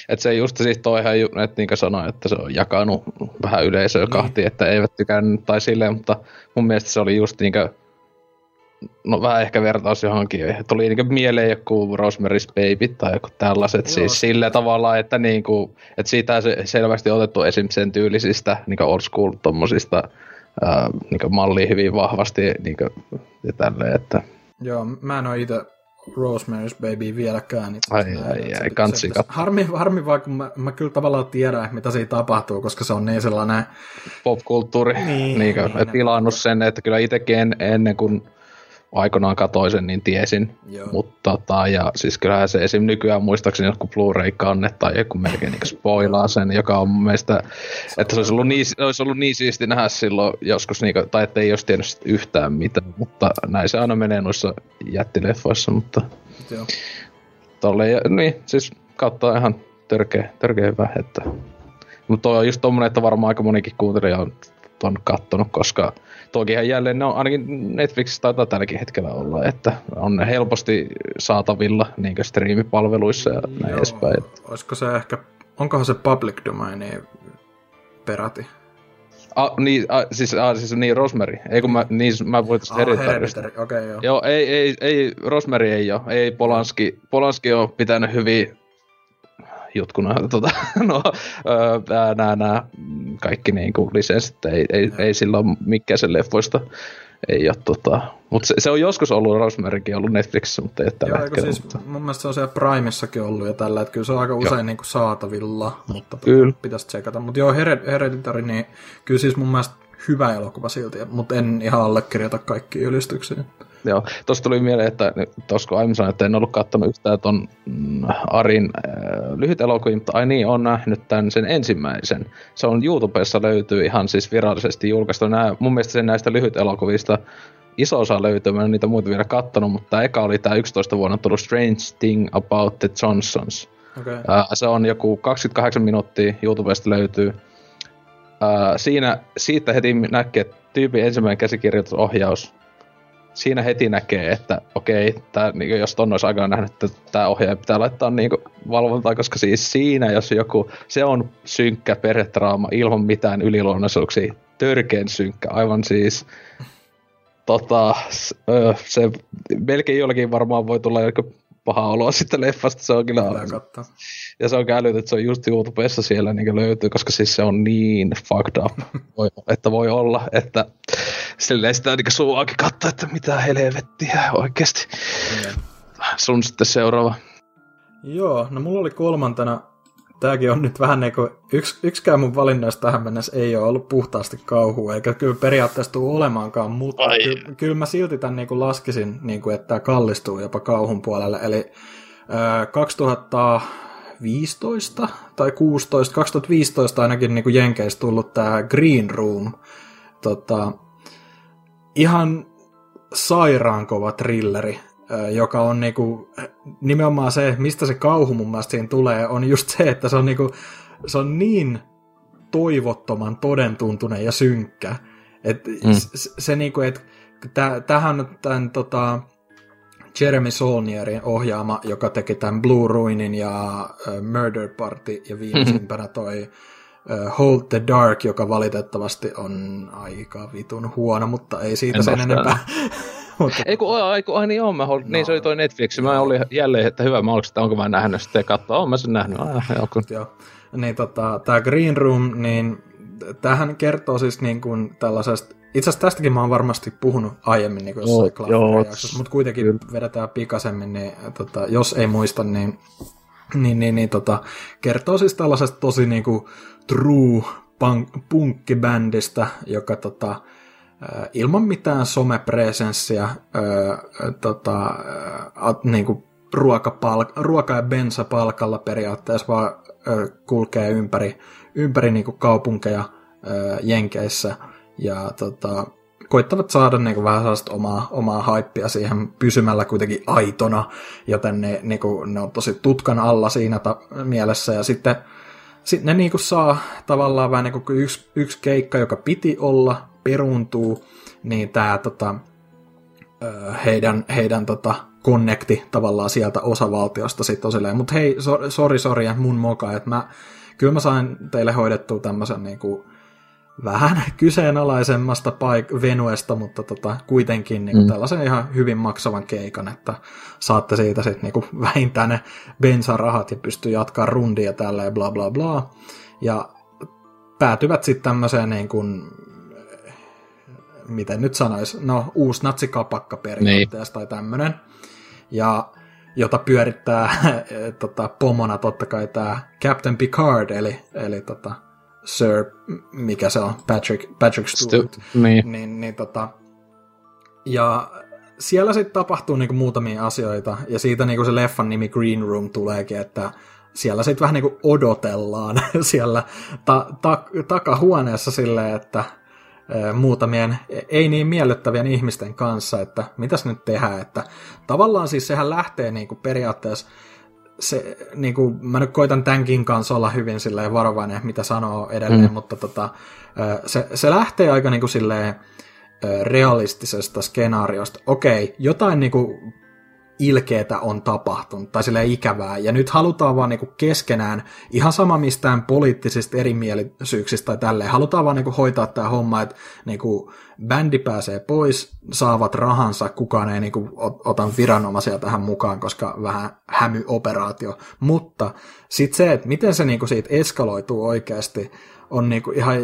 Et se just siis toi ihan, että niin sanoin, että se on jakanut vähän yleisöä niin. kahti, että eivät tykännyt tai silleen, mutta mun mielestä se oli just niinkö, no vähän ehkä vertaus johonkin, tuli niinkö mieleen joku Rosemary's Baby tai joku tällaiset, Joo. siis sillä tavalla, että niinku, että siitä se selvästi otettu esim. sen tyylisistä niinku old school tommosista ää, niinku mallia hyvin vahvasti niinku, ja tälleen, että Joo, mä en oo itse Rosemary's Baby vieläkään. Niin ai, ai, ai, kansi harmi, harmi vaan, kun mä, mä kyllä tavallaan tiedän, mitä siinä tapahtuu, koska se on niin sellainen... Popkulttuuri, niin, niin, niin tilannut sen, että kyllä itsekin en, ennen kuin aikoinaan katoin sen, niin tiesin. Joo. Mutta tota, ja siis kyllähän se esim. nykyään muistaakseni joku Blu-ray-kanne tai joku melkein niin spoilaa sen, joka on mun mielestä, se että se olisi ollut, niin, olisi ollut niin siisti nähdä silloin joskus, niin, tai että ei olisi tiennyt yhtään mitään, mutta näin se aina menee noissa jättileffoissa, mutta Joo. Tolle, niin, siis kautta ihan törkeä, törkeä hyvä, että mutta on just tommonen, että varmaan aika monikin kuuntelija on ton kattonut, koska tokihan jälleen ne on ainakin Netflixissä taitaa tälläkin hetkellä olla, että on helposti saatavilla niin striimipalveluissa ja näin Joo, edespäin. Olisiko se ehkä, onkohan se public domain peräti? Ah, niin, ah, siis, ah, siis niin, Rosemary. Ei kun mä, niin, mä voin tuosta ah, okei okay, joo. Joo, ei, ei, ei, Rosemary ei ole. Ei, Polanski, Polanski on pitänyt hyvin jutkuna, <laughs> tota, no, öö, nämä, nämä kaikki niin kuin lisenssit, ei, ei, ei silloin mikään sen leffoista ei ole tota, mutta se, se, on joskus ollut, Rosemarykin ollut Netflixissä, mutta ei tällä Joo, hetkellä. Siis, mutta... mun mielestä se on siellä Primessakin ollut ja tällä, että kyllä se on aika usein niin kuin saatavilla, mutta kyllä. pitäisi tsekata. Mutta joo, Hereditary, niin kyllä siis mun mielestä hyvä elokuva silti, mutta en ihan allekirjoita kaikki ylistyksiä. <laughs> Joo, tuossa tuli mieleen, että tuossa kun aiemmin sanoin, että en ollut katsonut yhtään ton mm, Arin äh, lyhyt elokuvia, mutta ai niin, on nähnyt tämän sen ensimmäisen. Se on YouTubessa löytyy ihan siis virallisesti julkaistu. Nää, mun mielestä sen näistä lyhyt elokuvista iso osa löytyy, mä en niitä muita vielä kattonut, mutta tämä eka oli tämä 11 vuonna tullut Strange Thing About the Johnsons. Okay. Äh, se on joku 28 minuuttia, YouTubesta löytyy. Äh, siinä, siitä heti näkee, että tyypin ensimmäinen käsikirjoitusohjaus siinä heti näkee, että okei, tää, niin jos ton olisi aikaan nähnyt, että tämä ohjaaja pitää laittaa niin valvontaa, koska siis siinä, jos joku, se on synkkä perhetraama ilman mitään yliluonnoisuuksia, törkeen synkkä, aivan siis tota, se melkein jollakin varmaan voi tulla joku paha oloa sitten leffasta, se on kyllä Ja se on älyt, että se on just YouTubessa siellä niin löytyy, koska siis se on niin fucked up, <laughs> voi, että voi olla, että silleen sitä niin suu auki katsoa, että mitä helvettiä oikeasti. Mm. Sun sitten seuraava. Joo, no mulla oli kolmantena, tääkin on nyt vähän niinku, yks, yksikään mun valinnoista tähän mennessä ei ole ollut puhtaasti kauhua, eikä kyllä periaatteessa tule olemaankaan, mutta ky, kyllä mä silti tämän niinku laskisin, niinku, että tämä kallistuu jopa kauhun puolelle, eli äh, 2015 tai 16, 2015 ainakin niinku Jenkeissä tullut tämä Green Room, tota, ihan sairaan kova trilleri, joka on niinku, nimenomaan se, mistä se kauhu mun mielestä siinä tulee, on just se, että se on, niinku, se on niin toivottoman todentuntunen ja synkkä. Et mm. se, se niinku, että tähän tämän tota, Jeremy Saulnierin ohjaama, joka teki tämän Blue Ruinin ja uh, Murder Party ja <laughs> viimeisimpänä toi Hold the Dark, joka valitettavasti on aika vitun huono, mutta ei siitä en sen enempää. <laughs> mutta... Ei kun, ai, kun, ai niin on, mä hold... no. niin se oli toi Netflix, mä olin jälleen, että hyvä, mä olin, että onko mä nähnyt sitten katsoa, on mä sen nähnyt. Joo, kun... joo. Niin tota, tää Green Room, niin tähän kertoo siis niin kuin tällaisesta, itse asiassa tästäkin mä oon varmasti puhunut aiemmin niin kuin jossain oh, mutta kuitenkin kyllä. vedetään pikaisemmin, niin tota, jos ei muista, niin niin, niin, niin tota, kertoo siis tällaisesta tosi niinku true punkkibändistä, joka tota, ilman mitään somepresenssiä tota, niinku ruokapalk- ruoka- ja bensapalkalla periaatteessa vaan kulkee ympäri, ympäri niinku kaupunkeja Jenkeissä. Ja tota, koittavat saada niin kuin, vähän sellaista omaa, omaa haippia siihen pysymällä kuitenkin aitona, joten ne, niin kuin, ne on tosi tutkan alla siinä ta- mielessä, ja sitten sit ne niin kuin, saa tavallaan vähän niin kuin yksi, yksi keikka, joka piti olla, peruuntuu, niin tämä tota, heidän, heidän tota, connecti tavallaan sieltä osavaltiosta sitten on silleen, mutta hei, so, sori, sori, mun moka, että mä, kyllä mä sain teille hoidettua tämmöisen niin kuin, vähän <laughs> kyseenalaisemmasta paik- venuesta, mutta tota, kuitenkin niin kuin, mm. tällaisen ihan hyvin maksavan keikan, että saatte siitä sitten niin kuin, <laughs> vähintään ne bensarahat ja pystyy jatkaa rundia tällä ja bla bla bla. Ja päätyvät sitten tämmöiseen niin kuin, miten nyt sanois, no uusi natsikapakka periaatteessa niin. tai tämmöinen. Ja jota pyörittää <laughs> tota, pomona totta kai tämä Captain Picard, eli, eli tota, Sir, mikä se on, Patrick, Patrick Stewart. Stu- niin. Niin, niin tota, ja siellä sitten tapahtuu niinku muutamia asioita, ja siitä niinku se leffan nimi Green Room tuleekin, että siellä sitten vähän niinku odotellaan <laughs> siellä ta- ta- takahuoneessa silleen, että muutamien ei niin miellyttävien ihmisten kanssa, että mitäs nyt tehdään, että tavallaan siis sehän lähtee niin kuin periaatteessa se, niin kuin, mä nyt koitan tämänkin kanssa olla hyvin silleen varovainen, mitä sanoo edelleen, mm. mutta tota, se, se lähtee aika niin kuin silleen realistisesta skenaariosta. Okei, jotain niin kuin ilkeetä on tapahtunut, tai sille ikävää, ja nyt halutaan vaan niinku keskenään, ihan sama mistään poliittisista erimielisyyksistä tai tälleen, halutaan vaan niinku hoitaa tämä homma, että niinku bändi pääsee pois, saavat rahansa, kukaan ei niinku ota viranomaisia tähän mukaan, koska vähän hämyoperaatio, mutta sitten se, että miten se niinku siitä eskaloituu oikeasti, on niinku ihan,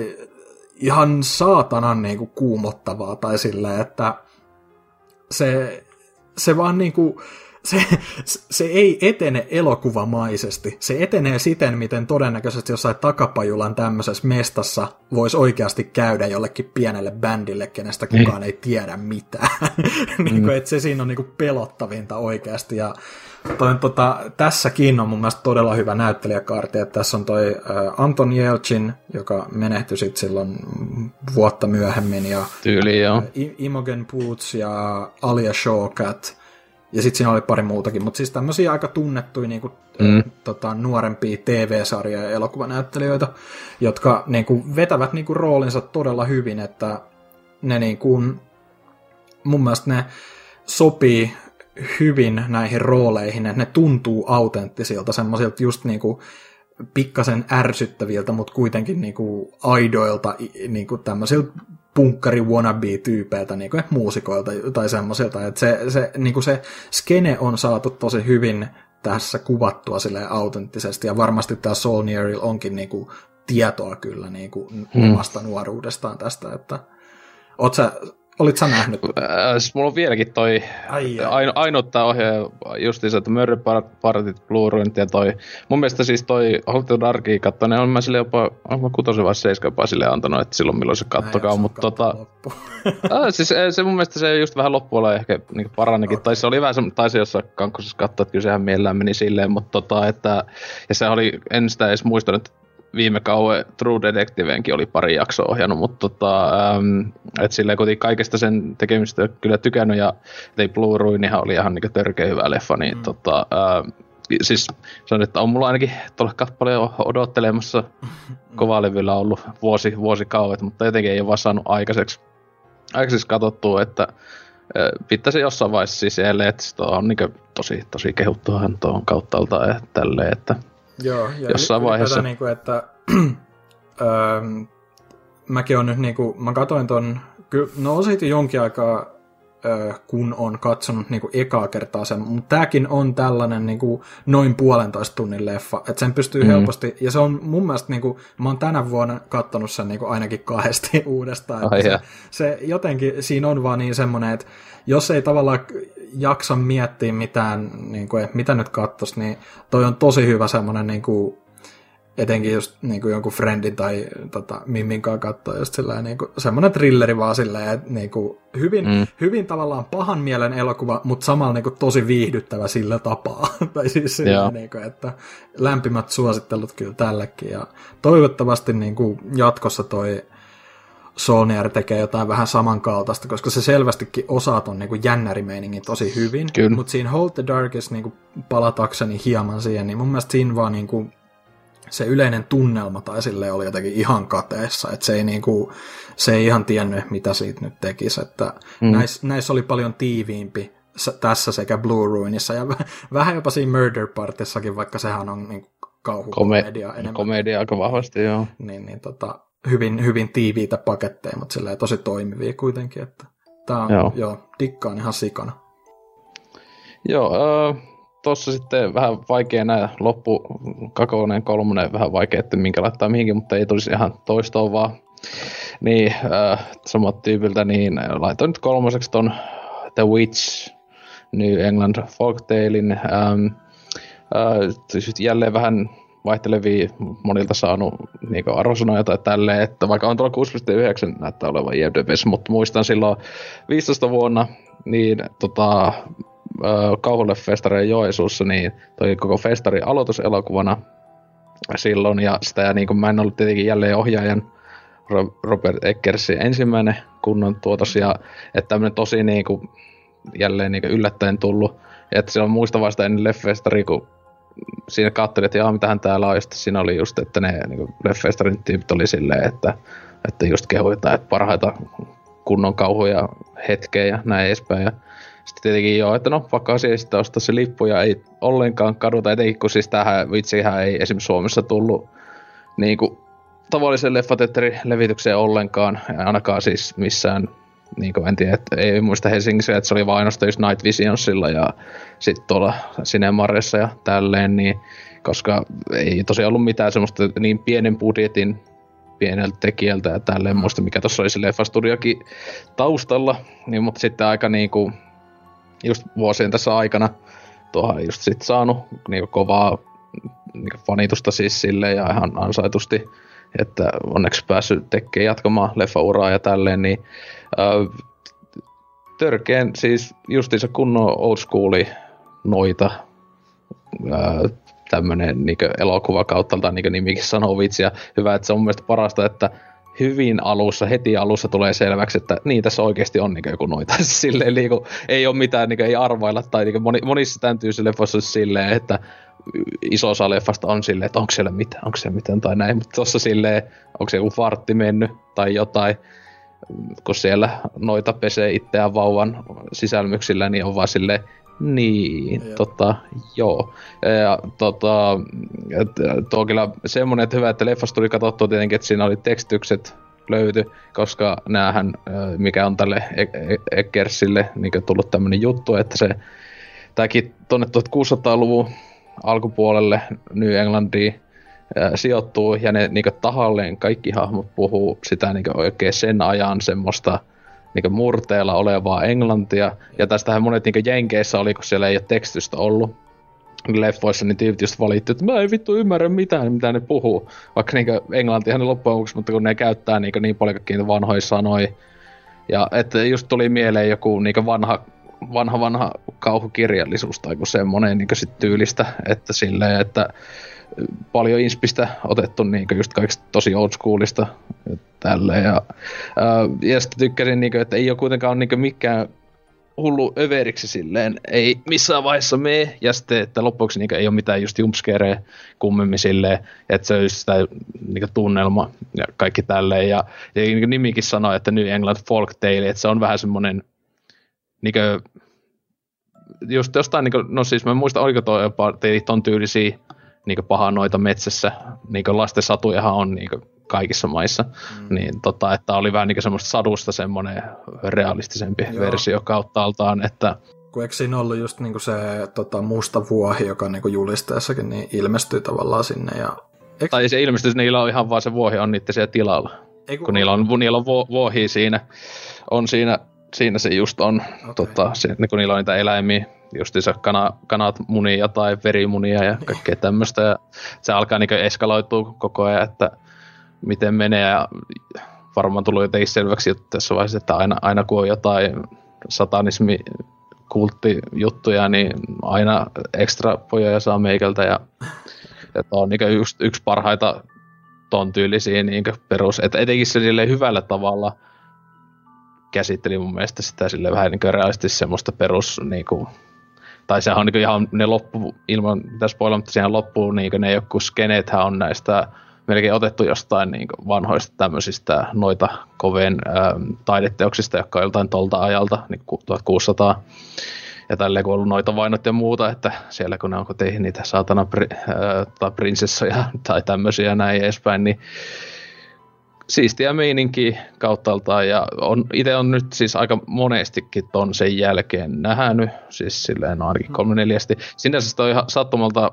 ihan saatanan niinku kuumottavaa, tai silleen, että se se vaan niinku, se, se ei etene elokuvamaisesti. Se etenee siten, miten todennäköisesti jossain takapajulan tämmöisessä mestassa voisi oikeasti käydä jollekin pienelle bändille, kenestä kukaan ei tiedä mitään. <laughs> niin kuin, että se siinä on niin kuin pelottavinta oikeasti. Ja toi, tota, tässäkin on mun mielestä todella hyvä näyttelijäkaarti, että tässä on toi Anton Yelchin, joka menehtyi sitten silloin vuotta myöhemmin, ja Tyyli, joo. Imogen Poots ja Alia Shawkat, ja sitten siinä oli pari muutakin, mutta siis tämmöisiä aika tunnettuja niin kuin, mm. tota, nuorempia TV-sarja- ja elokuvanäyttelijöitä, jotka niin kuin, vetävät niin kuin, roolinsa todella hyvin, että ne niin kuin, mun mielestä ne sopii hyvin näihin rooleihin, että ne tuntuu autenttisilta, semmoisilta just niinku pikkasen ärsyttäviltä, mutta kuitenkin niinku aidoilta, niinku tämmöisiltä punkkari wannabe-tyypeiltä, niinku muusikoilta tai semmoisilta, että se, se, niinku se skene on saatu tosi hyvin tässä kuvattua sille autenttisesti, ja varmasti tämä Solnieril onkin niinku tietoa kyllä niinku hmm. omasta nuoruudestaan tästä, että Oot sä Olit sä nähnyt? Äh, siis mulla on vieläkin toi ai, ai. Aino, ainoa tää ohjaaja justiinsa, että Murder Partit Blu-ray ja toi. Mun mielestä siis toi Hotel Darkia katto, ne on mä sille jopa, on mä kutosen vai seiska jopa sille antanut, että silloin milloin se kattokaa, mutta tota... <laughs> äh, siis se mun mielestä se just vähän loppuilla ehkä niin paranikin, okay. tai se oli vähän se, taisi jossain kankkosessa katsoa, että kyllä sehän mielellään meni silleen, mutta tota, että, ja se oli, en sitä edes muistanut, viime kauan True Detectiveenkin oli pari jaksoa ohjannut, mutta tota, ähm, et silleen kuitenkin kaikesta sen tekemistä kyllä tykännyt ja ei Blue Ruinihan oli ihan niin törkeä hyvä leffa, niin mm. tota, äh, siis sanon, että on mulla ainakin tuolla kappaleen odottelemassa <laughs> kovalevyllä ollut vuosi, vuosikauet, mutta jotenkin ei ole vaan saanut aikaiseksi, aikaiseksi katsottua, että äh, pitäisi jossain vaiheessa siis että on niin tosi, tosi kehuttuhan tuohon kauttaalta ja tälleen, että Joo, ja jossain vaiheessa. Niin kuin, että, öö, <clears throat> mäkin on nyt, niin kuin, mä katoin ton, no on siitä jonkin aikaa, öö, kun on katsonut niin kuin ekaa kertaa sen, mutta tämäkin on tällainen niin kuin, noin puolentoista tunnin leffa, että sen pystyy mm. helposti, ja se on mun mielestä, niin kuin, mä oon tänä vuonna katsonut sen niin kuin, ainakin kahdesti <laughs> uudestaan, oh, se, se jotenkin, siinä on vaan niin semmoinen, että jos ei tavallaan jaksa miettiä mitään, niin kuin, että mitä nyt kattos, niin toi on tosi hyvä semmoinen niin kuin, etenkin just niin kuin jonkun friendin tai tota, Mimmin kanssa katsoa just sillä niin kuin, semmoinen thrilleri vaan silleen, että niin kuin, hyvin, mm. hyvin tavallaan pahan mielen elokuva, mutta samalla niin kuin, tosi viihdyttävä sillä tapaa. <laughs> tai siis sillä, niin kuin, että lämpimät suosittelut kyllä tällekin ja toivottavasti niin kuin, jatkossa toi Solnier tekee jotain vähän samankaltaista, koska se selvästikin osaa ton niin jännärimeiningin tosi hyvin. Mutta siinä Hold the Darkest niin palatakseni hieman siihen, niin mun mielestä siinä vaan niin kuin, se yleinen tunnelma tai sille oli jotenkin ihan kateessa, että se ei, niinku, se ei ihan tiennyt, mitä siitä nyt tekisi, että mm. näissä näis oli paljon tiiviimpi tässä sekä Blue Ruinissa ja vähän jopa siinä Murder Partissakin, vaikka sehän on niin kauhukomedia Kome- enemmän. Komedia aika vahvasti, joo. Niin, niin tota, hyvin, hyvin tiiviitä paketteja, mutta sillä tosi toimivia kuitenkin, että tää on, joo, joo dikkaan ihan sikana. Joo, äh, tossa sitten vähän vaikea näin loppu kakonen kolmonen vähän vaikea, että minkä laittaa mihinkin, mutta ei tulisi ihan toistoa vaan. Niin, äh, samat tyypiltä, niin laitoin nyt kolmoseksi ton The Witch, New England Folktalein. Ähm, äh, jälleen vähän vaihtelevia monilta saanut niin arvosanoja tai tälleen, että vaikka on tuolla 6.9 näyttää olevan IMDb:ssä, mutta muistan silloin 15 vuonna, niin tota, kauhuleffestareiden Joesuussa, niin toi koko festari aloituselokuvana silloin, ja sitä ja niin kuin mä en ollut tietenkin jälleen ohjaajan Robert Eckersin ensimmäinen kunnon tuotos, ja että tämmönen tosi niin kuin, jälleen niin kuin yllättäen tullut, että se on muista vasta ennen leffestari, kun siinä katselin, että jaa, mitähän täällä on, ja siinä oli just, että ne niin leffestarin tyypit oli silleen, että, että just kehuitaan, että parhaita kunnon kauhuja hetkeä ja näin edespäin. Ja sitten tietenkin joo, että no vaikka asia sitten ostaa se lippu ja ei ollenkaan kaduta, etenkin kun siis tähän vitsihän ei esimerkiksi Suomessa tullut niin kuin tavallisen leffateatterilevitykseen ollenkaan, ja ainakaan siis missään niin kuin en tiedä, että ei muista Helsingissä, että se oli vain ainoastaan just Night Visionsilla ja sitten tuolla Cinemarissa ja tälleen, niin koska ei tosiaan ollut mitään semmoista niin pienen budjetin pieneltä tekijältä ja tälleen, muista mikä tuossa oli se leffastudiokin taustalla, niin, mutta sitten aika niinku, just vuosien tässä aikana tuohon just sit saanut niinku kovaa niinku fanitusta siis silleen ja ihan ansaitusti, että onneksi päässyt tekemään jatkamaan leffauraa ja tälleen, niin äh, törkeen siis justiinsa kunnon old schooli noita äh, tämmönen niin elokuva kautta, niin nimikin sanoo vitsiä. Hyvä, että se on mun mielestä parasta, että hyvin alussa, heti alussa tulee selväksi, että niin tässä oikeasti on niin joku noita. <laughs> Silleen, niin kuin, ei ole mitään, niin kuin, ei arvailla, tai niin kuin, moni, monissa tämän tyysissä leffoissa silleen, että iso osa leffasta on silleen, että onko siellä mitään, onko siellä mitään tai näin, mutta tuossa silleen, onko se joku fartti mennyt tai jotain, kun siellä noita pesee itseään vauvan sisälmyksillä, niin on vaan silleen, niin, ja. tota, joo. Ja, tota, tuo on kyllä semmonen, että hyvä, että leffasta tuli katsottua tietenkin, että siinä oli tekstykset löyty, koska näähän, mikä on tälle e-, e-, Eckersille niin tullut tämmönen juttu, että se tämäkin tuonne 1600-luvun alkupuolelle New Englandiin sijoittuu, ja ne niin tahalleen kaikki hahmot puhuu sitä niin oikein sen ajan semmoista niin murteella olevaa englantia. Ja tästähän monet niin Jenkeissä oli, kun siellä ei ole tekstystä ollut leffoissa, niin tyypit just valitti, että mä en vittu ymmärrä mitään, mitä ne puhuu. Vaikka niin englantihan ne loppujen lopuksi, mutta kun ne käyttää niin, niin paljon niitä vanhoja sanoja. Ja että just tuli mieleen joku niin vanha, vanha, vanha kauhukirjallisuus tai joku semmonen niin sit tyylistä, että silleen, että paljon inspistä otettu niin just kaikista tosi old schoolista tälleen. Ja, ää, ja sitten tykkäsin, niin kuin, että ei ole kuitenkaan niin mikään hullu överiksi silleen, ei missään vaiheessa mene, ja sitten, että loppuksi niin ei ole mitään just jumpscareja kummemmin silleen, että se olisi sitä niin tunnelma ja kaikki tälleen, ja, ja niin nimikin sanoi, että New England Folk Tale, että se on vähän semmoinen niin kuin, just jostain, niin kuin, no siis mä muistan, oliko toi jopa ton tyylisiä niin noita metsässä, niin lasten satujahan on niin kaikissa maissa, mm. niin tota, että oli vähän niin semmoista sadusta semmoinen realistisempi Joo. versio kauttaaltaan, että kun eikö siinä ollut just niinku se tota, musta vuohi, joka niinku julisteessakin niin ilmestyy tavallaan sinne. Ja... Eikö... Tai se ilmestyy, niillä on ihan vaan se vuohi on niiden siellä tilalla. Eiku... Kun niillä on, niillä on vuohi siinä, on siinä, siinä se just on, okay. tota, se, kun niillä on niitä eläimiä, justiinsa kana, kanat munia tai verimunia ja kaikkea tämmöistä. Ja se alkaa niinku eskaloitua koko ajan, että miten menee ja varmaan tullut jotenkin selväksi että tässä vaiheessa, että aina, aina kun on jotain satanismi kulttijuttuja, niin aina ekstra pojoja saa meikältä ja, ja on niin yksi, yksi parhaita ton tyylisiä niin perus, että etenkin se sille hyvällä tavalla käsitteli mun mielestä sitä sille vähän niin realistisesti semmoista perus niin kuin, tai sehän on niin ihan ne loppu, ilman mitä spoilaa, mutta siihen loppuu niin ne joku skeneethän on näistä melkein otettu jostain niin vanhoista tämmöisistä noita koveen ähm, taideteoksista, jotka on joltain tolta ajalta, niin 1600 ja tälleen kun on ollut noita vainot ja muuta, että siellä kun ne on koteihin niitä saatana pri, äh, tai prinsessoja <laughs> tai tämmöisiä näin edespäin, niin siistiä meininki kauttaaltaan ja on, itse on nyt siis aika monestikin ton sen jälkeen nähnyt, siis silleen ainakin kolme neljästi. Sinänsä sitä on ihan sattumalta,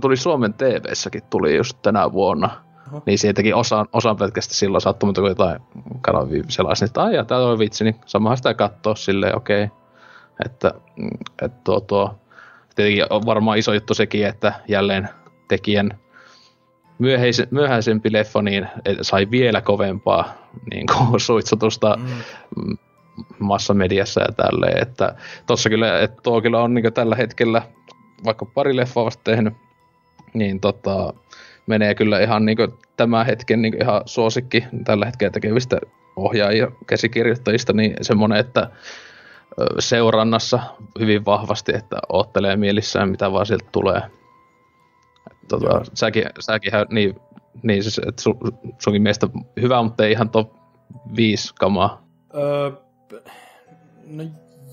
tuli Suomen TV-säkin tuli just tänä vuonna, Oho. niin siitäkin osan, osan pelkästään silloin sattumalta, kun jotain kanavia selasin, että aijaa, tää on vitsi, niin samahan sitä katsoa silleen, okei. Okay. Että, että tuo, tuo, tietenkin on varmaan iso juttu sekin, että jälleen tekijän myöhäis- myöhäisempi leffa niin sai vielä kovempaa niin kuin, <laughs> suitsutusta mm. massamediassa ja tälleen. Että tossa kyllä, että tuo kyllä on niin tällä hetkellä, vaikka pari leffaa vasta tehnyt, niin tota, menee kyllä ihan niin tämän hetken niin ihan suosikki tällä hetkellä tekevistä ohjaajia käsikirjoittajista, niin semmoinen, että seurannassa hyvin vahvasti, että oottelee mielissään, mitä vaan sieltä tulee. Tota, säkin, säkin niin, niin siis, että su, sunkin mielestä hyvä, mutta ei ihan top 5 kamaa. Öö, no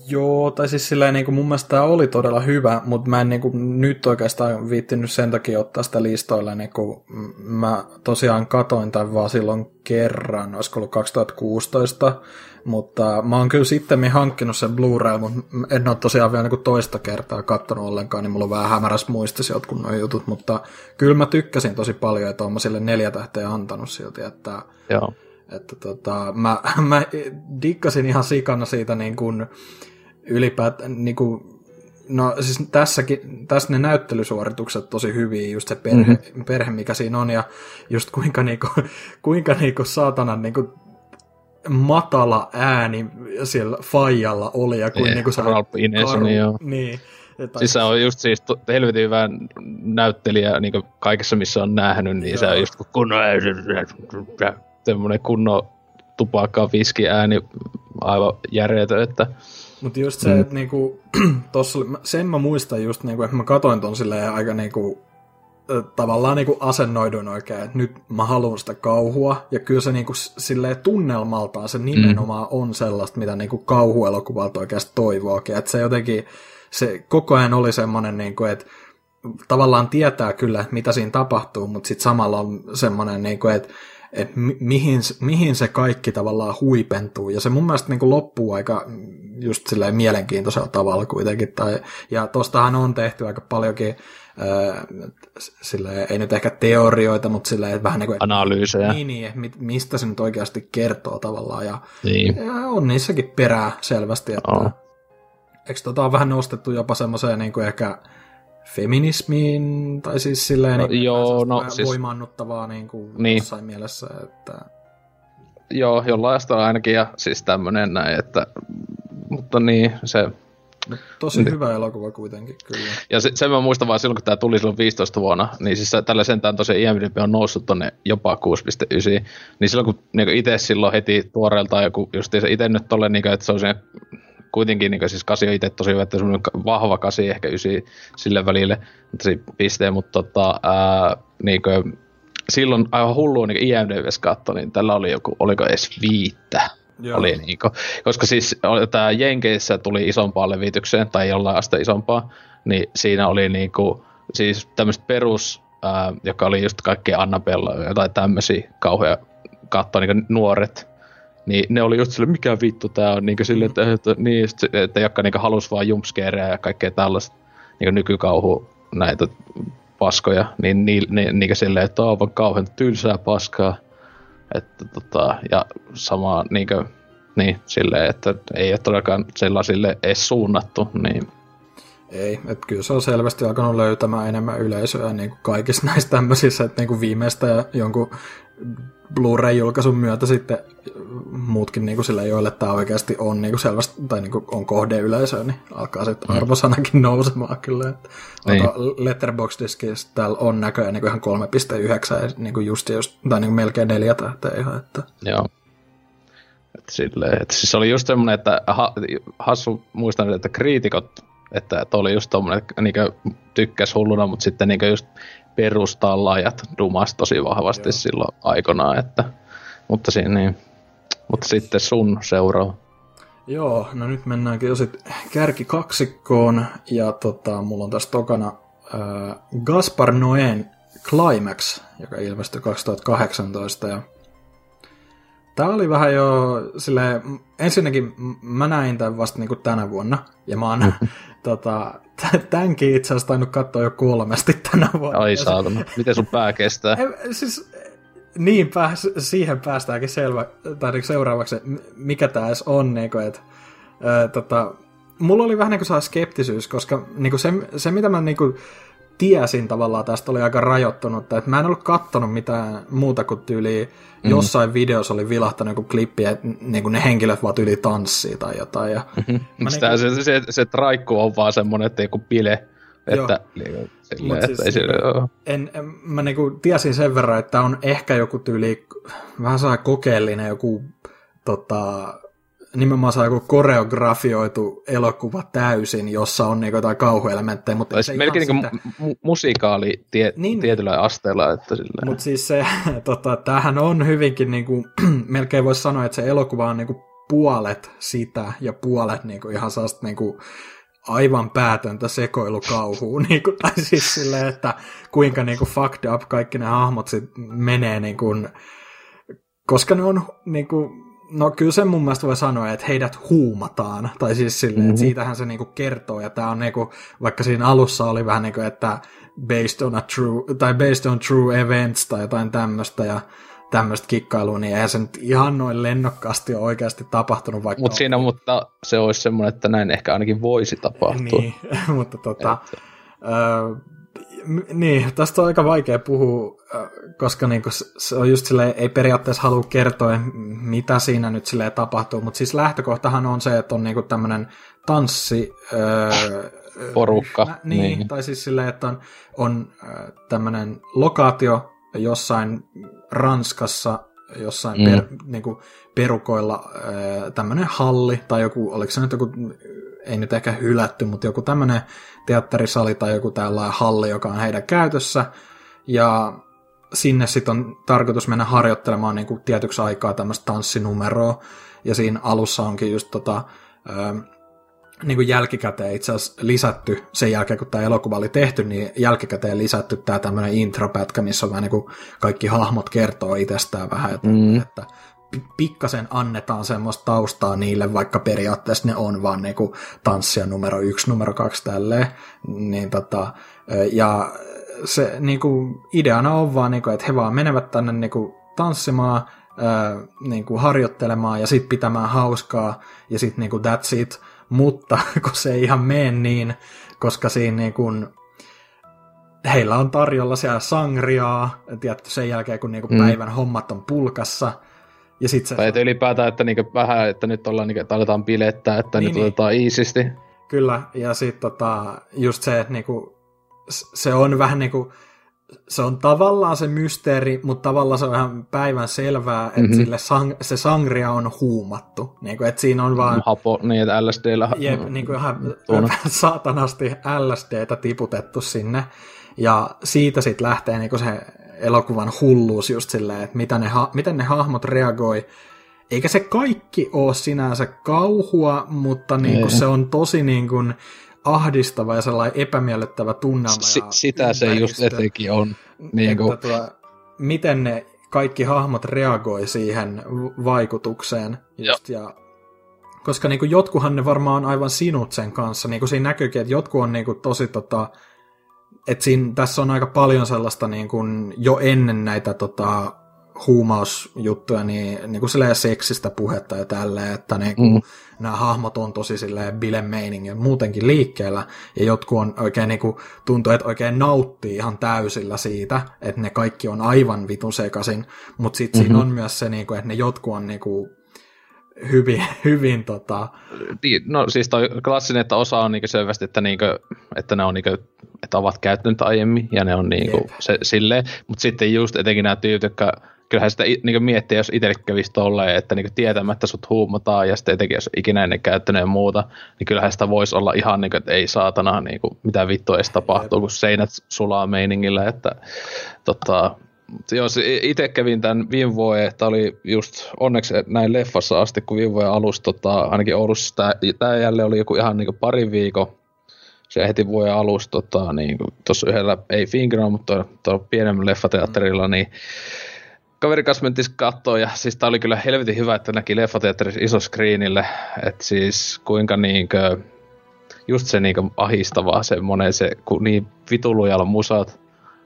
joo, tai siis silleen niin kuin mun mielestä tämä oli todella hyvä, mutta mä en niin kuin, nyt oikeastaan viittinyt sen takia ottaa sitä listoille, niin kuin mä tosiaan katoin tämän vaan silloin kerran, olisiko ollut 2016, mutta mä oon kyllä sitten hankkinut sen Blu-ray, mutta en ole tosiaan vielä niin toista kertaa katsonut ollenkaan, niin mulla on vähän hämäräs muistisi jotkut nuo jutut, mutta kyllä mä tykkäsin tosi paljon, että oon sille neljä tähteä antanut silti, että, Joo. että tota, mä, <laughs> mä dikkasin ihan sikana siitä niin kuin ylipäätään niin kuin, No siis tässäkin, tässä ne näyttelysuoritukset tosi hyviä, just se perhe, mm-hmm. perhe mikä siinä on, ja just kuinka niinku, <laughs> kuinka niinku saatana niinku matala ääni siellä Fajalla oli, ja kuin, niin kuin se Ralph Ineson, joo. Niin. Että... Siis se on just siis helvetin hyvä näyttelijä niin kaikessa, missä on nähnyt, niin joo. se on just kunnon semmoinen kunnon tupakka viski ääni aivan järjetön, että mutta just se, mm. että niinku, <clears throat> tossa, sen mä muistan just, niinku, että mä katoin ton silleen aika niinku, tavallaan niinku asennoiduin oikein, että nyt mä haluan sitä kauhua, ja kyllä se niinku silleen tunnelmaltaan se nimenomaan mm. on sellaista, mitä niinku kauhuelokuvalta oikeasti toivookin, että se jotenkin, se koko ajan oli semmoinen, niinku, että tavallaan tietää kyllä, mitä siinä tapahtuu, mutta sitten samalla on semmoinen, niinku, että että mihin, mihin se kaikki tavallaan huipentuu. Ja se mun mielestä niin loppuu aika just silleen mielenkiintoisella tavalla kuitenkin. Tai, ja tostahan on tehty aika paljonkin sille ei nyt ehkä teorioita, mutta silleen, vähän niin kuin... Analyysejä. Niin, niin mistä se nyt oikeasti kertoo tavallaan. Ja, niin. ja on niissäkin perää selvästi, että... Oh. Eikö tota on vähän nostettu jopa semmoiseen niin kuin ehkä feminismiin, tai siis silleen no, niin, joo, no, siis, voimaannuttavaa niin kuin niin. jossain mielessä, että... Joo, jollain ainakin, ja siis tämmönen näin, että... Mutta niin, se No, tosi niin. hyvä elokuva kuitenkin, kyllä. Ja se, sen mä muistan vaan silloin, kun tämä tuli silloin 15 vuonna, niin siis tällä sentään tosiaan IMDb on noussut tonne jopa 6.9, niin silloin kun niin itse silloin heti tuoreeltaan joku just itse nyt tolle, niin kuin, että se on siinä kuitenkin niin siis kasi on itse tosi hyvä, että semmoinen vahva kasi, ehkä ysi sille välille, mutta se pisteen, mutta tota, ää, niin kuin, silloin aivan hullua niin IMDbs katto, niin tällä oli joku, oliko edes viittä Joo. Oli niinku, koska siis tämä Jenkeissä tuli isompaan levitykseen, tai jollain asta isompaa, niin siinä oli niinku, siis tämmöistä perus, ää, joka oli just kaikkea Annabella, jotain tämmöisiä kauhean katsoa niin nuoret, niin ne oli just sille, mikä vittu tää on, niinku sille, että, että, niin, että jotka niinku halus vaan jumpscareja ja kaikkea tällaista niinku nykykauhu näitä paskoja, niin ni, ni, niinku silleen, että on vaan kauhean tylsää paskaa, että tota, ja sama niinkö, niin silleen, että ei ole todellakaan sellaisille edes suunnattu, niin Ei, että kyllä se on selvästi alkanut löytämään enemmän yleisöä niin kuin kaikissa näissä tämmöisissä, että niin kuin viimeistä jonkun Blu-ray-julkaisun myötä sitten muutkin niin kuin sillä, joille tämä oikeasti on niin kuin selvästi, tai niin kuin on kohdeyleisö, niin alkaa sitten mm. arvosanakin <laughs> nousemaan kyllä. Että niin. Letterboxdiskissa täällä on näköjään niin kuin ihan 3.9, niin kuin just, just, tai niin kuin melkein neljä tähteä ihan. Että... Joo. Et silleen, että siis oli just semmoinen, että ha, hassu muistan, että kriitikot, että, että oli just tommonen, että niin tykkäs hulluna, mutta sitten niin just perustallaajat dumas tosi vahvasti Joo. silloin aikanaan, että, mutta, siinä, niin, mutta sitten sun seuraava. Joo, no nyt mennäänkin jo sitten kärkikaksikkoon, ja tota, mulla on tässä tokana äh, Gaspar Noen Climax, joka ilmestyi 2018, ja Tämä oli vähän jo sille ensinnäkin mä näin tämän vasta niin tänä vuonna, ja mä oon <laughs> tota, tämänkin itse asiassa tainnut katsoa jo kolmesti tänä vuonna. Ai saatana, miten sun pää kestää? Siis, niin, pääs, siihen päästäänkin selvä, tai niin seuraavaksi, mikä tämä edes on, niin kuin, että, ää, tota, mulla oli vähän niin kuin skeptisyys, koska niin kuin se, se, mitä mä niin kuin, tiesin tavallaan tästä oli aika rajoittunut, että mä en ollut kattonut mitään muuta kuin tyyliä mm. jossain videossa oli vilahtanut joku klippi, että niin kuin ne henkilöt vaan yli tanssii tai jotain. Ja mm-hmm. Sitä, niin kuin... se, se, se, traikku on vaan semmoinen, että joku bile, että, niin, sille, että siis, ei sille, niinku en, en, mä niin kuin tiesin sen verran, että on ehkä joku tyyli, vähän saa kokeellinen joku tota, nimenomaan saa joku koreografioitu elokuva täysin, jossa on niinku jotain kauhuelementtejä. Mutta Olisi melkein niinku sitä... mu- musikaali tie- niin, tietyllä asteella. Että sillä... Mutta siis se, <laughs> tota, tämähän on hyvinkin, niinku, <clears throat> melkein voisi sanoa, että se elokuva on niinku puolet sitä ja puolet niinku ihan sellaista niinku, aivan päätöntä sekoilukauhua, <laughs> niinku, tai siis silleen, että kuinka niinku fucked up kaikki ne hahmot sit menee, niinku, koska ne on niinku, No kyllä sen mun mielestä voi sanoa, että heidät huumataan. Tai siis silleen, mm-hmm. että siitähän se niinku kertoo. Ja tämä on niinku, vaikka siinä alussa oli vähän niin kuin, että based on, a true, tai based on true events tai jotain tämmöistä. Ja tämmöistä kikkailua, niin eihän se nyt ihan noin lennokkaasti ole oikeasti tapahtunut. Vaikka Mut siinä, mutta se olisi semmoinen, että näin ehkä ainakin voisi tapahtua. Niin, <laughs> mutta tota, niin, tästä on aika vaikea puhua, koska niinku se on just silleen, ei periaatteessa halua kertoa, mitä siinä nyt sille tapahtuu, mutta siis lähtökohtahan on se, että on niinku tämmöinen tanssi... Öö, Porukka. Nä, niin, niin, tai siis silleen, että on, on tämmöinen lokaatio jossain Ranskassa, jossain mm. per, niinku, perukoilla tämmöinen halli, tai joku, oliko se nyt joku ei nyt ehkä hylätty, mutta joku tämmöinen teatterisali tai joku tällainen halli, joka on heidän käytössä. Ja sinne sitten on tarkoitus mennä harjoittelemaan niin kuin tietyksi aikaa tämmöistä tanssinumeroa. Ja siinä alussa onkin just tota, ö, niin kuin jälkikäteen itse asiassa lisätty, sen jälkeen kun tämä elokuva oli tehty, niin jälkikäteen lisätty tämä tämmöinen intropätkä, missä on vähän niin kuin kaikki hahmot kertoo itsestään vähän, että, mm. että pikkasen annetaan semmoista taustaa niille, vaikka periaatteessa ne on vaan niinku tanssia numero yksi, numero kaksi tälleen. Niin tota, ja se niinku, ideana on vaan, niinku, että he vaan menevät tänne niinku, tanssimaan, ää, niinku, harjoittelemaan ja sitten pitämään hauskaa ja sitten niinku, that's it. Mutta <laughs> kun se ei ihan mene niin, koska siinä niinku, heillä on tarjolla siellä sangriaa, tiedätkö, sen jälkeen kun niinku, mm. päivän hommat on pulkassa – ja sit se... Tai että ylipäätään, että niinku vähän, että nyt ollaan niinku, että aletaan bilettää, että niin, nyt niin. otetaan iisisti. Kyllä, ja sitten tota, just se, että niinku, se on vähän niinku, se on tavallaan se mysteeri, mutta tavallaan se on ihan päivän selvää, että mm-hmm. sille sang, se sangria on huumattu. Niin kuin, että siinä on vaan... Hapo, niin, että LSDllä... Jep, niin kuin ihan <laughs> saatanasti LSDtä tiputettu sinne. Ja siitä sitten lähtee niin se elokuvan hulluus just silleen, että mitä ne ha- miten ne hahmot reagoi. Eikä se kaikki ole sinänsä kauhua, mutta niin kuin se on tosi niin kuin ahdistava ja sellainen epämiellyttävä tunnelma. S- sitä se just etenkin on. Niin kuin... tuo, miten ne kaikki hahmot reagoi siihen vaikutukseen. Just, ja koska niin kuin jotkuhan ne varmaan on aivan sinut sen kanssa. Niin kuin siinä näkyykin, että jotkut on niin kuin tosi tota, et siinä, tässä on aika paljon sellaista niin kuin jo ennen näitä tota, huumausjuttuja, niin, niin kuin silleen seksistä puhetta ja tälleen, että niin kuin, mm. nämä hahmot on tosi silleen bilemeiningin muutenkin liikkeellä, ja jotkut on oikein niin kuin, tuntuu, että oikein nauttii ihan täysillä siitä, että ne kaikki on aivan vitun sekaisin, mutta sitten mm-hmm. siinä on myös se, niin kuin, että ne jotkut on niin kuin, hyvin, <laughs> hyvin tota... Niin, no siis toi klassinen, että osa on niinku selvästi, että, niinku, että ne on niinku, että ovat käyttäneet aiemmin ja ne on niinku se, silleen, mutta sitten just etenkin nämä tyypit, jotka kyllähän sitä niinku miettii, jos itselle kävisi tolleen, että niinku tietämättä sut huumataan ja sitten etenkin jos ikinä ennen käyttänyt ja muuta, niin kyllähän sitä voisi olla ihan niinku, että ei saatana niinku, mitä vittua edes tapahtuu, kun seinät sulaa meiningillä, että tota, jos itse kävin tämän viime vuoden, että oli just onneksi näin leffassa asti, kun viime vuoden alussa, tota, ainakin Oulussa, tämä jälleen oli joku ihan niin pari viikon, se heti vuoden alussa, tota, niin tuossa yhdellä, ei Fingra, mutta tuolla pienemmällä leffateatterilla, niin kaveri kanssa mentiin katsoa, ja siis tää oli kyllä helvetin hyvä, että näki leffateatterissa iso screenille, että siis kuinka niinkö, just se niinkö ahistavaa semmonen se, kun niin vitulujalla musat,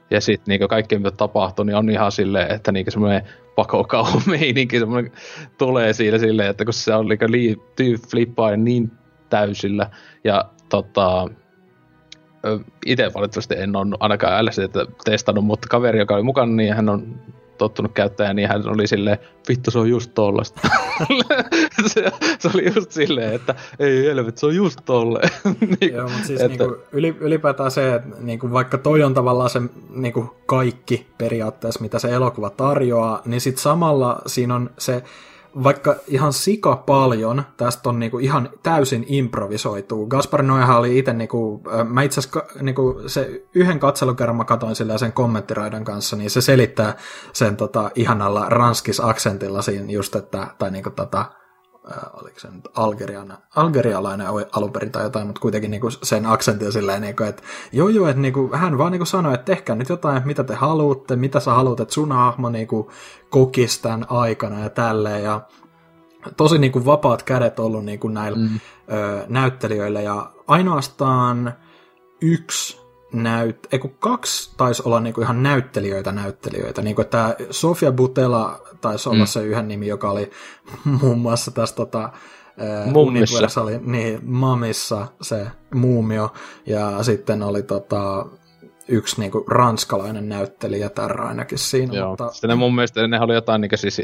ja sitten niinku kaikki mitä tapahtuu, niin on ihan silleen, että niinku semmoinen pakokauhu <laughs> meininki semmoinen tulee siinä silleen, että kun se on niinku liittyy flippaa niin täysillä. Ja tota, itse valitettavasti en ole ainakaan LSD testannut, mutta kaveri, joka oli mukana, niin hän on tottunut käyttämään, niin hän oli silleen, vittu se on just tollasta. <laughs> se, se, oli just silleen, että ei helvet, se on just tolleen. <laughs> niin, Joo, mutta siis että... niinku, ylipäätään se, että niinku, vaikka toi on tavallaan se niinku, kaikki periaatteessa, mitä se elokuva tarjoaa, niin sitten samalla siinä on se vaikka ihan sika paljon tästä on niinku ihan täysin improvisoitu. Gaspar Noehan oli itse, niinku, mä itse asiassa niinku, se yhden katselukerran mä katoin sillä sen kommenttiraidan kanssa, niin se selittää sen tota, ihanalla ranskis-aksentilla siinä just, että, tai niinku, tota, oliko se nyt algeriana, algerialainen alun perin tai jotain, mutta kuitenkin niinku sen aksentin silleen, niinku, että joo joo, että niinku, hän vaan niinku sanoi, että tehkää nyt jotain, mitä te haluatte, mitä sä haluat, että sun hahmo niinku, kokisi tämän aikana ja tälleen, ja tosi niinku, vapaat kädet ollut niinku, näillä mm. ö, näyttelijöillä, ja ainoastaan yksi näyt, eiku kaksi taisi olla niinku ihan näyttelijöitä näyttelijöitä. Niinku, että Sofia Butela taisi olla mm. se yhden nimi, joka oli <laughs> muun muassa tässä tota, Mummissa. Oli, niin, Mamissa se muumio, ja sitten oli tota, yksi niinku ranskalainen näyttelijä tärä ainakin siinä. Joo. Mutta... Sitten mun mielestä ne oli jotain niinku, siis,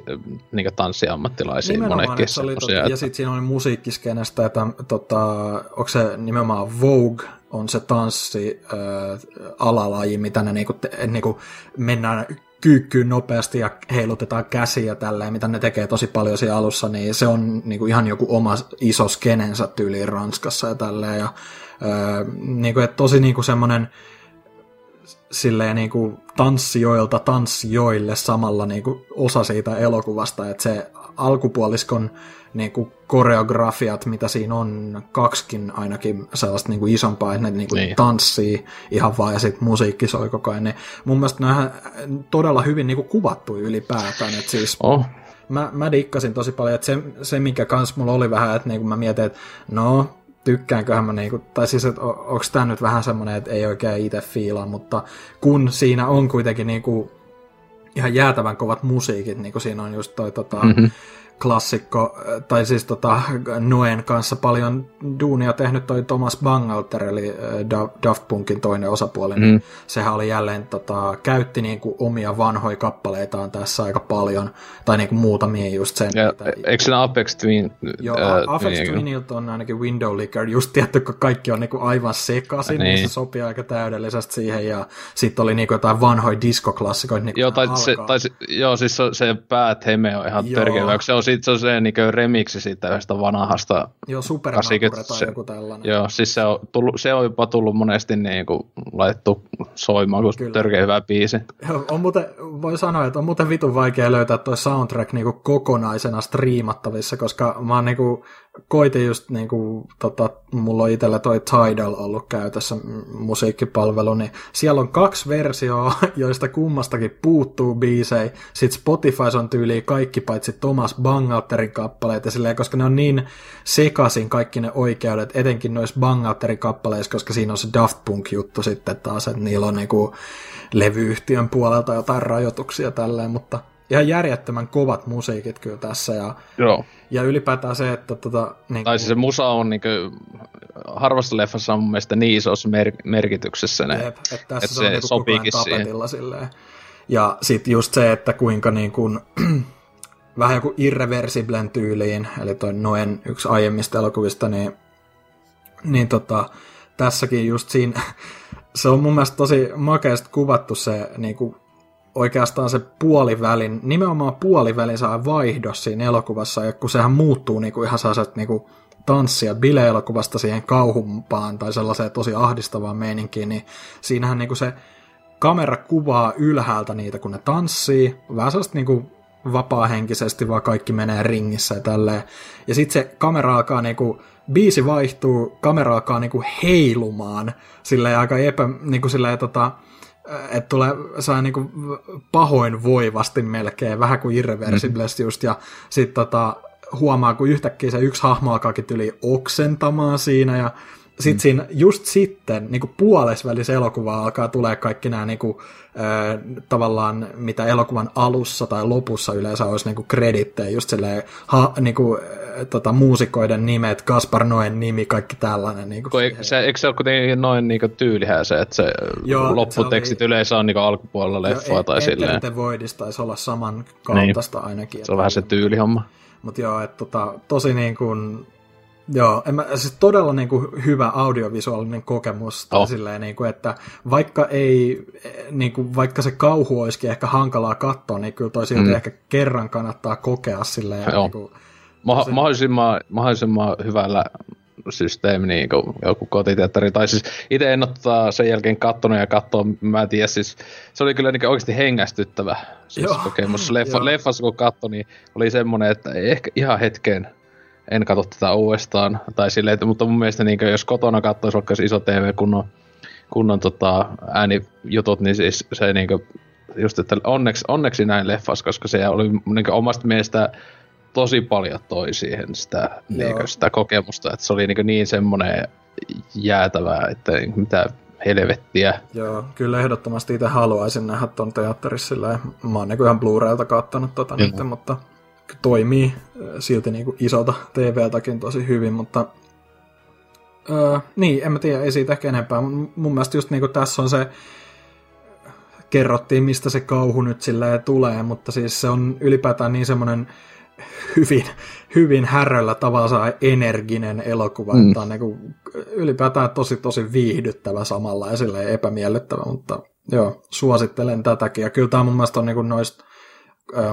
niinku tanssiammattilaisia monekin. Oli, tota, ja sitten siinä oli musiikkiskenestä, että tota, onko se nimenomaan Vogue on se tanssi äh, alalaji, mitä ne niinku, te, niinku mennään kyykkyyn nopeasti ja heilutetaan käsiä tällä, mitä ne tekee tosi paljon siinä alussa, niin se on niinku ihan joku oma iso skenensä tyyliin Ranskassa ja tälleen. Ja, öö, niinku, että tosi niinku semmoinen silleen niinku tanssijoilta tanssijoille samalla niinku osa siitä elokuvasta, että se alkupuoliskon niin kuin koreografiat, mitä siinä on, kaksikin ainakin sellaista niin kuin isompaa, että ne niin kuin niin. tanssii ihan vaan ja sitten musiikki soi koko ajan. Niin mun mielestä ne on todella hyvin niin kuin kuvattu ylipäätään. Että siis oh. mä, mä dikkasin tosi paljon, että se, se mikä kans mulla oli vähän, että niin kuin mä mietin, että no, tykkäänköhän mä niinku, tai siis, että onko tämä nyt vähän semmoinen, että ei oikein itse fiilaa, mutta kun siinä on kuitenkin niinku ihan jäätävän kovat musiikit, niin kuin siinä on just toi tota, mm-hmm klassikko, tai siis tota, Noen kanssa paljon duunia tehnyt toi Thomas Bangalter, eli äh, Daft Punkin toinen osapuoli, niin mm. niin sehän oli jälleen, tota, käytti niinku omia vanhoja kappaleitaan tässä aika paljon, tai niinku muutamia just sen. Ja, eikö siinä Apex Twin? Joo, äh, Apex niin, Twinilta on ainakin Window Licker, just tietty, kun kaikki on niinku aivan sekaisin, niin. niin se sopii aika täydellisesti siihen, ja sitten oli niinku jotain vanhoja diskoklassikoita. Niinku joo, tai, se, tai se, joo, siis se, se Heme on ihan törkeä, se on sitten se on se niin remiksi siitä yhdestä vanhasta. Joo, Supernakure tai joku tällainen. Joo, siis se on, tullut, se on jopa tullut monesti niin kuin laitettu soimaan, kun törkeä hyvä biisi. On muuten, voi sanoa, että on muuten vitun vaikea löytää tuo soundtrack niin kuin kokonaisena striimattavissa, koska mä oon niin kuin koitin just niinku, tota, mulla on itsellä toi Tidal ollut käytössä musiikkipalvelu, niin siellä on kaksi versioa, <laughs> joista kummastakin puuttuu biisei. Sitten Spotify on tyyliin kaikki paitsi Thomas Bangalterin kappaleet, ja silleen, koska ne on niin sekasin kaikki ne oikeudet, etenkin noissa Bangalterin kappaleissa, koska siinä on se Daft Punk-juttu sitten taas, että niillä on niinku levyyhtiön puolelta jotain rajoituksia tälleen, mutta ihan järjettömän kovat musiikit kyllä tässä. Ja, Joo. ja ylipäätään se, että tota, niin Tai siis se musa on niinku, harvassa leffassa on mun mielestä niin isossa mer- merkityksessä ne. Jep, että tässä että se, se on ajan sopiikin siihen. tapetilla silleen. Ja sitten just se, että kuinka niin kuin, <clears throat> vähän joku irreversiblen tyyliin, eli toi Noen yksi aiemmista elokuvista, niin, niin tota, tässäkin just siinä, <laughs> se on mun mielestä tosi makeasti kuvattu se niin kuin, oikeastaan se puolivälin, nimenomaan puolivälin saa vaihdos siinä elokuvassa, kun sehän muuttuu niin kuin ihan sellaiset niin kuin tanssia bile-elokuvasta siihen kauhumpaan tai sellaiseen tosi ahdistavaan meininkiin, niin siinähän niin kuin se kamera kuvaa ylhäältä niitä, kun ne tanssii, vähän sellaista niin kuin vapaahenkisesti, vaan kaikki menee ringissä ja tälleen. Ja sitten se kamera alkaa niinku, biisi vaihtuu, kamera alkaa niinku heilumaan silleen aika epä, niinku silleen tota, että tulee saa niinku pahoin voivasti melkein, vähän kuin Irreversibles mm. just, ja sitten tota, huomaa, kun yhtäkkiä se yksi hahmo alkaakin tyli oksentamaan siinä, ja sitten mm. siinä, just sitten, niin puolesvälissä elokuvaa alkaa tulee kaikki nämä niin kuin, äh, tavallaan, mitä elokuvan alussa tai lopussa yleensä olisi niin kredittejä, just silleen, ha, niin kuin, äh, tota, muusikoiden nimet, Gaspar Noen nimi, kaikki tällainen. Niin kuin eikö, se, eikö se ole kuitenkin noin niin tyylihän se, että se Joo, lopputekstit se oli... yleensä on niin alkupuolella leffaa joo, tai et, silleen. Enter the Voidista taisi olla saman kaltaista niin. ainakin. Se on vähän se tyylihomma. Mutta joo, että tota, tosi niin kuin, Joo, en mä, siis todella niin kuin, hyvä audiovisuaalinen kokemus. Oh. Silleen, niin kuin, että vaikka, ei, niin kuin, vaikka se kauhu olisikin ehkä hankalaa katsoa, niin kyllä toi silti mm. ehkä kerran kannattaa kokea silleen. Joo. Niin kuin, Ma- mahdollisimman, mahdollisimman hyvällä systeemi, niin kuin joku kotiteatteri. Tai siis itse en ole tota sen jälkeen kattonut ja katsoa, mä en tiedä, siis se oli kyllä niin oikeasti hengästyttävä siis Joo. kokemus. Leffa, leffassa kun katsoi, niin oli semmoinen, että ei ehkä ihan hetken en katso tätä uudestaan. Tai silleen, että, mutta mun mielestä niin, jos kotona katsoisi vaikka iso TV kunnon, kunnon tota, äänijutut, niin siis se niin kuin, just, että onneksi, onneksi näin leffas, koska se oli niin omasta mielestä tosi paljon toi siihen sitä, niin kuin, sitä kokemusta, että se oli niin, niin semmoinen jäätävää, että mitä helvettiä. Joo, kyllä ehdottomasti itse haluaisin nähdä ton teatterissa silleen. Mä oon niin ihan Blu-raylta kattanut tota nyt, mutta toimii äh, silti niin kuin isolta TV-takin tosi hyvin, mutta öö, niin, en mä tiedä, ei siitä ehkä enempää. Mun mielestä just niin kuin tässä on se, kerrottiin mistä se kauhu nyt silleen tulee, mutta siis se on ylipäätään niin semmoinen hyvin, hyvin häröllä tavalla energinen elokuva, mm. että on niin kuin ylipäätään tosi tosi viihdyttävä samalla ja silleen epämiellyttävä, mutta joo, suosittelen tätäkin. Ja kyllä tämä mun mielestä on niin kuin noista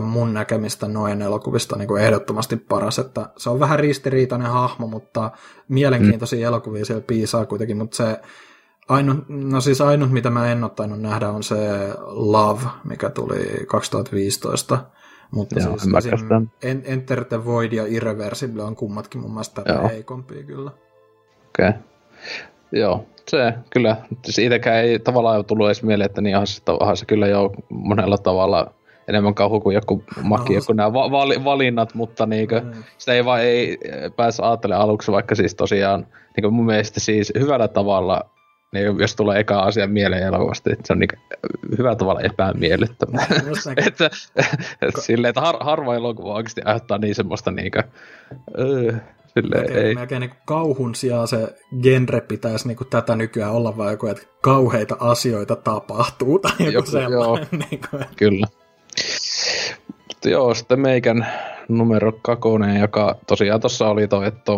mun näkemistä noin elokuvista niin kuin ehdottomasti paras, että se on vähän ristiriitainen hahmo, mutta mielenkiintoisia mm. elokuvia siellä piisaa kuitenkin, mutta se ainut, no siis ainut, mitä mä en ottanut nähdä, on se Love, mikä tuli 2015, mutta Joo, siis en, Enter the Void ja Irreversible on kummatkin mun mielestä tätä heikompia kyllä. Okei. Okay. Joo, se kyllä. Itsekään ei tavallaan tullut edes mieleen, että niin onhan se kyllä jo monella tavalla enemmän kauhu kuin joku maki, no, joku nämä va- vali- valinnat, mutta niinkö, mm. sitä ei vaan ei pääse ajattelemaan aluksi, vaikka siis tosiaan niinkö mun mielestä siis hyvällä tavalla niin jos tulee eka asia mieleen elokuvasta, että se on niin hyvä tavalla epämiellyttävää. <laughs> että, että silleen, että har, harva elokuva oikeasti aiheuttaa niin semmoista niinkö, öö, silleen, melkein, ei. Melkein niin kauhun sijaan se genre pitäisi niin tätä nykyään olla vai joku, että kauheita asioita tapahtuu tai joku, joku sellainen. Joo, <laughs> niin kuin. kyllä. Mutta joo, sitten meikän numero kakonen, joka tosiaan tuossa oli toi, että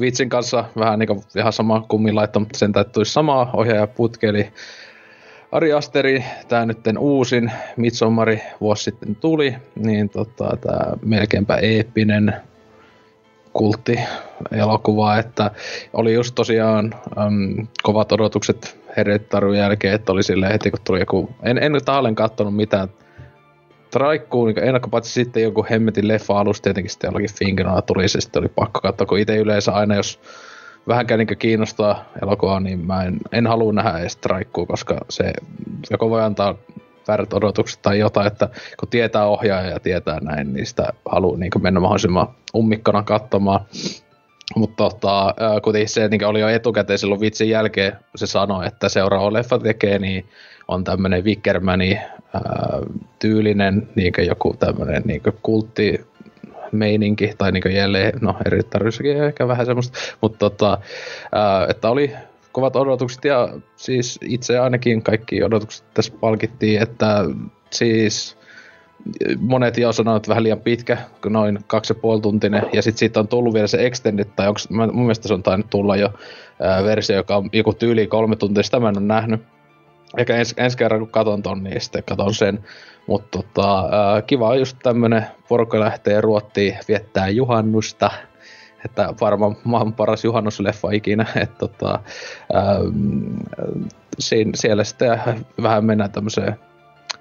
Vitsin kanssa vähän niin kuin ihan sama kummin laittaa, mutta sen täytyy samaa ohjaaja putki, eli Ari Asteri, tämä nyt uusin Midsommari vuosi sitten tuli, niin tota, tämä melkeinpä eeppinen kultti-elokuva, että oli just tosiaan äm, kovat odotukset Hereditariun jälkeen, että oli silleen heti kun tuli joku, en, en tahalleen katsonut mitään traikkuu niin ennakkopaitsi sitten joku hemmetin leffa alus tietenkin sitten jollakin Finkenalla tuli se sitten oli pakko katsoa, kun itse yleensä aina jos vähänkään niin kiinnostaa elokuvaa, niin mä en, en halua nähdä edes traikkuu, koska se joko voi antaa väärät odotukset tai jotain, että kun tietää ohjaaja ja tietää näin, niin sitä haluaa niin mennä mahdollisimman ummikkona katsomaan. Mutta tota, kuitenkin se niin oli jo etukäteen silloin vitsin jälkeen, se sanoi, että seuraava leffa tekee, niin on tämmöinen Wickermani tyylinen niin joku tämmöinen niin kultti meininki, tai niin jälleen, no eri tarvissakin ehkä vähän semmoista, mutta tota, ää, että oli kovat odotukset ja siis itse ainakin kaikki odotukset tässä palkittiin, että siis monet jo sanoivat, että vähän liian pitkä, noin kaksi ja puoli tuntinen, ja sitten siitä on tullut vielä se extended, tai onko, mun mielestä se on tainnut tulla jo ää, versio, joka on joku tyyli kolme tuntia, sitä mä en ole nähnyt. Eikä ens, ensi kerran kun katon ton, niin sitten katon sen. Mutta tota, kiva just tämmönen porukka lähtee Ruottiin viettää juhannusta. Että varmaan maailman paras juhannusleffa ikinä. Että tota, ää, siinä, siellä sitten vähän mennään tämmöiseen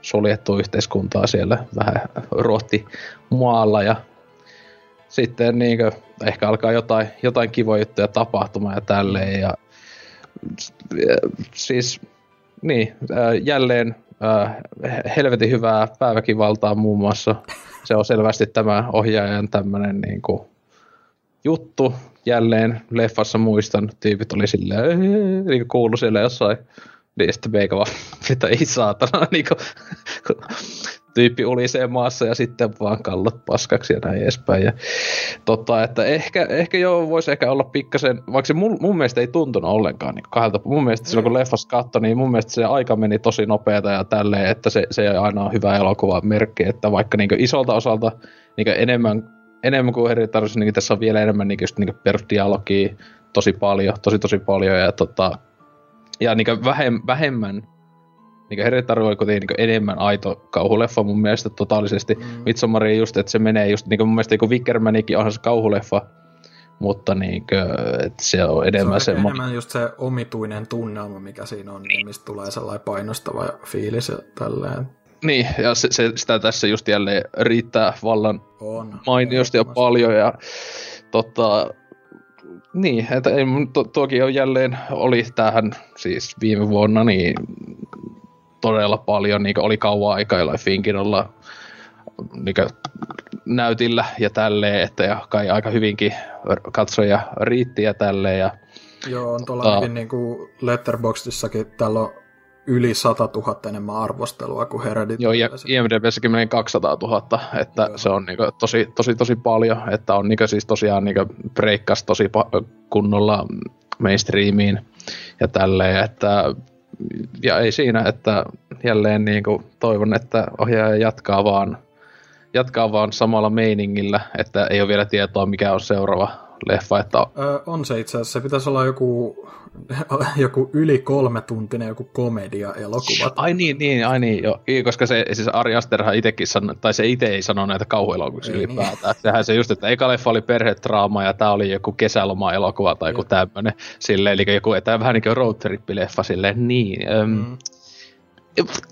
suljettua yhteiskuntaa siellä vähän ruotti maalla ja sitten niin kuin, ehkä alkaa jotain, jotain kivoja juttuja tapahtumaan ja tälleen ja siis niin, jälleen helvetin hyvää päiväkivaltaa muun muassa. Se on selvästi tämä ohjaajan tämmöinen niin kuin, juttu. Jälleen leffassa muistan, tyypit oli silleen, niin kuulu siellä jossain niin sitten meikä vaan, <laughs> mitä ei saatana, niin kuin, tyyppi ulisee maassa ja sitten vaan kallot paskaksi ja näin edespäin. Ja, tota, että ehkä, ehkä joo, voisi ehkä olla pikkasen, vaikka se mun, mun mielestä ei tuntunut ollenkaan niin kahdelta. Mun mielestä silloin kun leffas katsoi, niin mun mielestä se aika meni tosi nopeata ja tälleen, että se, se aina on hyvä elokuva merkki, että vaikka niin isolta osalta niin enemmän, enemmän kuin eri tarvitsisi, niin tässä on vielä enemmän niin just niin perusdialogia tosi paljon, tosi tosi paljon ja tota, ja niin vähem, vähemmän niin Hereditary oli kuitenkin niin enemmän aito kauhuleffa mun mielestä totaalisesti. Mm. Midsommar just, että se menee just, niin mun mielestä niin Wickermanikin onhan se kauhuleffa, mutta niin kuin, että se on enemmän se... On semmo... enemmän just se omituinen tunnelma, mikä siinä on, niin mistä tulee sellainen painostava fiilis ja tälleen. Niin, ja se, se, sitä tässä just jälleen riittää vallan on, mainiosti ja paljon, ja tota, niin, että ei, to, toki on jälleen oli tähän siis viime vuonna niin todella paljon, niin oli kauan aikaa jollain Finkin olla niin näytillä ja tälleen, että ja kai aika hyvinkin katsoja riitti ja tälleen. Ja, Joo, on tuolla ta- niin kuin Letterboxdissakin, täällä on yli 100 000 enemmän arvostelua kuin Hereditary. Joo, ja IMDbssäkin meni 200 000, että Joo. se on niinku tosi, tosi, tosi paljon, että on niinku siis tosiaan niinku breikkas tosi kunnolla mainstreamiin ja tälleen, että ja ei siinä, että jälleen niinku toivon, että ohjaaja jatkaa vaan, jatkaa vaan samalla meiningillä, että ei ole vielä tietoa, mikä on seuraava leffa. Että... Öö, on se itse asiassa. Se pitäisi olla joku <laughs> joku yli kolme tuntinen joku komedia-elokuva. Ai niin, niin, ai niin, joo. Koska se, siis Ari Asterhan itekin sanoi, tai se itse ei sano näitä kauhuelokuvia ylipäätään. Niin. Sehän se just, että eka leffa oli perhetraama ja tää oli joku kesäloma-elokuva tai joku tämmönen. Silleen, eli joku, että vähän niin kuin road trip-leffa, silleen niin. Öm, mm.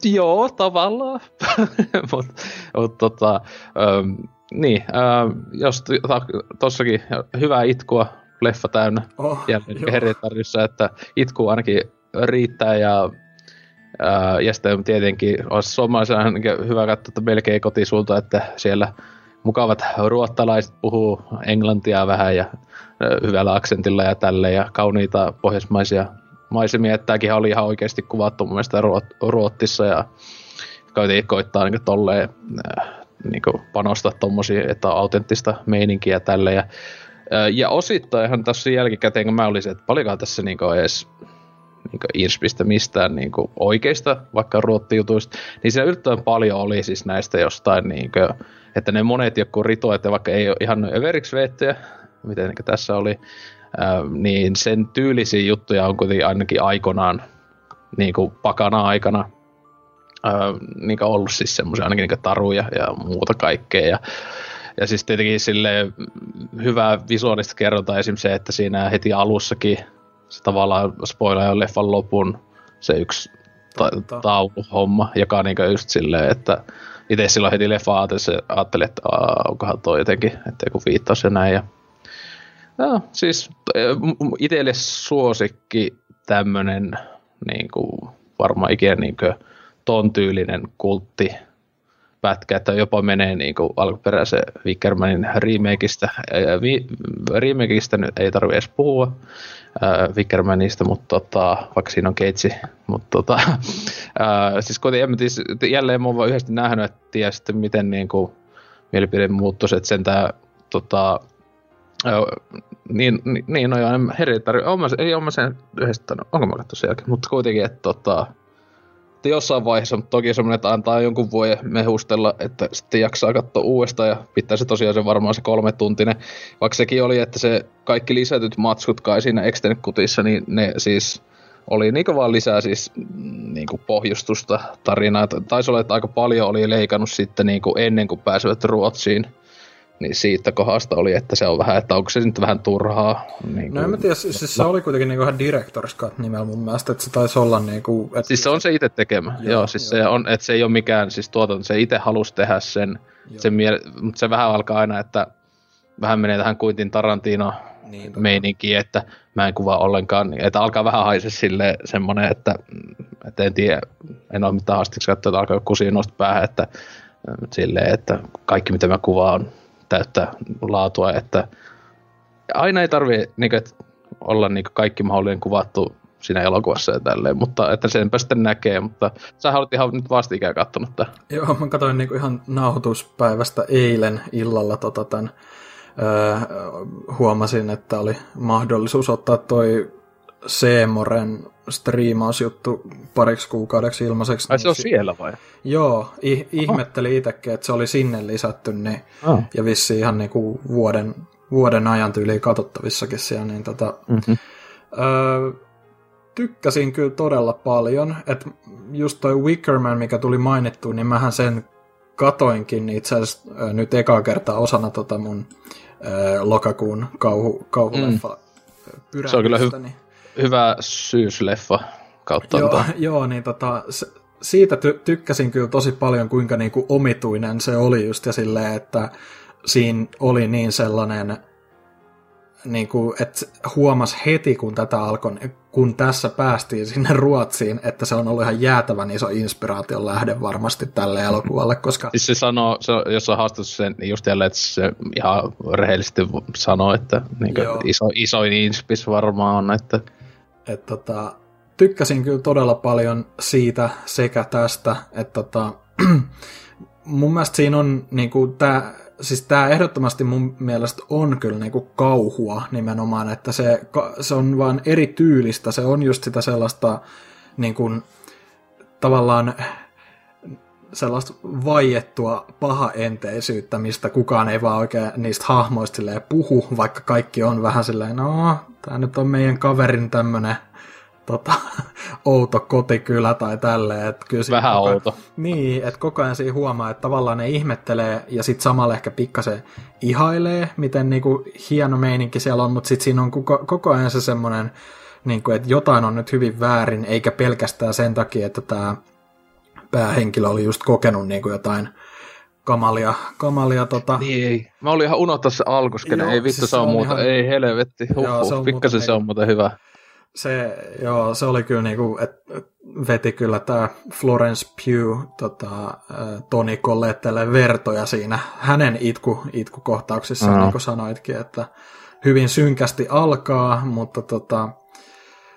Joo, tavallaan. <laughs> Mutta mut, tota, niin, öm, jos tossakin hyvää itkua leffa täynnä oh, jälleen Hereditarissa, että itku ainakin riittää ja Ää, ja sitten tietenkin olisi suomalaisena hyvä katsoa, että melkein kotisulta, että siellä mukavat ruottalaiset puhuu englantia vähän ja hyvällä aksentilla ja tälle ja kauniita pohjoismaisia maisemia, että tämäkin oli ihan oikeasti kuvattu mun mielestä Ruot- Ruottissa ja koitin koittaa niin tolleen niin panostaa tommosia, että on autenttista meininkiä tälle. Ja ja osittainhan tässä jälkikäteen, kun mä olisin, että paljonkaan tässä niinku edes niinku inspistä mistään niinku oikeista, vaikka ruottijutuista, niin siinä yllättävän paljon oli siis näistä jostain, niinku, että ne monet joku ritualit, vaikka ei ole ihan överiksi veettyjä, miten niin tässä oli, niin sen tyylisiä juttuja on kuitenkin ainakin aikanaan, niin kuin pakana aikana, ää, niin ollut siis semmoisia ainakin niin taruja ja muuta kaikkea. Ja, ja siis tietenkin sille hyvää visuaalista kerrotaan esim. se, että siinä heti alussakin se tavallaan spoilaa jo leffan lopun se yksi ta- tauluhomma, joka on niinku just silleen, että itse silloin heti leffa ajattelin, että onkohan toi jotenkin, että joku viittaus ja näin. Ja, ja siis itselle suosikki tämmönen niin kuin, varmaan ikinä niin kuin, ton tyylinen kultti pätkä, että jopa menee niin kuin alkuperäisen Wickermanin remakeista. Vi, remakeista nyt ei tarvitse edes puhua äh, Wickermanista, mutta tota, vaikka siinä on keitsi. Mutta tota, <laughs> äh, siis kuitenkin, en tiedä, jälleen mä oon yhdesti nähnyt, että sitten miten niin kuin, mielipide muuttuisi, että sentään tota, niin, niin, niin, no joo, hereditary, ei ole sen yhdessä, onko mä katsoin sen jälkeen, mutta kuitenkin, että tota, sitten jossain vaiheessa, mutta toki semmoinen, että antaa jonkun vuoden mehustella, että sitten jaksaa katsoa uudestaan ja pitää se tosiaan se varmaan se kolme tuntinen. Vaikka sekin oli, että se kaikki lisätyt matskut kai siinä Extended Kutissa, niin ne siis oli niinku vaan lisää siis niinku pohjustusta tarinaa. Taisi olla, että aika paljon oli leikannut sitten niinku ennen kuin pääsevät Ruotsiin niin siitä kohdasta oli, että se on vähän, että onko se nyt vähän turhaa. Niin no en mä tiedä, siis, siis se oli kuitenkin niin ihan Director's Cut nimellä mun mielestä, että se taisi olla niin kuin, että... Siis se on se itse tekemä, joo, joo siis joo. se on, että se ei ole mikään siis tuotanto, se itse halusi tehdä sen, sen miele- mutta se vähän alkaa aina, että vähän menee tähän kuitin Tarantino niin, meininkiin, että mä en kuvaa ollenkaan, niin että alkaa vähän haise sille semmoinen, että, että en tiedä, en ole mitään haastiksi katsoa, että alkaa kusiin nosta päähän, että silleen, että kaikki mitä mä kuvaan on täyttä laatua, että aina ei tarvi niin kuin, olla niin kaikki mahdollinen kuvattu siinä elokuvassa ja tälleen, mutta että senpä sitten näkee, mutta sä haluat ihan nyt vastikään kattonut tämän. Joo, mä katsoin niin ihan nauhoituspäivästä eilen illalla tota tämän, öö, huomasin, että oli mahdollisuus ottaa toi Seemoren striimausjuttu pariksi kuukaudeksi ilmaiseksi. Ai se on siellä vai? Joo, ih- ihmetteli itsekin, että se oli sinne lisätty, niin, oh. ja vissi ihan niinku vuoden, vuoden ajan tyyliin katsottavissakin siellä, niin tota, mm-hmm. öö, tykkäsin kyllä todella paljon, että just toi Wickerman, mikä tuli mainittu, niin mähän sen katoinkin itse asiassa nyt ekaa kertaa osana tota mun öö, lokakuun kauhu, kauhuleffa mm. Se on kyllä hy- niin hyvä syysleffa kautta. Joo, <laughs> joo niin tota, siitä ty- tykkäsin kyllä tosi paljon, kuinka niinku omituinen se oli just ja silleen, että siinä oli niin sellainen, niinku, että huomas heti, kun tätä alkoi, kun tässä päästiin sinne Ruotsiin, että se on ollut ihan jäätävän iso inspiraation lähde varmasti tälle <laughs> elokuvalle, koska... Siis se sanoo, se, jos on haastettu sen niin just jälleen, että se ihan rehellisesti sanoo, että niin iso, isoin inspis varmaan on, että et tota, tykkäsin kyllä todella paljon siitä sekä tästä, että tota, <clears throat> mun mielestä siinä on niinku, tää, siis tämä ehdottomasti mun mielestä on kyllä niinku kauhua nimenomaan, että se, se on vaan eri tyylistä, se on just sitä sellaista niinku, tavallaan sellaista vaiettua pahaenteisyyttä, mistä kukaan ei vaan oikein niistä hahmoista puhu, vaikka kaikki on vähän silleen, no, tämä nyt on meidän kaverin tämmönen tota, <laughs> outo kotikylä tai tälleen. Että kyllä Vähän koko, outo. Niin, että koko ajan siinä huomaa, että tavallaan ne ihmettelee ja sitten samalla ehkä pikkasen ihailee, miten niinku hieno meininki siellä on, mutta sitten siinä on koko, koko ajan se semmoinen, niinku, että jotain on nyt hyvin väärin, eikä pelkästään sen takia, että tämä päähenkilö oli just kokenut niinku jotain kamalia, kamalia tota... Niin ei. Mä olin ihan unohtaa se alkuskene, ei vittu siis se on muuta, ihan... ei helvetti, huh, pikkasen se on muuten hyvä. Se, joo, se oli kyllä niinku, että veti kyllä tämä Florence Pugh tota, Toni Collettelle vertoja siinä hänen itku, itkukohtauksissa, mm. niin kuin sanoitkin, että hyvin synkästi alkaa, mutta tota,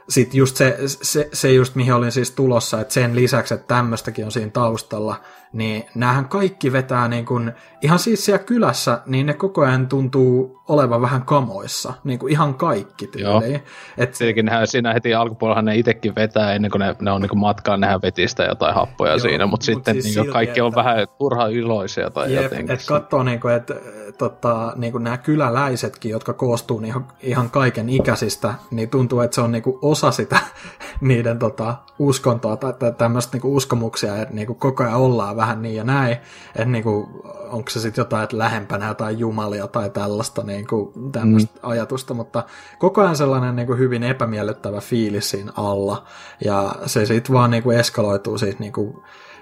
sitten just se, se, se just mihin olin siis tulossa, että sen lisäksi, että tämmöistäkin on siinä taustalla, niin näähän kaikki vetää niin kuin, ihan siis siellä kylässä, niin ne koko ajan tuntuu olevan vähän kamoissa, niin kuin ihan kaikki tyyliin. Et... Tietenkin nehän, siinä heti alkupuolella ne itsekin vetää ennen kuin ne, ne on niin matkaan, nehän vetistä jotain happoja Joo, siinä, mutta mut sitten siis niin silti, kaikki että... on vähän turha iloisia tai Jep, jotenkin. Että katsoo, niin kuin, että tota, niin kuin nämä kyläläisetkin, jotka koostuu niin ihan kaiken ikäisistä, niin tuntuu, että se on niin kuin osa sitä <laughs> niiden tota, uskontoa tai tämmöistä niin uskomuksia, että niin kuin koko ajan ollaan vähän niin ja näin, että niin kuin, onko se sitten jotain, että lähempänä jotain jumalia tai tällaista niin kuin, tämmöistä mm. ajatusta, mutta koko ajan sellainen niin kuin, hyvin epämiellyttävä fiilis siinä alla, ja se sitten vaan niin kuin, eskaloituu siitä, niin kuin,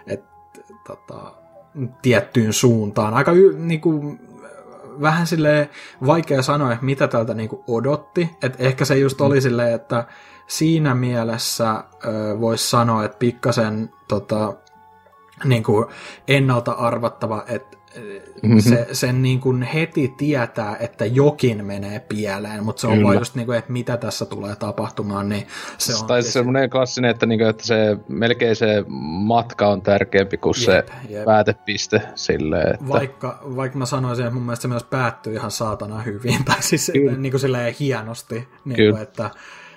että tota, tiettyyn suuntaan. Aika niin kuin, vähän sille vaikea sanoa, että mitä tältä niin kuin, odotti, että ehkä se just oli mm. silleen, että siinä mielessä voisi sanoa, että pikkasen tota, niin kuin ennalta arvattava, että mm-hmm. se, sen niin kuin heti tietää, että jokin menee pieleen, mutta se on Kyllä. vaan just niin kuin, että mitä tässä tulee tapahtumaan, niin se on... Tai siis... semmoinen klassinen, että, niin kuin, että se, melkein se matka on tärkeämpi kuin jep, se jep. päätepiste silleen, että... Vaikka, vaikka mä sanoisin, että mun mielestä se myös päättyy ihan saatana hyvin, tai siis Kyllä. niin kuin silleen hienosti, niin kuin, että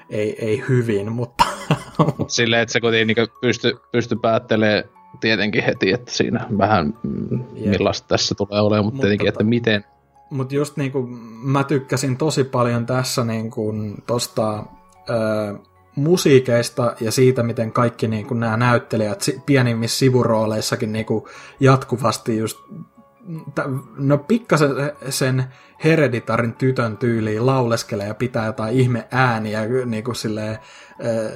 ei, ei hyvin, mutta... <laughs> Silleen, että se kuitenkin niin pysty, pysty päättelemään tietenkin heti, että siinä vähän mm, millaista tässä tulee olemaan, mutta Mut tietenkin, tota, että miten. Mutta just niin kuin mä tykkäsin tosi paljon tässä niin kuin tosta ö, musiikeista ja siitä, miten kaikki niin kuin nämä näyttelijät pienimmissä sivurooleissakin niin kuin jatkuvasti just no pikkasen sen hereditarin tytön tyyliin lauleskelee ja pitää jotain ihme ääniä niin kuin silleen,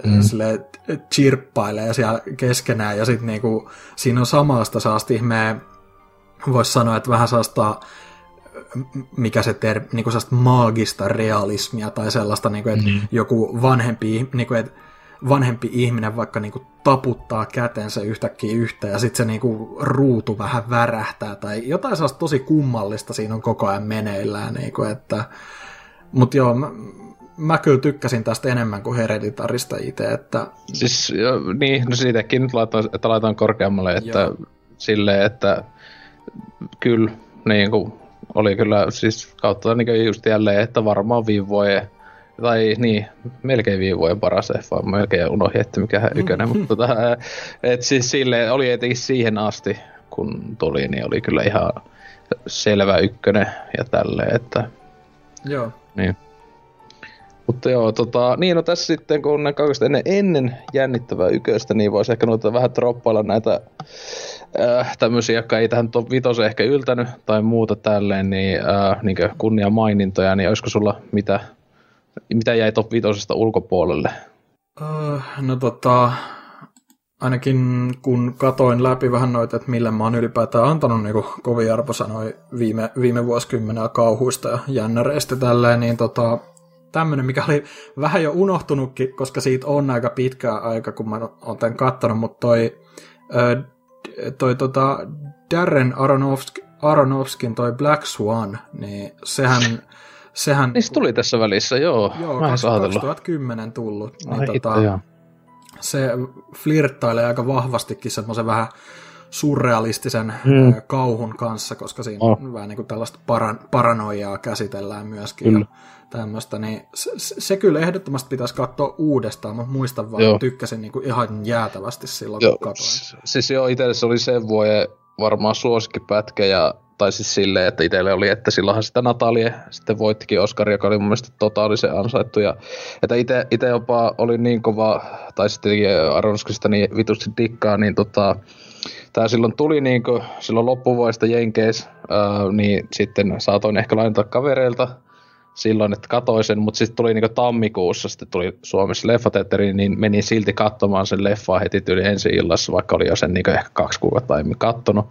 mm. silleen chirppailee siellä keskenään ja sitten niin kuin, siinä on samasta saasta ihmeä, voisi sanoa, että vähän saasta mikä se ter, niin kuin maagista realismia tai sellaista, niin kuin, että mm. joku vanhempi, niin kuin, että vanhempi ihminen vaikka niinku taputtaa kätensä yhtäkkiä yhtä ja sitten se niinku ruutu vähän värähtää tai jotain sellaista tosi kummallista siinä on koko ajan meneillään. Niinku, että, mutta joo, mä, mä kyllä tykkäsin tästä enemmän kuin Hereditarista itse. Että... Siis jo, niin, no siitäkin nyt laitan, että laitan korkeammalle, että joo. silleen, että kyllä niin kuin, oli kyllä siis kautta niin just jälleen, että varmaan viime vuoden tai niin, melkein viime vuoden paras leffa, melkein unohdin, että mikä ykönen, <laughs> mutta tota, et siis sille oli etenkin siihen asti, kun tuli, niin oli kyllä ihan selvä ykkönen ja tälleen, että... Joo. Niin. Mutta joo, tota, niin no tässä sitten kun ne kaikista ennen, ennen jännittävää yköstä, niin voisi ehkä noita vähän droppailla näitä äh, tämmöisiä, jotka ei tähän top 5 ehkä yltänyt tai muuta tälleen, niin, äh, niin kunnia mainintoja, niin olisiko sulla mitä mitä jäi top 5 ulkopuolelle? Uh, no tota, ainakin kun katoin läpi vähän noita, että millä mä oon ylipäätään antanut niin kovin arvosanoja viime, viime vuosikymmenellä kauhuista ja jännäreistä tälleen, niin tota, tämmöinen, mikä oli vähän jo unohtunutkin, koska siitä on aika pitkä aika, kun mä oon tämän kattonut, mutta toi, toi tota Darren Aronofsky, Aronofskin toi Black Swan, niin sehän sehän... Niin se tuli tässä välissä, joo. Joo, Mä 2010 tullut. Niin Ai tota, itse, se flirttailee aika vahvastikin semmoisen vähän surrealistisen hmm. kauhun kanssa, koska siinä oh. vähän niin kuin tällaista paran, paranoiaa käsitellään myöskin. Kyllä. Ja tämmöistä, niin se, se, kyllä ehdottomasti pitäisi katsoa uudestaan, mutta muistan vaan, joo. tykkäsin niin kuin ihan jäätävästi silloin, joo. kun katsoin. Siis joo, itse oli sen vuoden varmaan suosikkipätkä, ja tai siis silleen, että itselle oli, että silloinhan sitä Natalie sitten voittikin Oscar, joka oli mun mielestä totaalisen ansaittu. Ja, että itse, itse jopa oli niin kova, tai sitten Aronskista niin vitusti dikkaa, niin tota, tämä silloin tuli niin kuin, silloin loppuvuodesta Jenkeis, ää, niin sitten saatoin ehkä lainata kavereilta silloin, että katsoin sen, mutta sitten tuli niin tammikuussa, sitten tuli Suomessa leffateatteriin, niin menin silti katsomaan sen leffaa heti yli ensi illassa, vaikka oli jo sen niin ehkä kaksi kuukautta aiemmin kattonut.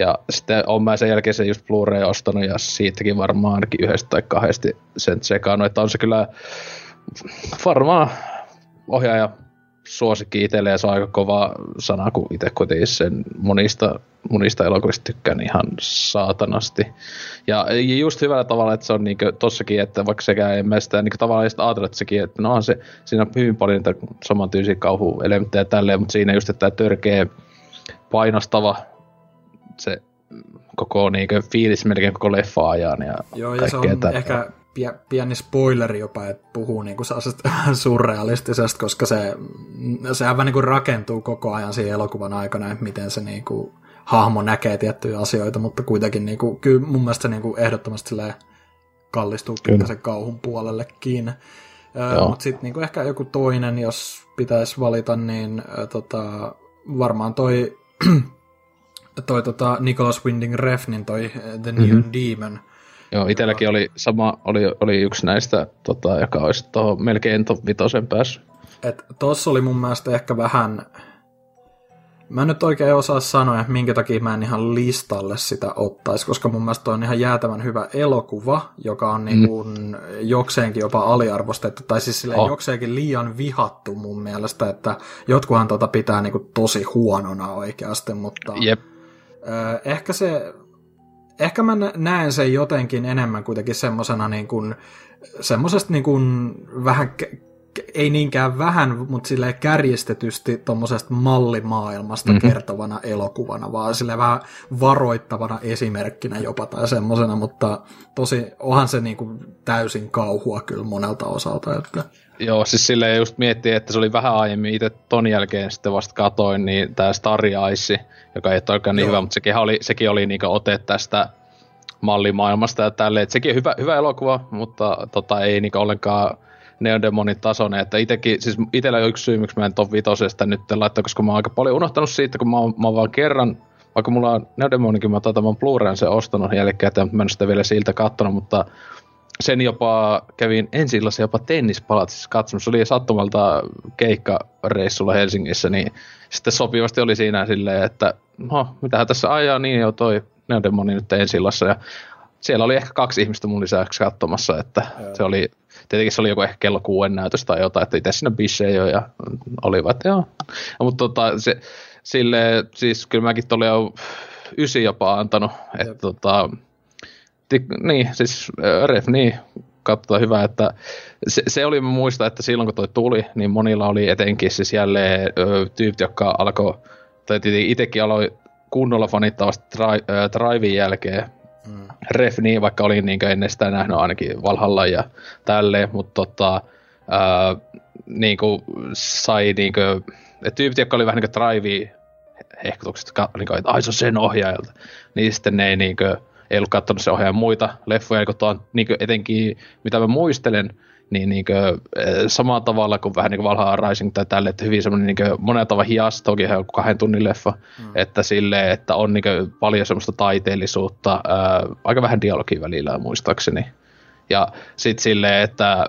Ja sitten on mä sen jälkeen sen just Blu-ray ostanut ja siitäkin varmaan ainakin yhdestä tai kahdesti sen tsekannut, että on se kyllä varmaan ohjaaja suosikki itselle ja on aika kova sana, kun itse kuitenkin sen monista, monista elokuvista tykkään ihan saatanasti. Ja just hyvällä tavalla, että se on niinku tossakin, että vaikka sekään en mä sitä niinku tavallaan sitä ajatella, että sekin, että no on se, siinä on hyvin paljon niitä samantyylisiä kauhuelementtejä tälleen, mutta siinä just, että tämä törkeä painostava se koko niinku fiilis melkein koko leffa ajan ja Joo, ja se on tätä. ehkä pieni spoileri jopa, että puhuu niinku <laughs> surrealistisesta, koska se, sehän vähän niinku rakentuu koko ajan siinä elokuvan aikana, että miten se niinku hahmo näkee tiettyjä asioita, mutta kuitenkin niinku, kyllä mun mielestä se niinku ehdottomasti kallistuu kyllä sen kauhun puolellekin. Mutta sitten niinku ehkä joku toinen, jos pitäisi valita, niin äh, tota, varmaan toi <clears throat> toi tota Nicholas Winding Refnin toi eh, The Neon mm-hmm. Demon. Joo, itselläkin oli sama, oli, oli yksi näistä, tota, joka olisi tuohon melkein top vitosen päässyt. Et tossa oli mun mielestä ehkä vähän, Mä en nyt oikein osaa sanoa, että minkä takia mä en ihan listalle sitä ottaisi, koska mun mielestä on ihan jäätävän hyvä elokuva, joka on niin kuin mm. jokseenkin jopa aliarvostettu, tai siis oh. jokseenkin liian vihattu mun mielestä, että jotkuhan tota pitää niin kuin tosi huonona oikeasti, mutta Jep. Ehkä se, ehkä mä näen sen jotenkin enemmän kuitenkin semmosena niin kuin, semmosesta niin kuin vähän ei niinkään vähän, mutta sille kärjistetysti tuommoisesta mallimaailmasta mm-hmm. kertovana elokuvana, vaan sille vähän varoittavana esimerkkinä jopa tai semmoisena, mutta tosi onhan se niinku täysin kauhua kyllä monelta osalta. Että... Joo, siis silleen just miettii, että se oli vähän aiemmin itse ton jälkeen sitten vasta katoin, niin tämä Starry Ice, joka ei ole niin Joo. hyvä, mutta sekin oli, sekin oli niinku ote tästä mallimaailmasta ja tälleen, sekin on hyvä, hyvä elokuva, mutta tota, ei niinku ollenkaan Neodemonin tasoinen, että itekin, siis itellä on yksi syy, miksi mä en top vitosesta nyt laittaa, koska mä oon aika paljon unohtanut siitä, kun mä oon, mä oon vaan kerran, vaikka mulla on Neodemonikin, mä oon tämän Blu-rayn sen ostanut jälkeen, että mä en sitä vielä siltä kattonut, mutta sen jopa kävin ensi jopa tennispalatsissa katsomassa. Se oli sattumalta keikkareissulla Helsingissä, niin sitten sopivasti oli siinä silleen, että no, mitähän tässä ajaa, niin jo toi Neodemoni nyt ensi ja siellä oli ehkä kaksi ihmistä mun lisäksi katsomassa, että Joo. se oli tietenkin se oli joku ehkä kello kuuden näytös tai jotain, että itse sinne bissejä jo ja olivat, joo. Ja, mutta tota, se, sille, siis kyllä mäkin oli jo ysi jopa antanut, että tota, niin, siis ref, niin, katsotaan hyvä, että se, se oli, mä muista, että silloin kun toi tuli, niin monilla oli etenkin siis jälleen ö, tyypit, jotka alkoi, tai itsekin aloin kunnolla fanittavasti Drivein jälkeen, mm. ref, niin vaikka olin niin ennen sitä nähnyt ainakin Valhalla ja tälleen, mutta tota, ää, niin kuin sai niin kuin, tyypit, jotka oli vähän niin kuin drive hehkutukset, niin kuin, että ai se on sen ohjaajalta, niin sitten ne ei niin kuin, ei ollut katsonut se ohjaajan muita leffoja, kun tuon, niin kuin etenkin mitä mä muistelen, niin, niin kuin, samalla tavalla kuin vähän niin kuin Valhalla Rising tai tälle, että hyvin semmoinen niin monella tavalla hias, toki on kahden tunnin leffa, mm. että sille, että on niin kuin, paljon semmoista taiteellisuutta, ää, aika vähän dialogia välillä muistaakseni. Ja sitten silleen, että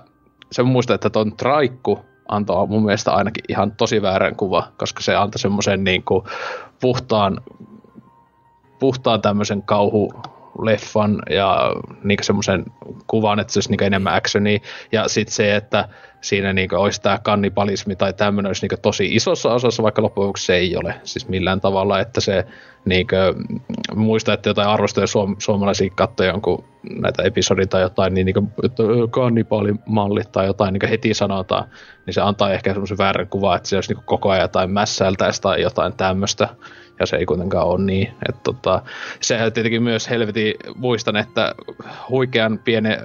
se muista, että ton Traikku antoi mun mielestä ainakin ihan tosi väärän kuva, koska se antoi semmoisen niin kuin, puhtaan, puhtaan tämmöisen kauhu leffan ja niin semmoisen kuvan, että se olisi niin enemmän actionia. Ja sitten se, että siinä niin olisi tämä kannibalismi tai tämmöinen olisi niin tosi isossa osassa, vaikka loppujen se ei ole siis millään tavalla, että se niin kuin, muista, että jotain arvostoja suom- suomalaisia kattoja jonkun näitä episodia tai jotain, niin, niin että kannibaalimallit tai jotain niin heti sanotaan, niin se antaa ehkä semmoisen väärän kuvan, että se olisi niin koko ajan jotain mässäiltäistä tai jotain tämmöistä ja se ei kuitenkaan ole niin. Että tota, se tietenkin myös helvetin muistan, että huikean pienen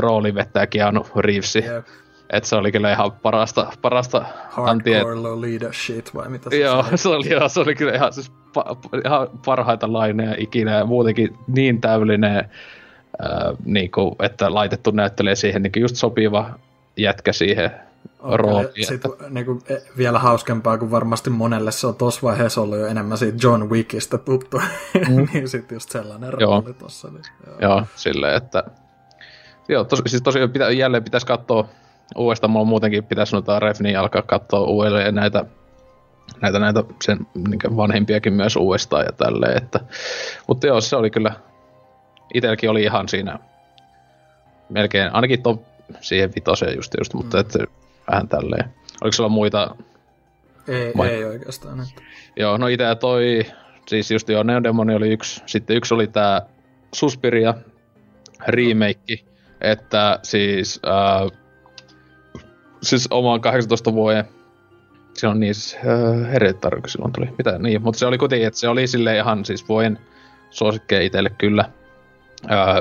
rooli vettää Keanu Reevesi. Yep. Että se oli kyllä ihan parasta, parasta Hardcore Lolita shit vai mitä se Joo, se oli, joo, se oli kyllä ihan, siis pa, ihan parhaita laineja ikinä ja muutenkin niin täydellinen, äh, niin kuin, että laitettu näyttelee siihen niin just sopiva jätkä siihen rooli. Sitten niinku, e, vielä hauskempaa, kun varmasti monelle se on tuossa vaiheessa ollut jo enemmän siitä John Wickista tuttu, <laughs> mm. niin sitten just sellainen joo. rooli tuossa. Niin, joo. joo, silleen, että joo, tos, siis tosiaan pitä, jälleen pitäisi katsoa uudestaan, mulla muutenkin pitäisi noita Refni alkaa katsoa uudelleen näitä näitä, näitä sen niin vanhempiakin myös uudestaan ja tälleen, että, mutta joo, se oli kyllä, itselläkin oli ihan siinä melkein, ainakin tuon siihen vitoseen just, just mutta mm. että vähän tälleen. Oliko sulla muita? Ei, Vai? ei oikeastaan. Että... Joo, no itse toi, siis just joo, Neodemoni oli yksi, sitten yksi oli tää Suspiria remake, että siis, äh, siis omaan 18 vuoden se on niin siis, äh, Hereditary, silloin tuli. Mitä niin, mutta se oli kuitenkin, että se oli sille ihan siis vuoden suosikkeja itselle kyllä. Äh,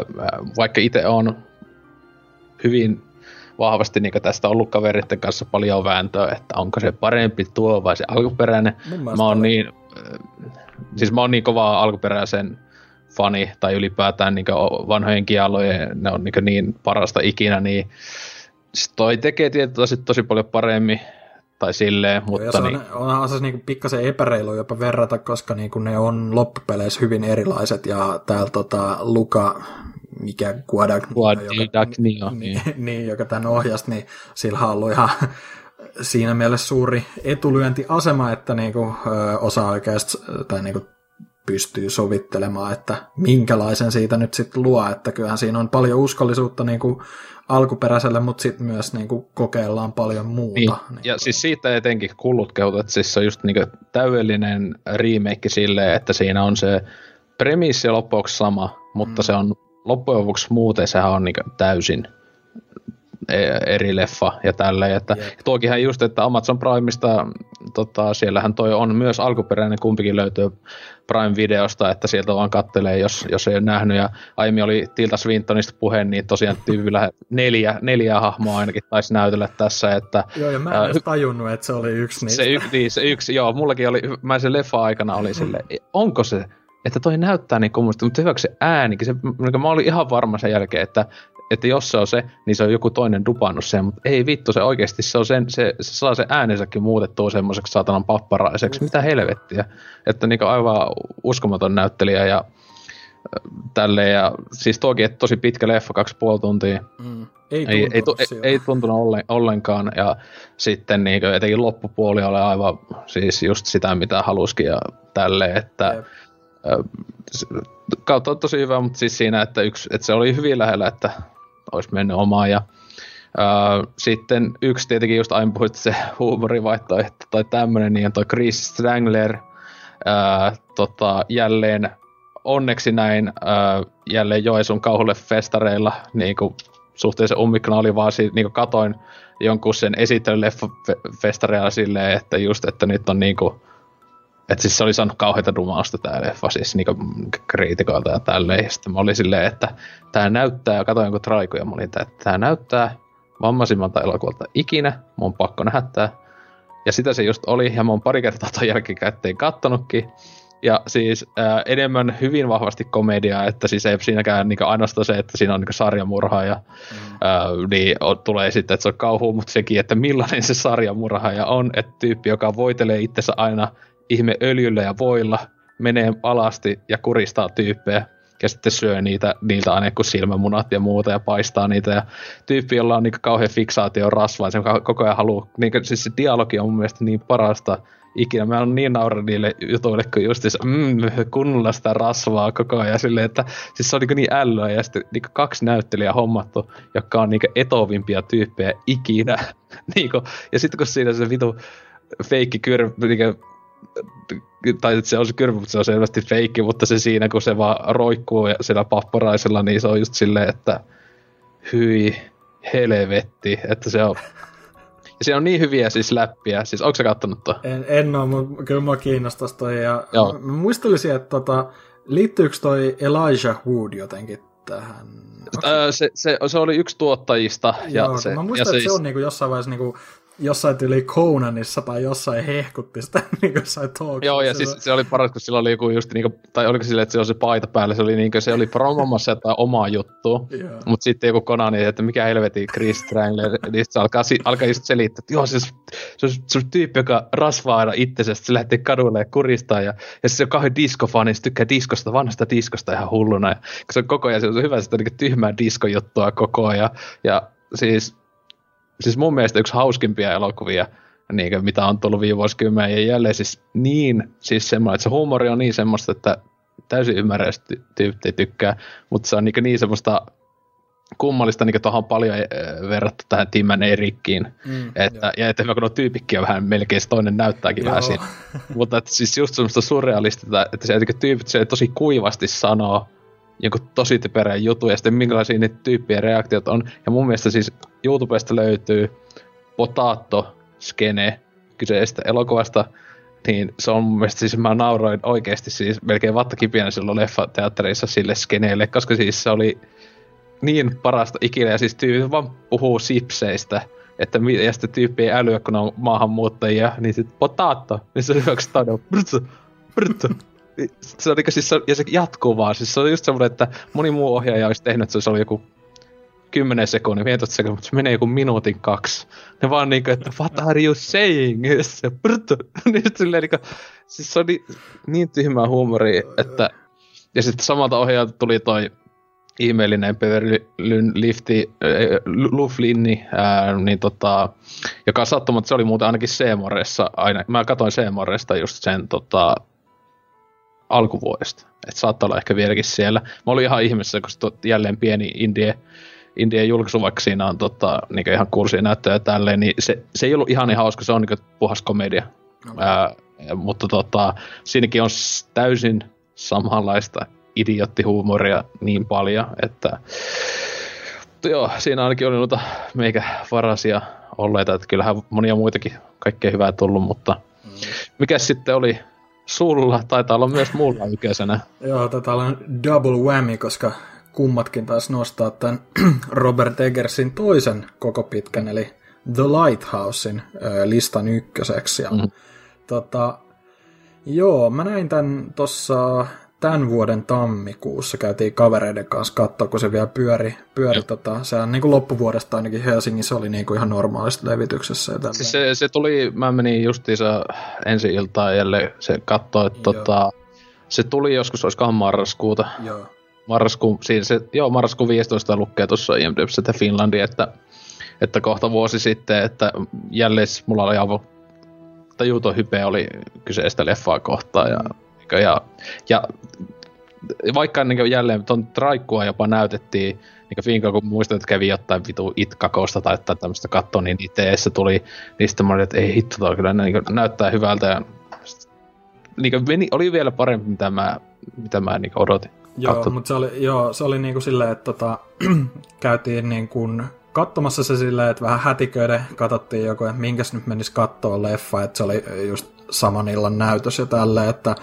vaikka itse on hyvin vahvasti niin tästä ollut kaveritten kanssa paljon vääntöä, että onko se parempi tuo vai se alkuperäinen. Mä oon niin, äh, siis mä oon niin kova alkuperäisen fani, tai ylipäätään niin vanhojen kialojen, ne on niin, niin parasta ikinä, niin toi tekee tietysti tosi paljon paremmin, tai silleen, mutta... Ja se on, niin... onhan se niin pikkasen epäreilu jopa verrata, koska niin ne on loppupeleissä hyvin erilaiset, ja täällä tota, Luka mikä Guadagnino, joka, <laughs> niin, niin, niin, joka tämän ohjasi, niin sillä on ollut ihan siinä mielessä suuri etulyöntiasema, että niinku, ö, osa oikeasti tai niinku, pystyy sovittelemaan, että minkälaisen siitä nyt sitten luo, että kyllähän siinä on paljon uskollisuutta niinku, alkuperäiselle, mutta sitten myös niinku, kokeillaan paljon muuta. Niin. Niinku. Ja siis siitä etenkin kullut kehut, että siis se on just niinku täydellinen remake silleen, että siinä on se premissi loppujen sama, mutta mm. se on loppujen lopuksi muuten sehän on niinku täysin e- eri leffa ja tälleen. Että Jep. tuokinhan just, että Amazon Primeista, tota, siellähän toi on myös alkuperäinen, kumpikin löytyy Prime-videosta, että sieltä vaan kattelee, jos, jos ei ole nähnyt. Ja aiemmin oli Tilta Swintonista puhe, niin tosiaan tyypillä neljä, neljä hahmoa ainakin taisi näytellä tässä, että Joo, ja mä en Ää, edes tajunnut, että se oli yksi niistä. se, y, niin, se yksi, joo, mullakin oli, mä sen leffa aikana oli sille, <laughs> onko se, että toi näyttää niin kummallista, mutta hyväksi se äänikin, se, mä olin ihan varma sen jälkeen, että, että jos se on se, niin se on joku toinen dupannut sen, mutta ei vittu, se oikeasti, se, on sen, se, se saa sen äänensäkin muutettua semmoiseksi saatanan papparaiseksi, mitä helvettiä, että niin aivan uskomaton näyttelijä ja äh, tälleen, ja siis toki, että tosi pitkä leffa, kaksi puoli tuntia, Mm. Ei, ei, ei, tu, ei, ei tuntunut ollen, ollenkaan, ja sitten niin kuin, etenkin loppupuoli oli aivan siis just sitä, mitä haluskin ja tälleen, että Jep. Kautta on tosi hyvä, mutta siis siinä, että, yksi, että se oli hyvin lähellä, että olisi mennyt omaan, ja Uh, sitten yksi tietenkin just aina puhuit se huumorivaihtoehto tai tämmönen, niin on toi Chris Strangler. Uh, tota, jälleen onneksi näin uh, jälleen Joesun kauhulle festareilla niin kuin suhteellisen ummikkona oli vaan siinä, niin kuin katoin jonkun sen esittelyleffafestareilla silleen, että just, että nyt on niinku, että siis se oli saanut kauheita dumausta tää leffa siis niinku kriitikoilta ja tälleen. Ja sitten mä olin silleen, että tää näyttää, katoin jonkun traiku ja mä olin, että tää näyttää vammaisimmalta elokuvalta ikinä, mun on pakko nähdä tää. Ja sitä se just oli, ja mä oon pari kertaa ton jälkikäteen kattonutkin. Ja siis ää, enemmän hyvin vahvasti komediaa, että siis ei siinäkään niinku ainoastaan se, että siinä on niinku sarjamurha ja mm. ää, niin o, tulee sitten, että se on kauhu, mutta sekin, että millainen se sarjamurhaaja on, että tyyppi, joka voitelee itsensä aina ihme öljyllä ja voilla, menee alasti ja kuristaa tyyppejä ja sitten syö niitä, niiltä aina kuin silmämunat ja muuta ja paistaa niitä ja tyyppi, jolla on niin kauhean fiksaatio rasvaa, se koko ajan haluaa, niin siis se dialogi on mun mielestä niin parasta ikinä. Mä oon niin naura niille jutuille, kun just se, mm, kunnolla sitä rasvaa koko ajan silleen, että siis se on niin, niin älyä ja sitten niin kaksi näyttelijää hommattu, jotka on niin etovimpia tyyppejä ikinä. <laughs> niin kuin, ja sitten kun siinä se vitu feikki kyrv, niin tai se on se kyrpy, mutta se on selvästi feikki, mutta se siinä, kun se vaan roikkuu ja siellä papparaisella, niin se on just silleen, että hyi helvetti, että se on ja siinä on niin hyviä siis läppiä. Siis onko sä kattonut tuon? En, en ole, mutta kyllä mua kiinnostaisi toi. Ja Joo. mä muistelisin, että tota, liittyykö toi Elijah Wood jotenkin tähän? Öö, se, se, se, oli yksi tuottajista. Ja Joo, se, mä ja muistan, että siis, se on niinku jossain vaiheessa niinku, jossain tyyli Conanissa tai jossain hehkutti sitä <laughs> niinku jossain talk Joo, ja siis se oli paras, kun sillä oli joku just niinku, tai oliko silleen, että se on se paita päällä, se oli niinku, se oli promomassa jotain omaa juttua, Joo. mutta sitten joku Konani, että mikä helvetin Chris Strangler, niin se alkaa, si- alkaa just selittää, että joo, se, on- se on, se on tyyppi, joka rasvaa aina itsensä, se lähtee kadulle ja kuristaa, ja, ja se on kauhean diskofani, se tykkää diskosta, vanhasta diskosta ihan hulluna, ja se on koko ajan, se on hyvä sitä niinku tyhmää diskojuttua koko ajan, ja siis, siis mun mielestä yksi hauskimpia elokuvia, niin kuin, mitä on tullut viime vuosikymmenen, ja jälleen siis niin, siis semmoinen, että se huumori on niin semmoista, että täysin ymmärrä, jos ty- tyypit ei tykkää, mutta se on niin, niin semmoista kummallista niin tuohon paljon eh, verrattu tähän Tim and Erikkiin, Mm, että, ja että hyvä kun nuo tyypikkiä vähän melkein se toinen näyttääkin Joo. vähän siinä. Mutta että siis just semmoista surrealistista, että se tyypit se tosi kuivasti sanoo jonkun tosi typerän jutun ja sitten minkälaisia niitä tyyppien reaktiot on. Ja mun mielestä siis YouTubesta löytyy Potato Skene kyseisestä elokuvasta, niin se on mun mielestä siis mä nauroin oikeasti siis melkein vattakipienä silloin leffateatterissa sille skeneelle, koska siis se oli niin parasta ikinä ja siis tyypit vaan puhuu sipseistä, että ja sitten tyyppi ei älyä, kun on maahanmuuttajia, niin sitten potaatto, niin se todella brutto, brutto. Se on niinku siis, ja se jatkuu vaan, siis se on just semmoinen, että moni muu ohjaaja olisi tehnyt, että se olisi ollut joku 10 sekunnin, 15 sekunnin, mutta se menee joku minuutin kaksi. Ne vaan niinku, että what are you saying? Se <laughs> niin silleen niinku, siis se on niin, tyhmää huumoria, että ja sitten samalta ohjaajalta tuli toi ihmeellinen Beverlyn Lifti, äh, Luflinni, äh, niin tota, joka sattumat, se oli muuten ainakin Seemoressa, aina, mä katsoin Seemoresta just sen tota, alkuvuodesta, että saattaa olla ehkä vieläkin siellä. Mä olin ihan ihmeessä, kun se jälleen pieni indie, indie julkaisu, vaikka siinä on tota, niin ihan kursia näyttöjä tälleen, niin se, se ei ollut ihan niin hauska, se on niin puhas komedia. Okay. Ää, mutta tota, siinäkin on täysin samanlaista idioottihuumoria niin paljon, että joo, siinä ainakin oli noita meikä varasia olleita, että kyllähän monia muitakin kaikkea hyvää tullut, mutta mm. mikä sitten oli sulla, taitaa olla myös mulla yköisenä. <laughs> joo, tätä on double whammy, koska kummatkin taas nostaa tämän <clears throat> Robert Eggersin toisen koko pitkän, eli The Lighthousein listan ykköseksi. Ja, mm. tota, joo, mä näin tämän tuossa tämän vuoden tammikuussa käytiin kavereiden kanssa katsoa, kun se vielä pyöri. pyöri tota, sehän niin kuin loppuvuodesta ainakin Helsingissä oli niin kuin ihan normaalista levityksessä. Ja siis se, se, tuli, mä menin justiinsa ensi iltaan jälleen se katsoi, että tota, se tuli joskus, olisikohan marraskuuta. Joo. Marraskuun, siis se, joo, marraskuun 15 lukee tuossa IMDbssä, että Finlandi, että, että kohta vuosi sitten, että jälleen mulla oli aivan tajuton hype oli kyseistä leffaa kohtaan ja ja, ja vaikka niin jälleen tuon traikkua jopa näytettiin, niin Finka, kun muistat, että kävi jotain vitu itkakosta tai jotain tämmöistä kattoa, niin itse tuli niistä mä olin, että ei hitto, toi kyllä niin näyttää hyvältä. Ja niin meni, oli vielä parempi, mitä mä, mitä mä niin odotin. Joo, mutta se oli, joo, se oli niin kuin silleen, että tota, <clears throat> käytiin niin kuin katsomassa se silleen, että vähän hätiköiden katsottiin joku, että minkäs nyt menisi katsoa leffa, että se oli just saman illan näytös ja tälleen, että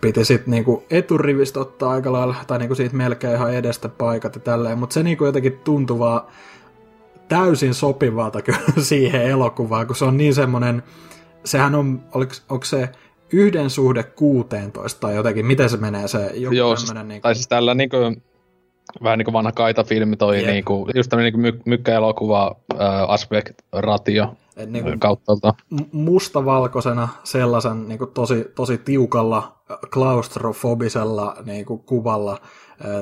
piti sitten niinku eturivistä ottaa aika lailla, tai niinku siitä melkein ihan edestä paikat ja tälleen, mutta se niinku jotenkin tuntuvaa täysin sopivalta kyllä <laughs> siihen elokuvaan, kun se on niin semmoinen, sehän on, oliko, onko se yhden suhde 16 tai jotenkin, miten se menee se joku Joo, siis, niin tai siis tällä niin kuin, vähän niin kuin vanha kaita-filmi toi, niin kuin, just tämmöinen niin my, mykkäelokuva äh, aspect ratio niin kuin kautta. Mustavalkoisena sellaisen niin kuin tosi, tosi tiukalla klaustrofobisella niin kuin kuvalla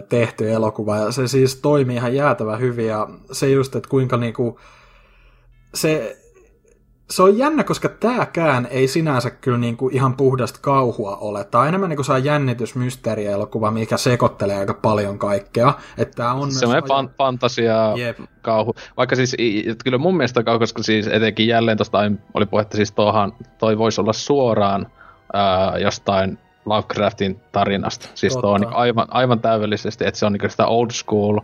tehty elokuva. Ja se siis toimii ihan jäätävän hyvin ja se just, että kuinka niin kuin, se se on jännä, koska tämäkään ei sinänsä kyllä niin kuin ihan puhdasta kauhua ole. Tämä on enemmän niin kuin saa jännitysmysteerielokuva, mikä sekoittelee aika paljon kaikkea. Että on se on fan- fantasia Jep. kauhu. Vaikka siis kyllä mun mielestä kauhu, koska siis etenkin jälleen tuosta oli puhetta, siis tohan, toi voisi olla suoraan ää, jostain Lovecraftin tarinasta. Siis Totta. tuo on niin aivan, aivan täydellisesti, että se on niin sitä old school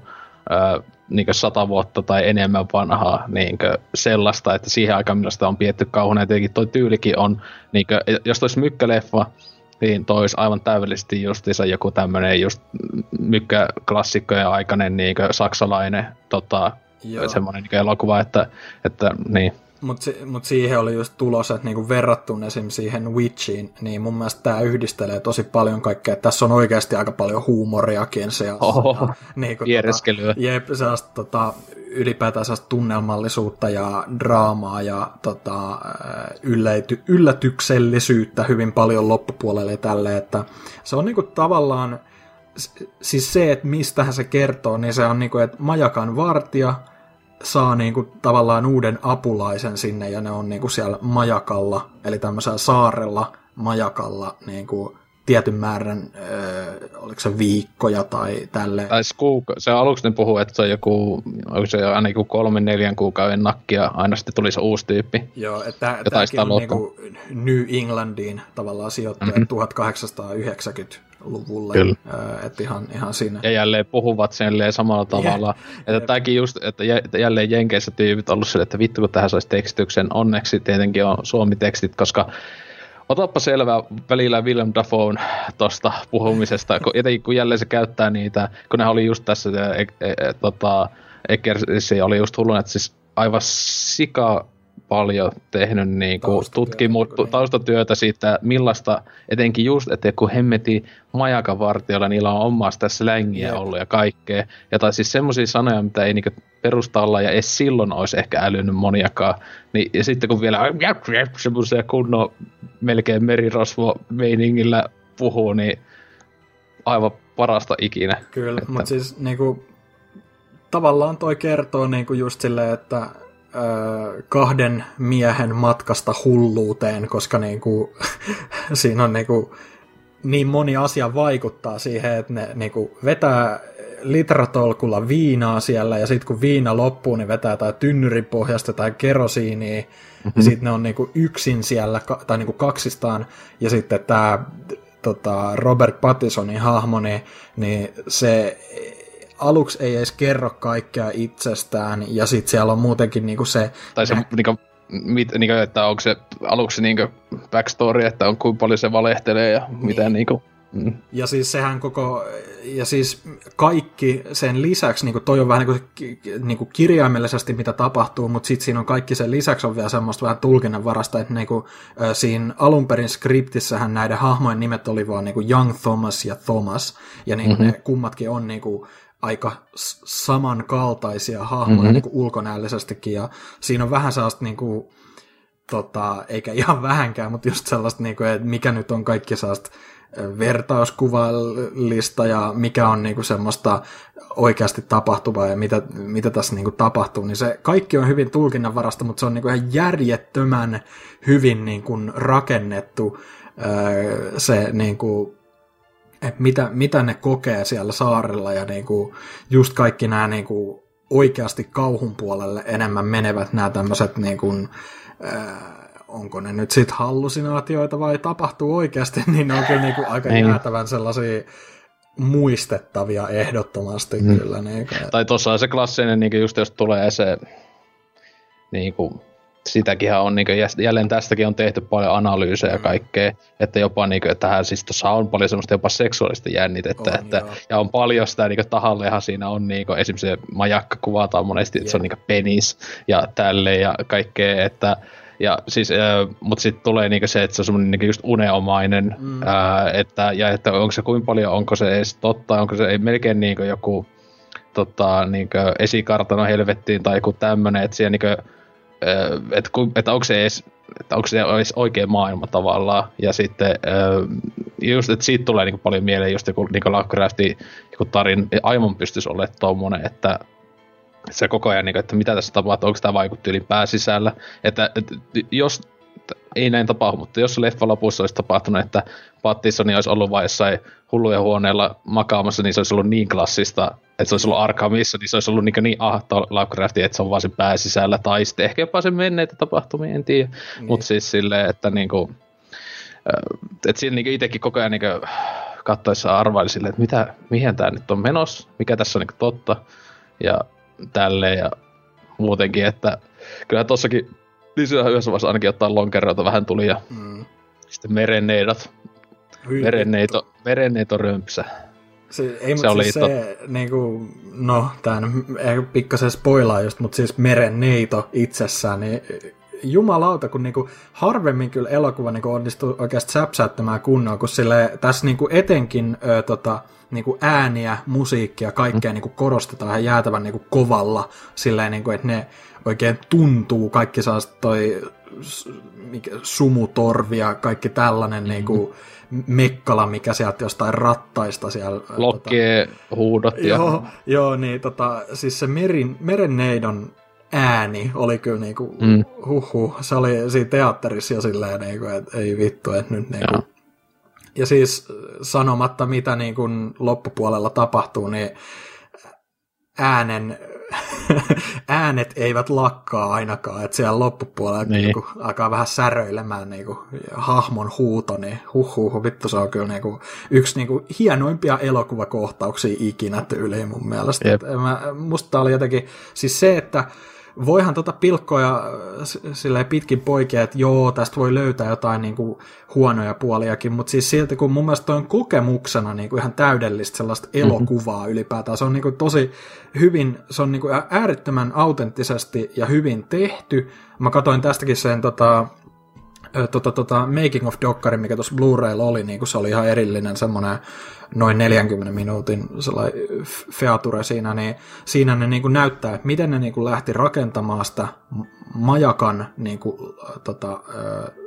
niin sata vuotta tai enemmän vanhaa niin sellaista, että siihen aikaan millaista on pietty kauhuna. Ja tietenkin toi tyylikin on, niin kuin, jos olisi mykkäleffa, niin toi olisi aivan täydellisesti justiinsa joku tämmöinen just mykkäklassikkojen aikainen niin saksalainen tota, semmoinen niin elokuva, että, että niin. Mutta si- mut siihen oli just tulos, että niinku verrattuna esim. siihen Witchiin, niin mun mielestä tämä yhdistelee tosi paljon kaikkea. Tässä on oikeasti aika paljon huumoriakin. Se, niinku, tota, jep, sellaista tota, ylipäätään sellaista tunnelmallisuutta ja draamaa ja tota, ylläty- yllätyksellisyyttä hyvin paljon loppupuolelle tälle, että se on niinku tavallaan siis se, että mistähän se kertoo, niin se on niinku, että majakan vartija saa niinku tavallaan uuden apulaisen sinne ja ne on niinku siellä majakalla, eli tämmöisellä saarella majakalla niinku tietyn määrän, öö, oliko se viikkoja tai tälle. Tai kuuka- se aluksi ne puhuu, että se on joku, onko se aina joku kolmen neljän kuukauden nakkia, aina sitten tuli se uusi tyyppi. Joo, että tämäkin on niinku New Englandiin tavallaan sijoittuja mm-hmm. 1890 luvulle. Kyllä. Että ihan, ihan siinä. Ja jälleen puhuvat sen samalla tavalla. Yeah. Että tämäkin just, että jälleen Jenkeissä tyypit ollut sille, että vittu kun tähän saisi tekstityksen. Onneksi tietenkin on suomi-tekstit, koska Otappa selvää välillä Willem Dafoe tuosta puhumisesta, kun, etenkin kun jälleen se käyttää niitä, kun ne oli just tässä, e, e, e, tota, Ekersi oli just hullun, että siis aivan sika paljon tehnyt niin kuin tutkimu- niin. taustatyötä siitä, millaista, etenkin just, että kun hemmeti majakavartiolla, niillä on omaa sitä slängiä Jep. ollut ja kaikkea. Ja tai siis semmoisia sanoja, mitä ei niin perustalla ja edes silloin olisi ehkä älynyt moniakaan. Niin, ja sitten kun vielä semmoisia kunnon melkein merirosvo-meiningillä puhuu, niin aivan parasta ikinä. Kyllä, että... mutta siis niinku, tavallaan toi kertoo niinku just silleen, että kahden miehen matkasta hulluuteen, koska niinku, <laughs> siinä on niinku, niin moni asia vaikuttaa siihen, että ne niinku, vetää litratolkulla viinaa siellä, ja sitten kun viina loppuu, niin vetää tai tynnyrin pohjasta tai kerosiinia, mm-hmm. ja sitten ne on niinku yksin siellä, tai niinku kaksistaan, ja sitten tämä tota, Robert Pattisonin hahmo, niin, niin se aluksi ei edes kerro kaikkea itsestään, ja sitten siellä on muutenkin niinku se... Tai se, niinku, mit, niinku, että onko se aluksi niinku backstory, että on kuinka paljon se valehtelee ja niin. mitä niinku... Mm. Ja siis sehän koko, ja siis kaikki sen lisäksi, niin kuin toi on vähän niin kuin, niin kuin kirjaimellisesti mitä tapahtuu, mutta sitten siinä on kaikki sen lisäksi on vielä semmoista vähän tulkinnanvarasta, että niin kuin, siinä alun perin skriptissähän näiden hahmojen nimet oli vaan niin kuin Young Thomas ja Thomas, ja niin mm-hmm. ne kummatkin on niin kuin, aika samankaltaisia hahmoja mm-hmm. niin kuin ulkonäöllisestikin, ja siinä on vähän sellaista niin kuin, tota, eikä ihan <laughs> vähänkään, mutta just sellaista, niin kuin, että mikä nyt on kaikki sellaista vertauskuvallista ja mikä on niinku semmoista oikeasti tapahtuvaa ja mitä, mitä tässä niinku tapahtuu, niin se kaikki on hyvin tulkinnanvarasta, mutta se on niinku ihan järjettömän hyvin niinku rakennettu se niinku, että mitä, mitä ne kokee siellä saarella ja niinku, just kaikki nämä niinku, oikeasti kauhun puolelle enemmän menevät nämä tämmöiset niinku, onko ne nyt sitten hallusinaatioita vai tapahtuu oikeasti, <laughs> niin ne on kyllä niinku aika niin. jäätävän sellaisia muistettavia ehdottomasti mm. kyllä. Niinku. Tai tuossa on se klassinen, niinku just jos tulee se, niinku, sitäkin on, niinku, jälleen tästäkin on tehty paljon analyysejä ja mm. kaikkea, että jopa niinku, että tähän siis tuossa on paljon semmoista jopa seksuaalista jännitettä, on, että, ja on paljon sitä niinku, tahallehan siinä on, niinku, esimerkiksi se majakka kuvataan monesti, yeah. että se on niinku penis ja tälle ja kaikkea, että ja siis, äh, mutta sitten tulee niinku se, että se on semmoinen niinku just uneomainen, mm. äh, että, ja että onko se kuinka paljon, onko se edes totta, onko se ei melkein niinku joku tota, niinku esikartano helvettiin tai joku tämmöinen, että siellä niinku, että, että onko se edes että onko se edes oikea maailma tavallaan, ja sitten just, että siitä tulee niinku paljon mieleen just joku niinku Lovecraftin joku tarin, aivan pystyisi olemaan tommonen, että se koko ajan, niin että mitä tässä tapahtuu, onko tämä vaikutti yli pääsisällä. Että, että jos, ei näin tapahdu, mutta jos leffa lopussa olisi tapahtunut, että Pattisoni olisi ollut vain jossain hullujen huoneella makaamassa, niin se olisi ollut niin klassista, että se olisi ollut Arkhamissa, niin se olisi ollut niin, niin ahto Lovecraftia, että se on vaan sen pääsisällä, tai sitten ehkä jopa sen menneitä tapahtumia, en tiedä. Niin. Mutta siis silleen, että niinku, että siinä niinku itsekin koko ajan niinku katsoessa arvaili silleen, että mitä, mihin tämä nyt on menossa, mikä tässä on niinku totta. Ja tälleen ja muutenkin, että kyllä tossakin lisää yhdessä vaiheessa ainakin ottaa lonkeroita vähän tuli ja mm. sitten merenneidot. Merenneito, merenneito römpsä. Se, ei, se oli siis se, niinku, no, tämän pikkasen spoilaa just, mutta siis merenneito itsessään, niin jumalauta, kun niinku harvemmin kyllä elokuva niinku onnistuu oikeasti säpsäyttämään kunnolla, kun sille tässä niinku etenkin ö, tota, niinku ääniä, musiikkia, kaikkea mm. niinku korostetaan ihan jäätävän niinku kovalla, silleen, niinku, että ne oikein tuntuu, kaikki saa toi mikä, sumutorvi ja kaikki tällainen mm-hmm. niinku, mekkala, mikä sieltä jostain rattaista siellä... Lokkien tota, huudot ja... Joo, joo niin tota, siis se merin, merenneidon ääni oli kyllä niinku, mm. huhu, se oli siinä teatterissa jo silleen, niinku, että ei vittu, että nyt niinku, ja. ja siis sanomatta mitä niinku loppupuolella tapahtuu, niin äänen <laughs> äänet eivät lakkaa ainakaan, että siellä loppupuolella niin. Niinku, alkaa vähän säröilemään niinku, hahmon huuto, niin huh, huh vittu se on kyllä niinku, yksi niinku, hienoimpia elokuvakohtauksia ikinä tyyliin mun mielestä. Yep. mä, musta oli jotenkin, siis se, että voihan tota pilkkoja silleen pitkin poikia, että joo, tästä voi löytää jotain niin kuin huonoja puoliakin, mutta siis silti kun mun mielestä on kokemuksena niin kuin ihan täydellistä sellaista mhm. elokuvaa mm-hmm. ylipäätään, se on niin kuin tosi hyvin, se on niin kuin äärettömän autenttisesti ja hyvin tehty. Mä katsoin tästäkin sen tota, tota, tota, Making of Dokkari, mikä tuossa Blu-raylla oli, niin se oli ihan erillinen semmoinen noin 40 minuutin feature siinä, niin siinä ne niin kuin näyttää, että miten ne niin kuin lähti rakentamaan sitä majakan niin kuin, tota,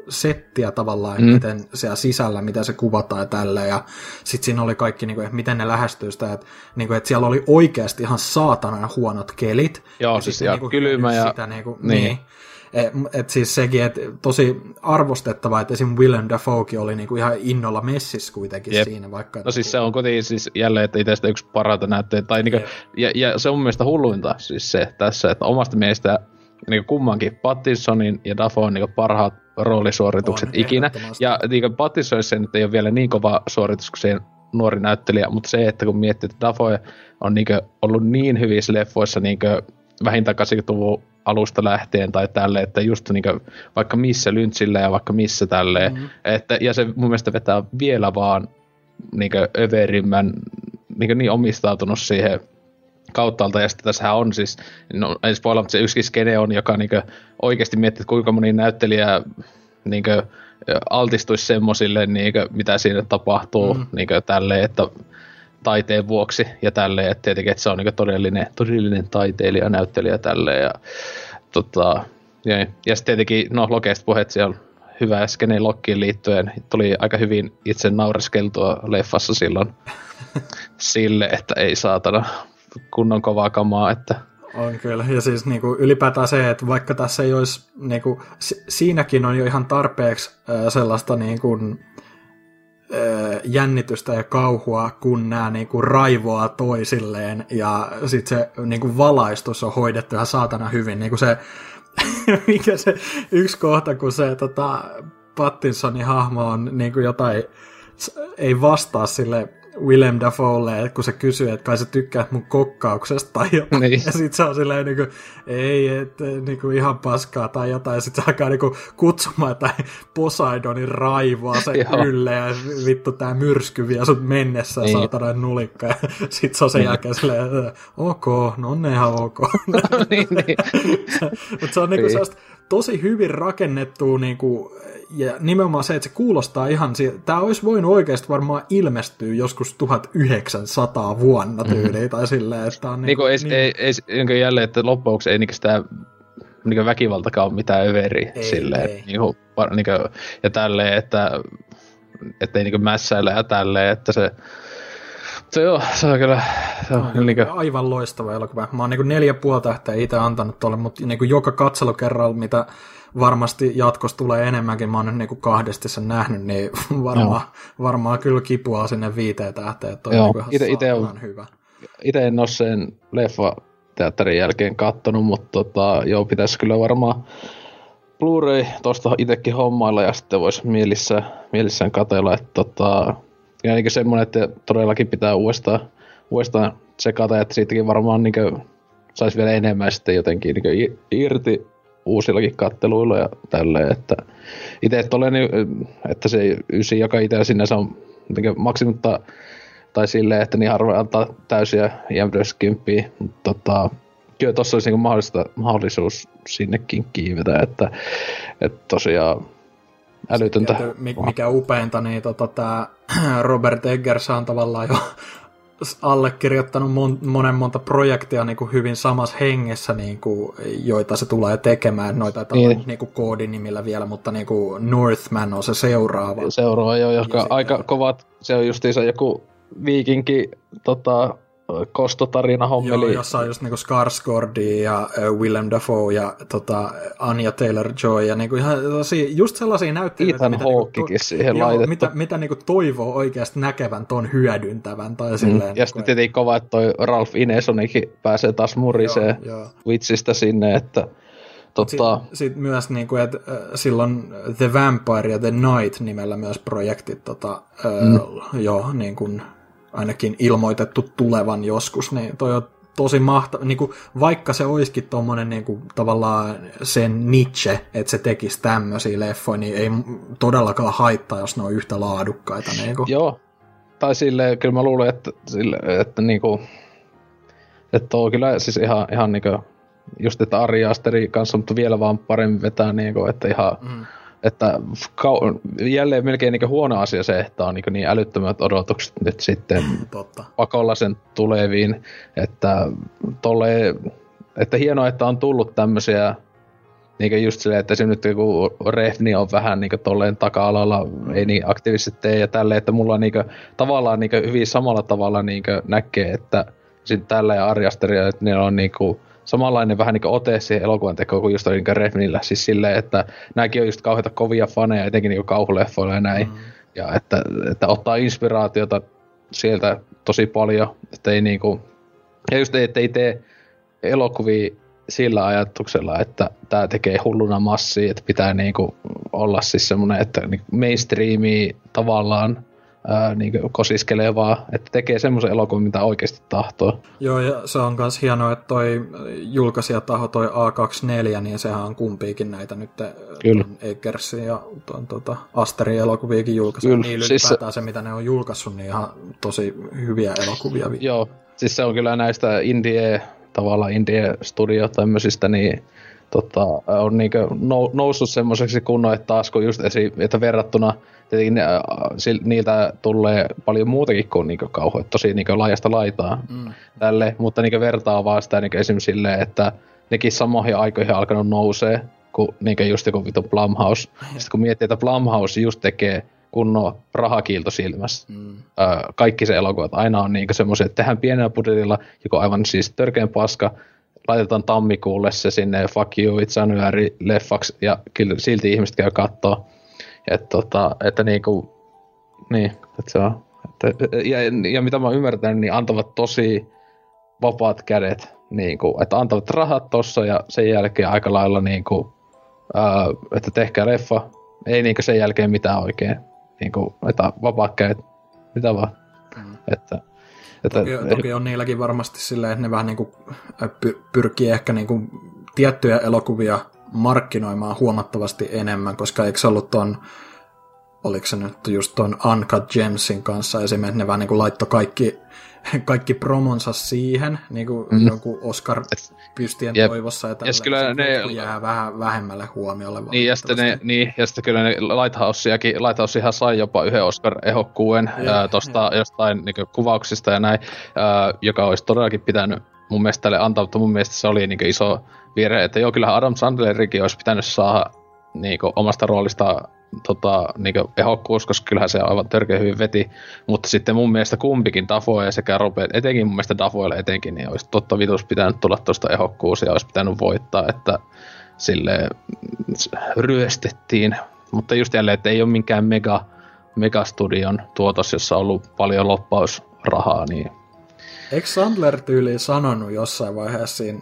settiä tavallaan, mm. miten siellä sisällä, mitä se kuvataan ja tälleen, ja sitten siinä oli kaikki, niin kuin, että miten ne lähestyy sitä, että, niin kuin, että siellä oli oikeasti ihan saatanan huonot kelit. Joo, siis ja niin kylmä ja... Sitä, niin, kuin, niin. niin et, et siis sekin, että tosi arvostettavaa, että esim. Willem Dafoekin oli niinku ihan innolla messissä kuitenkin Jep. siinä. Vaikka, no siis se on kuitenkin siis jälleen, että itse yksi parata näyttää. Tai niinku, ja, ja, se on mun mielestä hulluinta siis se tässä, että omasta mielestä niinku kummankin Pattinsonin ja Dafoen niinku parhaat roolisuoritukset on, ikinä. Ja niinku Pattinsonissa nyt ei ole vielä niin kova suoritus kuin se nuori näyttelijä, mutta se, että kun miettii, että Dafoe on niinku ollut niin hyvissä leffoissa niinku vähintään 80-luvun alusta lähtien tai tälle, että just niin kuin, vaikka missä lyntsillä ja vaikka missä tälleen. Mm-hmm. Että, ja se mun mielestä vetää vielä vaan niin överimmän, niin, niin omistautunut siihen kauttaalta, ja sitten tässä on siis, no ei spoila, mutta se yksi skene on, joka niin oikeasti miettii, että kuinka moni näyttelijä niin kuin, altistuisi semmoisille, niin kuin, mitä siinä tapahtuu, mm. niin kuin, tälleen, että taiteen vuoksi ja tälleen, että tietenkin että se on niin todellinen, todellinen taiteilija, näyttelijä tälleen ja tota, ja, ja sitten tietenkin, no Lokeista puheet siellä hyvä skene Lokkiin liittyen, tuli aika hyvin itse naureskeltua leffassa silloin <laughs> sille, että ei saatana kunnon kovaa kamaa, että on kyllä, ja siis niinku ylipäätään se, että vaikka tässä ei olisi, niinku, siinäkin on jo ihan tarpeeksi sellaista niinku, jännitystä ja kauhua, kun nämä niinku raivoaa toisilleen ja sitten se niinku valaistus on hoidettu ihan saatana hyvin. Niinku se, <laughs> mikä se yksi kohta, kun se tota, Pattinsonin hahmo on niinku jotain, ei vastaa sille Willem Dafoelle, kun se kysyy, että kai sä tykkäät mun kokkauksesta tai jotain. Niin. <laughs> Ja sit se on silleen niin kuin, ei, että niin kuin ihan paskaa tai jotain. Ja sit se alkaa niin kuin kutsumaan jotain Poseidonin raivoa sen <laughs> ylle ja vittu tää myrsky vie sut mennessä niin. saatana nulikka. Ja sit se on sen niin. jälkeen silleen, ok, no on ihan ok. <laughs> niin, niin. Mutta se on niinku niin. Tosi hyvin rakennettu niinku ja nimenomaan se, että se kuulostaa ihan, tämä olisi voinut oikeasti varmaan ilmestyä joskus 1900 vuonna tyyliin, mm-hmm. tai silleen, että on niin, niin, ei, ei, ei, ei, jälleen, että loppujen ei niin sitä niin väkivaltakaan ole mitään överi ei, silleen, ei. Niin kuin, niin kuin, ja tälleen, että, että ei niin mässäillä ja tälleen, että se se, joo, se on kyllä... Se on, on niin kuin... Aivan loistava elokuva. Mä oon niin neljä puoli tähteä itse antanut tuolle, mutta niin joka katselukerralla, mitä varmasti jatkossa tulee enemmänkin, mä oon nyt niinku kahdesti sen nähnyt, niin <laughs> varmaan, varmaan kyllä kipuaa sinne viiteen tähteen, että Joo, niinku ite, ite on, hyvä. Itse en ole sen leffa teatterin jälkeen kattonut, mutta tota, joo, pitäisi kyllä varmaan Blu-ray tosta itsekin hommailla ja sitten voisi mielissään, mielissään katella, että tota, ja niin semmoinen, että todellakin pitää uudestaan, uudestaan tsekata, että siitäkin varmaan niin saisi vielä enemmän sitten jotenkin niin irti uusillakin katteluilla ja tälleen, että itse olen, että se ysi, joka itse sinänsä on maksimutta tai silleen, että niin harvoin antaa täysiä IMDS-kymppiä, mutta tota, kyllä tuossa olisi niin mahdollista, mahdollisuus sinnekin kiivetä, että, että tosiaan älytöntä. mikä upeinta, niin tota, tämä <clears throat> Robert Eggers on tavallaan jo <laughs> allekirjoittanut mon, monen monta projektia niin kuin hyvin samassa hengessä, niin kuin, joita se tulee tekemään. Noita niin. niin kuin koodinimillä vielä, mutta niin kuin Northman on se seuraava. Seuraava, joo, joka aika kovat, se on justiinsa joku viikinki tota, kostotarina hommeli. Joo, jossa on just niinku Skarsgårdi ja Willem Dafoe ja tota, Anya Taylor-Joy ja niinku ihan tosi, just sellaisia näyttelijöitä, mitä, niinku, to, siihen joo, laitettu. mitä, mitä niinku toivoo oikeasti näkevän ton hyödyntävän. Tai mm. silleen, ja niinku, sitten tietenkin kova, että toi Ralph Inesonikin pääsee taas muriseen joo, joo. vitsistä sinne, että Totta. Sitten sit myös, niin kuin, että silloin The Vampire ja The Night nimellä myös projektit tota, mm. jo niin kuin, ainakin ilmoitettu tulevan joskus, niin toi on tosi mahtava, niin kuin, vaikka se olisikin tuommoinen niin kuin, tavallaan sen niche, että se tekisi tämmöisiä leffoja, niin ei todellakaan haittaa, jos ne on yhtä laadukkaita. Niin kuin. Joo, tai sille kyllä mä luulen, että, sille, että, niin kuin, että on kyllä siis ihan, ihan niin kuin, just että Ari Asteri kanssa, mutta vielä vaan paremmin vetää, niin kuin, että ihan, mm että kau- jälleen melkein niin huono asia se, että on niin, niin älyttömät odotukset nyt sitten Totta. pakolla sen tuleviin, että tolle, että hienoa, että on tullut tämmöisiä niin just silleen, että se nyt joku refni on vähän niin tolleen taka-alalla, ei niin aktiivisesti tee ja tälleen, että mulla niin kuin, tavallaan niin hyvin samalla tavalla niin näkee, että sitten tällä ja Arjasteria, että ne on niin kuin, samanlainen vähän niin ote siihen elokuvan tekoon kuin just niin Refnillä. Siis silleen, että nämäkin on just kauheita kovia faneja, etenkin niin kauhuleffoilla ja näin. Mm. Ja että, että ottaa inspiraatiota sieltä tosi paljon, että ei niinku, ja just että ei tee elokuvia sillä ajatuksella, että tämä tekee hulluna massia, että pitää niinku olla siis semmoinen, että niinku mainstreami tavallaan ää, niin kosiskelevaa, että tekee semmoisen elokuvan, mitä oikeasti tahtoo. Joo, ja se on myös hienoa, että toi julkaisijataho, toi A24, niin sehän on kumpiikin näitä nyt Kyllä. Egersin ja tuon, tuota, Asterin elokuviakin julkaisu. Niin siis ylipäätään se... se, mitä ne on julkaissut, niin ihan tosi hyviä elokuvia. Joo, siis se on kyllä näistä indie, tavallaan indie studio tämmöisistä, niin tota, on niinku noussut semmoiseksi kunnon, että taas kun just esi, että verrattuna tietenkin äh, niiltä tulee paljon muutakin kuin niinku kauhu, tosi niinku laajasta laitaa mm. tälle, mutta niinku vertaa vaan sitä niinku esimerkiksi silleen, että nekin samoihin aikoihin alkanut nousee, kuin niinku just joku vitu Blumhouse. <laughs> Sitten kun miettii, että Blumhouse just tekee kunnon rahakiilto silmässä. Mm. Öö, kaikki se elokuvat aina on niinku semmoisia, että tehdään pienellä budjetilla, joko aivan siis törkeän paska, laitetaan tammikuulle se sinne Fuck You, It's January leffaksi ja kyllä silti ihmiset käy kattoo. Et tota, että niinku, niin, että se on. Että, ja, ja, mitä mä ymmärtän, niin antavat tosi vapaat kädet, niinku, että antavat rahat tossa ja sen jälkeen aika lailla niinku, ää, että tehkää leffa, ei niinku sen jälkeen mitään oikein, niinku, että vapaat kädet, mitä vaan. Mm. Että, että, toki, toki on niilläkin varmasti silleen, että ne vähän niin kuin pyrkii ehkä niin kuin tiettyjä elokuvia markkinoimaan huomattavasti enemmän, koska eikö se ollut ton, oliko se nyt just ton Uncut Gemsin kanssa esimerkiksi, ne vähän niin kuin laittoi kaikki, <laughs> kaikki promonsa siihen, niin kuin mm. jonkun Oscar-pystien yep. toivossa, ja tällä kyllä ne jää vähän vähemmälle huomiolle. Niin ja, sitten ne, niin, ja sitten kyllä ne Lighthouseakin, ihan sai jopa yhden Oscar-ehokkuuden tuosta jostain niin kuvauksista ja näin, ää, joka olisi todellakin pitänyt mun mielestä tälle antaa, mutta mun mielestä se oli niin iso virhe, että joo, kyllähän Adam Sandlerikin olisi pitänyt saada niin omasta roolista tota, niin ehokkuus, koska kyllähän se aivan törkeä hyvin veti, mutta sitten mun mielestä kumpikin Dafoe sekä Robert, etenkin mun mielestä Dafoelle etenkin, niin olisi totta vitus pitänyt tulla tuosta ehokkuus ja olisi pitänyt voittaa, että sille ryöstettiin, mutta just jälleen, että ei ole minkään mega, megastudion tuotos, jossa on ollut paljon loppausrahaa, niin Eikö Sandler tyyliin sanonut jossain vaiheessa siinä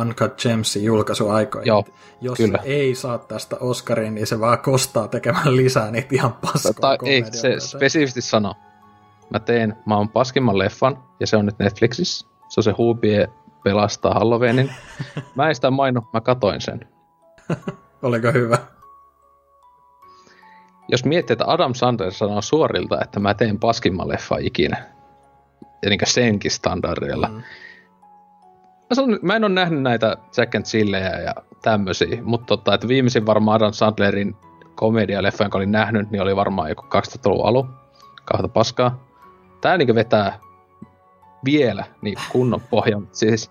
Uncut Gems julkaisuaikoihin. Joo, Jos kyllä. ei saa tästä Oscarin, niin se vaan kostaa tekemään lisää niitä ihan paskoja tai Ei, se spesifisti sano. Mä teen maan paskimman leffan, ja se on nyt Netflixissä. Se on se Hubie pelastaa Halloweenin. <laughs> Mä en sitä mainu, mä katoin sen. <laughs> Oliko hyvä? Jos miettii, että Adam Sandler sanoo suorilta, että mä teen paskimman leffa ikinä, ja niin senkin standardilla, mm mä, sanon, mä en ole nähnyt näitä Jack and Chillejä ja tämmösiä, mutta tota, että viimeisin varmaan Adam Sandlerin komedialeffa, jonka olin nähnyt, niin oli varmaan joku 2000-luvun alu. Kahta paskaa. Tää niinku vetää vielä niin kunnon pohjan. Siis,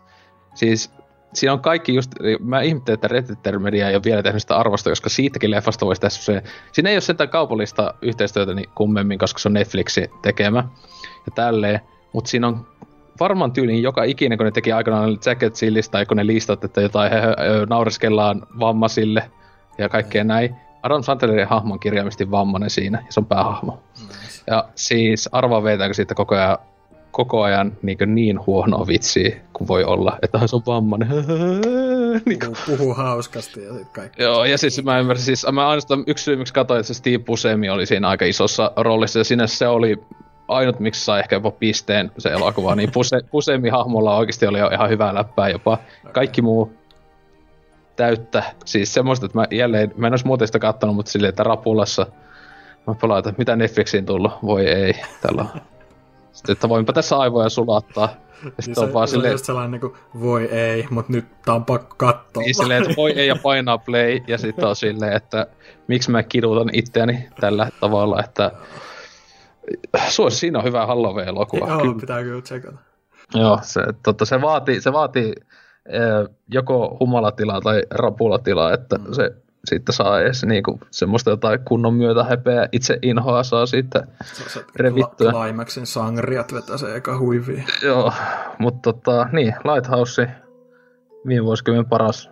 siis siinä on kaikki just, mä ihmettelen, että Red Media ei ole vielä tehnyt sitä arvosta, koska siitäkin leffasta voisi tehdä se, siinä ei ole sitä kaupallista yhteistyötä niin kummemmin, koska se on Netflixin tekemä ja tälleen, mutta siinä on varmaan tyyliin joka ikinen, kun ne teki aikanaan Jacket Chillistä, tai kun ne listat, että jotain he, he, naureskellaan vammaisille ja kaikkea näin. Adam Sandlerin hahmon kirjaimisesti vammainen siinä, ja se on päähahmo. Nice. Ja siis arvaa veetääkö siitä koko ajan, koko ajan niin, niin huono vitsi kuin voi olla, että se on vammainen. <laughs> niin puhuu, puhuu hauskasti ja sit kaikki. Joo, ja siis mä ymmärsin, siis mä ainoastaan yksi syy, miksi katsoin, että se Steve Buscemi oli siinä aika isossa roolissa, ja sinne se oli ainut, miksi sai ehkä jopa pisteen se elokuva, niin Puse, Pusemi hahmolla oikeasti oli jo ihan hyvää läppää jopa. Kaikki muu täyttä. Siis semmoista, että mä jälleen, mä en olisi muuten sitä kattonut, mutta silleen, että rapulassa mä palaan, että mitä Netflixiin tullut, voi ei, tällä Sitten, että voinpa tässä aivoja sulattaa. Ja Niin sitten se, on vaan se on silleen, just sellainen niin kuin, voi ei, mutta nyt tää on pakko katsoa. niin silleen, että voi ei ja painaa play. Ja sitten on silleen, että miksi mä kidutan itseäni tällä tavalla, että suosi, siinä on hyvä Halloween-elokuva. Joo, Kyllä. pitää kyllä tsekata. Joo, se, totta, se vaatii, se vaatii eh, joko humalatilaa tai rapulatilaa, että mm. se siitä saa edes niinku semmoista jotain kunnon myötä hepeä itse inhoa saa siitä. Se Revittyä. Climaxin sangriat vetää se eka huiviin. Joo, mutta tota, niin, Lighthouse, viime vuosikymmenen paras,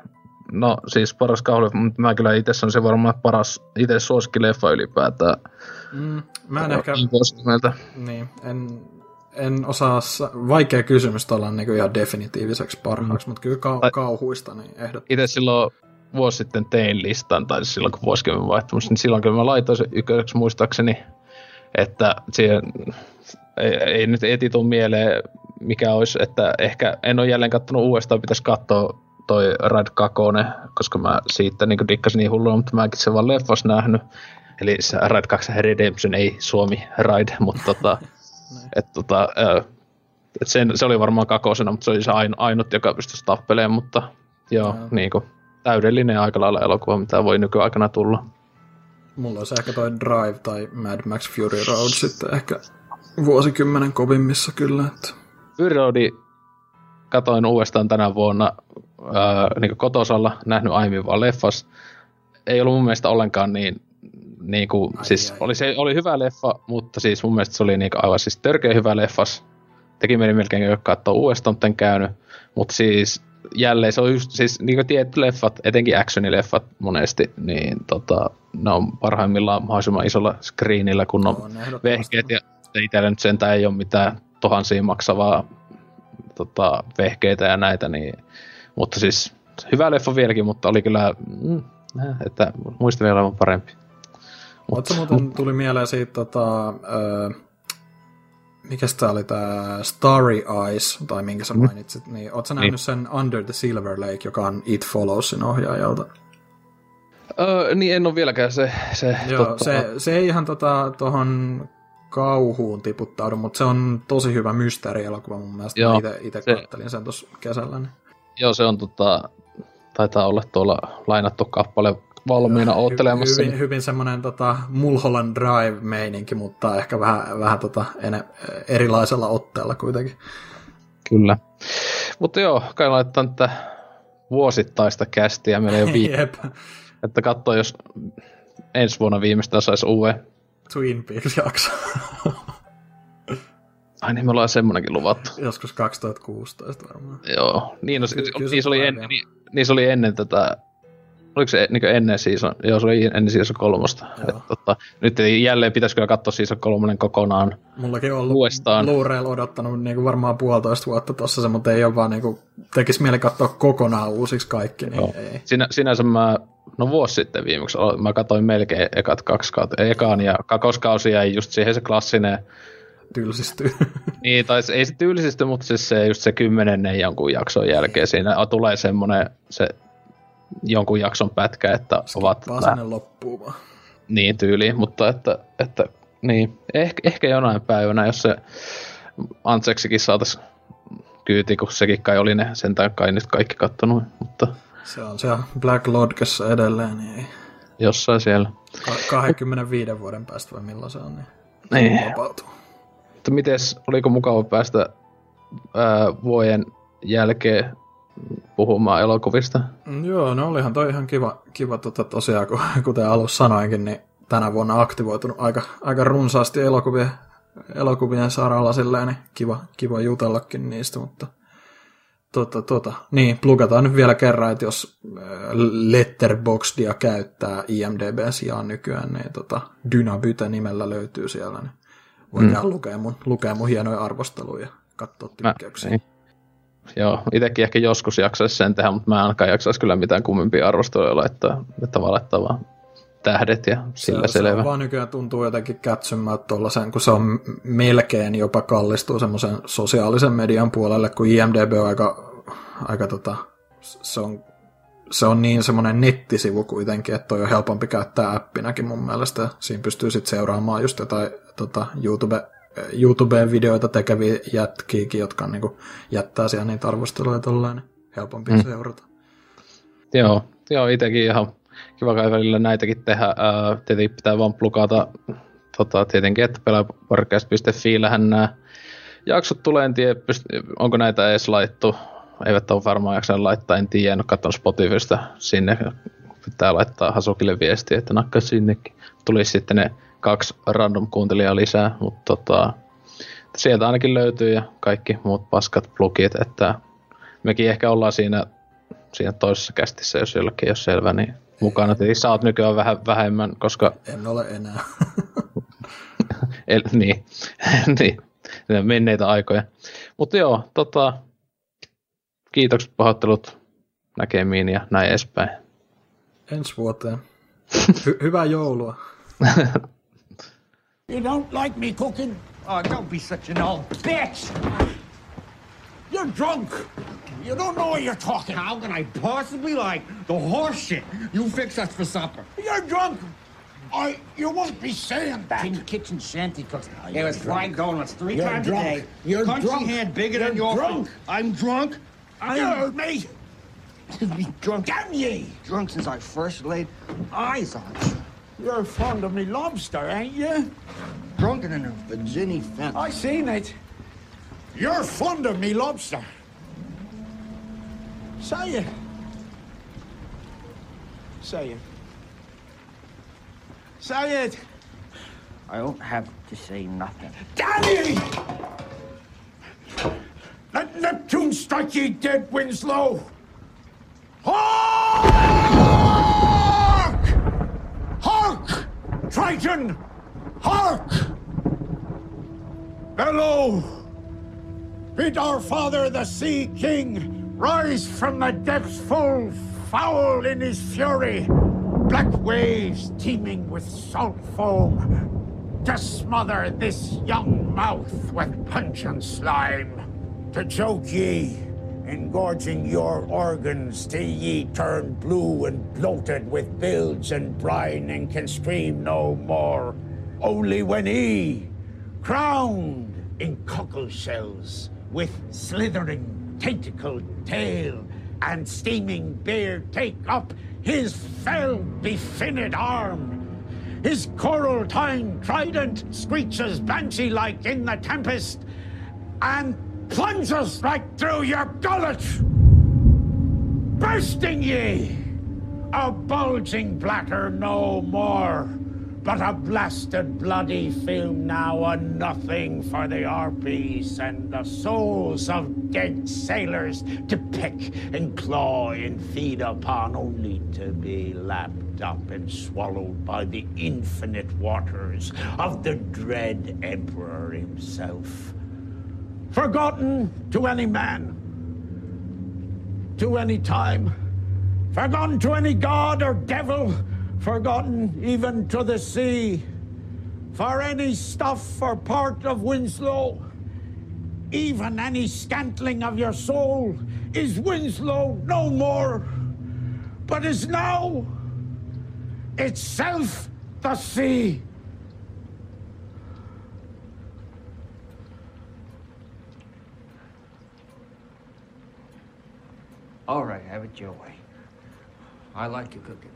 no siis paras kauhuleffa, mutta mä kyllä itse on se varmaan paras, itse suosikkileffa ylipäätään. Mm, mä en ehkä, niin, en, en osaa, sa- vaikea kysymys tuolla niin ihan definitiiviseksi parhaaksi, mm. mutta kyllä kau- kauhuista, niin ehdot. itse silloin vuosi sitten tein listan, tai siis silloin kun vuosikymmen vaihtumus, niin silloin kyllä mä laitoin sen ykköseksi muistaakseni, että siihen ei, ei nyt eti tuu mieleen, mikä olisi, että ehkä en ole jälleen kattonut uudestaan, pitäisi katsoa toi Rad 2, koska mä siitä niin dikkasin niin hullua, mutta mäkin sen vaan leffas nähnyt. Eli se Rad 2 Redemption, ei Suomi Ride, mutta tota, <laughs> et, tota, et sen, se oli varmaan kakosena, mutta se oli se ain, ainut, joka pystyisi tappelemaan, mutta joo, Joo. niin kuin, täydellinen aika lailla elokuva, mitä voi nykyaikana tulla. Mulla olisi ehkä toi Drive tai Mad Max Fury Road sitten ehkä vuosikymmenen kovimmissa kyllä. Että. Fury Roadi katoin uudestaan tänä vuonna ää, niin kotosalla, nähnyt aiemmin vaan leffas. Ei ollut mun mielestä ollenkaan niin, niin kuin, Ai, siis ai. oli, se, oli hyvä leffa, mutta siis mun mielestä se oli niin aivan siis törkeä hyvä leffas. Teki mieli melkein katsoa uudestaan, mutta en käynyt. Mutta siis jälleen se on just, siis niin kuin leffat, etenkin actionileffat monesti, niin tota, ne on parhaimmillaan mahdollisimman isolla screenillä, kun on On vehkeet ja itsellä nyt sentään ei ole mitään tuhansia maksavaa tota, vehkeitä ja näitä, niin, mutta siis hyvä leffa vieläkin, mutta oli kyllä, mm, että muistin vielä olevan parempi. Oletko muuten tuli mieleen siitä, tota, öö, mikä tää oli tää Starry Eyes, tai minkä sä mainitsit, niin ootko nähnyt sen Under the Silver Lake, joka on It Followsin ohjaajalta? Öö, niin en ole vieläkään se, se, Joo, tota, se, se ei ihan tota, tohon kauhuun tiputtaudu, mutta se on tosi hyvä mysteerielokuva mun mielestä. Joo, Mä itse se- kattelin sen tuossa kesällä. Niin. joo, se on tota, taitaa olla tuolla lainattu kappale valmiina oottelemassa. Hyvin, hyvin semmoinen tota, Mulholland Drive-meininki, mutta ehkä vähän, vähän tota, ene, erilaisella otteella kuitenkin. Kyllä. Mutta joo, kai laittaa tätä vuosittaista kästiä. Meillä ei ole <laughs> viikko, että katsoo, jos ensi vuonna viimeistään saisi uuden. Twin Peaks-jakso. <laughs> Ai niin, me ollaan semmonenkin luvattu. Joskus 2016 varmaan. Joo, niin, no, Ky- se, kyllä se niin, se oli tulee en, vielä. niin, niin se oli ennen tätä, oliko se niin ennen season, joo se oli ennen season kolmosta. Et, tota, nyt jälleen pitäisi kyllä katsoa season kolmonen kokonaan. Mullakin on ollut Uudestaan. Blu-raylla odottanut niin kuin varmaan puolitoista vuotta tossa se, mutta ei ole vaan niin kuin, tekisi mieli katsoa kokonaan uusiksi kaikki, niin Joo. ei. Sinä, sinänsä mä, no vuosi sitten viimeksi, mä katsoin melkein ekat kaksi kautta, ekaan ja kakoskausi jäi just siihen se klassinen, Tylsistyy. <laughs> niin, tai ei se tylsistä, mutta siis se just se kymmenennen jonkun jakson jälkeen siinä tulee semmoinen se jonkun jakson pätkä, että ovat Vaan vähän- sinne loppuun vaan. niin tyyliin, mutta että, että niin, ehkä, ehkä jonain päivänä, jos se Antseksikin saataisiin kyyti, kun sekin kai oli ne, sentään kai nyt kaikki kattonut, mutta Se on siellä Black Lodgessa edelleen, niin ei. jossain siellä. Ka- 25 vuoden päästä vai milloin se on, niin Niin. vapautuu. Mutta mites, oliko mukava päästä ää, vuoden jälkeen puhumaan elokuvista? Mm, Joo, no olihan toi ihan kiva, kiva tota, tosiaan, kun, <laughs> kuten alussa sanoinkin, niin tänä vuonna aktivoitunut aika, aika runsaasti elokuvien, elokuvien saralla silleen, niin kiva, kiva jutellakin niistä, mutta tota, tota, niin, plugataan nyt vielä kerran, että jos äh, Letterboxdia käyttää IMDBn sijaan nykyään, niin tota, Dynabyte nimellä löytyy siellä, niin voidaan mm. lukea, mun, lukea mun hienoja arvosteluja ja katsoa Mä, tykkäyksiä. niin. Joo, itsekin ehkä joskus jaksaisi sen tehdä, mutta mä en ainakaan jaksaisi kyllä mitään kummempia arvosteluja laittaa, että vaan tähdet ja sillä se, se selvä. on vaan nykyään tuntuu jotenkin kätsymään tuollaisen, kun se on melkein jopa kallistuu semmoisen sosiaalisen median puolelle, kun IMDB on aika, aika tota, se on, se on niin semmoinen nettisivu kuitenkin, että toi on helpompi käyttää appinäkin mun mielestä. Siinä pystyy sitten seuraamaan just jotain tota, YouTube YouTubeen videoita tekeviä jätkiäkin, jotka niinku jättää siellä niitä arvosteluja tolleen, niin helpompi mm. seurata. Joo, joo itsekin ihan kiva kai välillä näitäkin tehdä. Ää, tietenkin pitää vaan plukata tota, tietenkin, että pelaajaporcast.fi nämä jaksot tulee, en tiedä, pyst- onko näitä edes laittu. Eivät ole varmaan jaksanut laittaa, en tiedä, en ole katsonut Spotifysta sinne. Pitää laittaa Hasukille viestiä, että nakka sinnekin. Tulisi sitten ne kaksi random kuuntelijaa lisää, mutta tota, sieltä ainakin löytyy ja kaikki muut paskat plugit, että mekin ehkä ollaan siinä, siinä toisessa kästissä, jos jollakin ei ole selvä, niin mukana. Eli sä oot nykyään vähän vähemmän, koska... En ole enää. <laughs> El, niin, <laughs> niin, menneitä aikoja. Mutta joo, tota, kiitokset pahoittelut näkemiin ja näin edespäin. Ensi vuoteen. Hy- hyvää joulua. <laughs> You don't like me cooking? Oh, don't be such an old bitch! You're drunk. You don't know what you're talking. How can I possibly like the horse shit you fix us for supper? You're drunk. I. You won't be saying that. In the kitchen shanty cooks. Oh, us drunk. fried donuts 3 You're times drunk. a day. You're Country drunk. hand bigger You're than your drunk. I'm drunk. You I'm heard <laughs> me. drunk. Damn ye! Drunk since I first laid eyes on you. You're fond of me lobster, ain't you? Drunken in a Virginia fence. I seen it. You're fond of me lobster. Say it. Say it. Say it. I don't have to say nothing. Damn ye! Let Neptune strike ye dead, Winslow! Hark! Hark! Triton! Hark! Bellow! Bid our father, the Sea King, rise from the depths full foul in his fury. Black waves teeming with salt foam to smother this young mouth with pungent slime. To choke ye, engorging your organs till ye turn blue and bloated with bilge and brine and can scream no more. Only when he, crowned in cockle shells, with slithering tentacled tail and steaming beard, take up his fell befinned arm. His coral tined trident screeches banshee like in the tempest and plunges right through your gullet, bursting ye, a bulging bladder no more, but a blasted bloody film now, a nothing for the harpies and the souls of dead sailors to pick and claw and feed upon, only to be lapped up and swallowed by the infinite waters of the dread emperor himself forgotten to any man, to any time, forgotten to any god or devil, forgotten even to the sea, for any stuff or part of Winslow, even any scantling of your soul, is Winslow no more, but is now itself the sea. All right, have it your way. I like your cooking.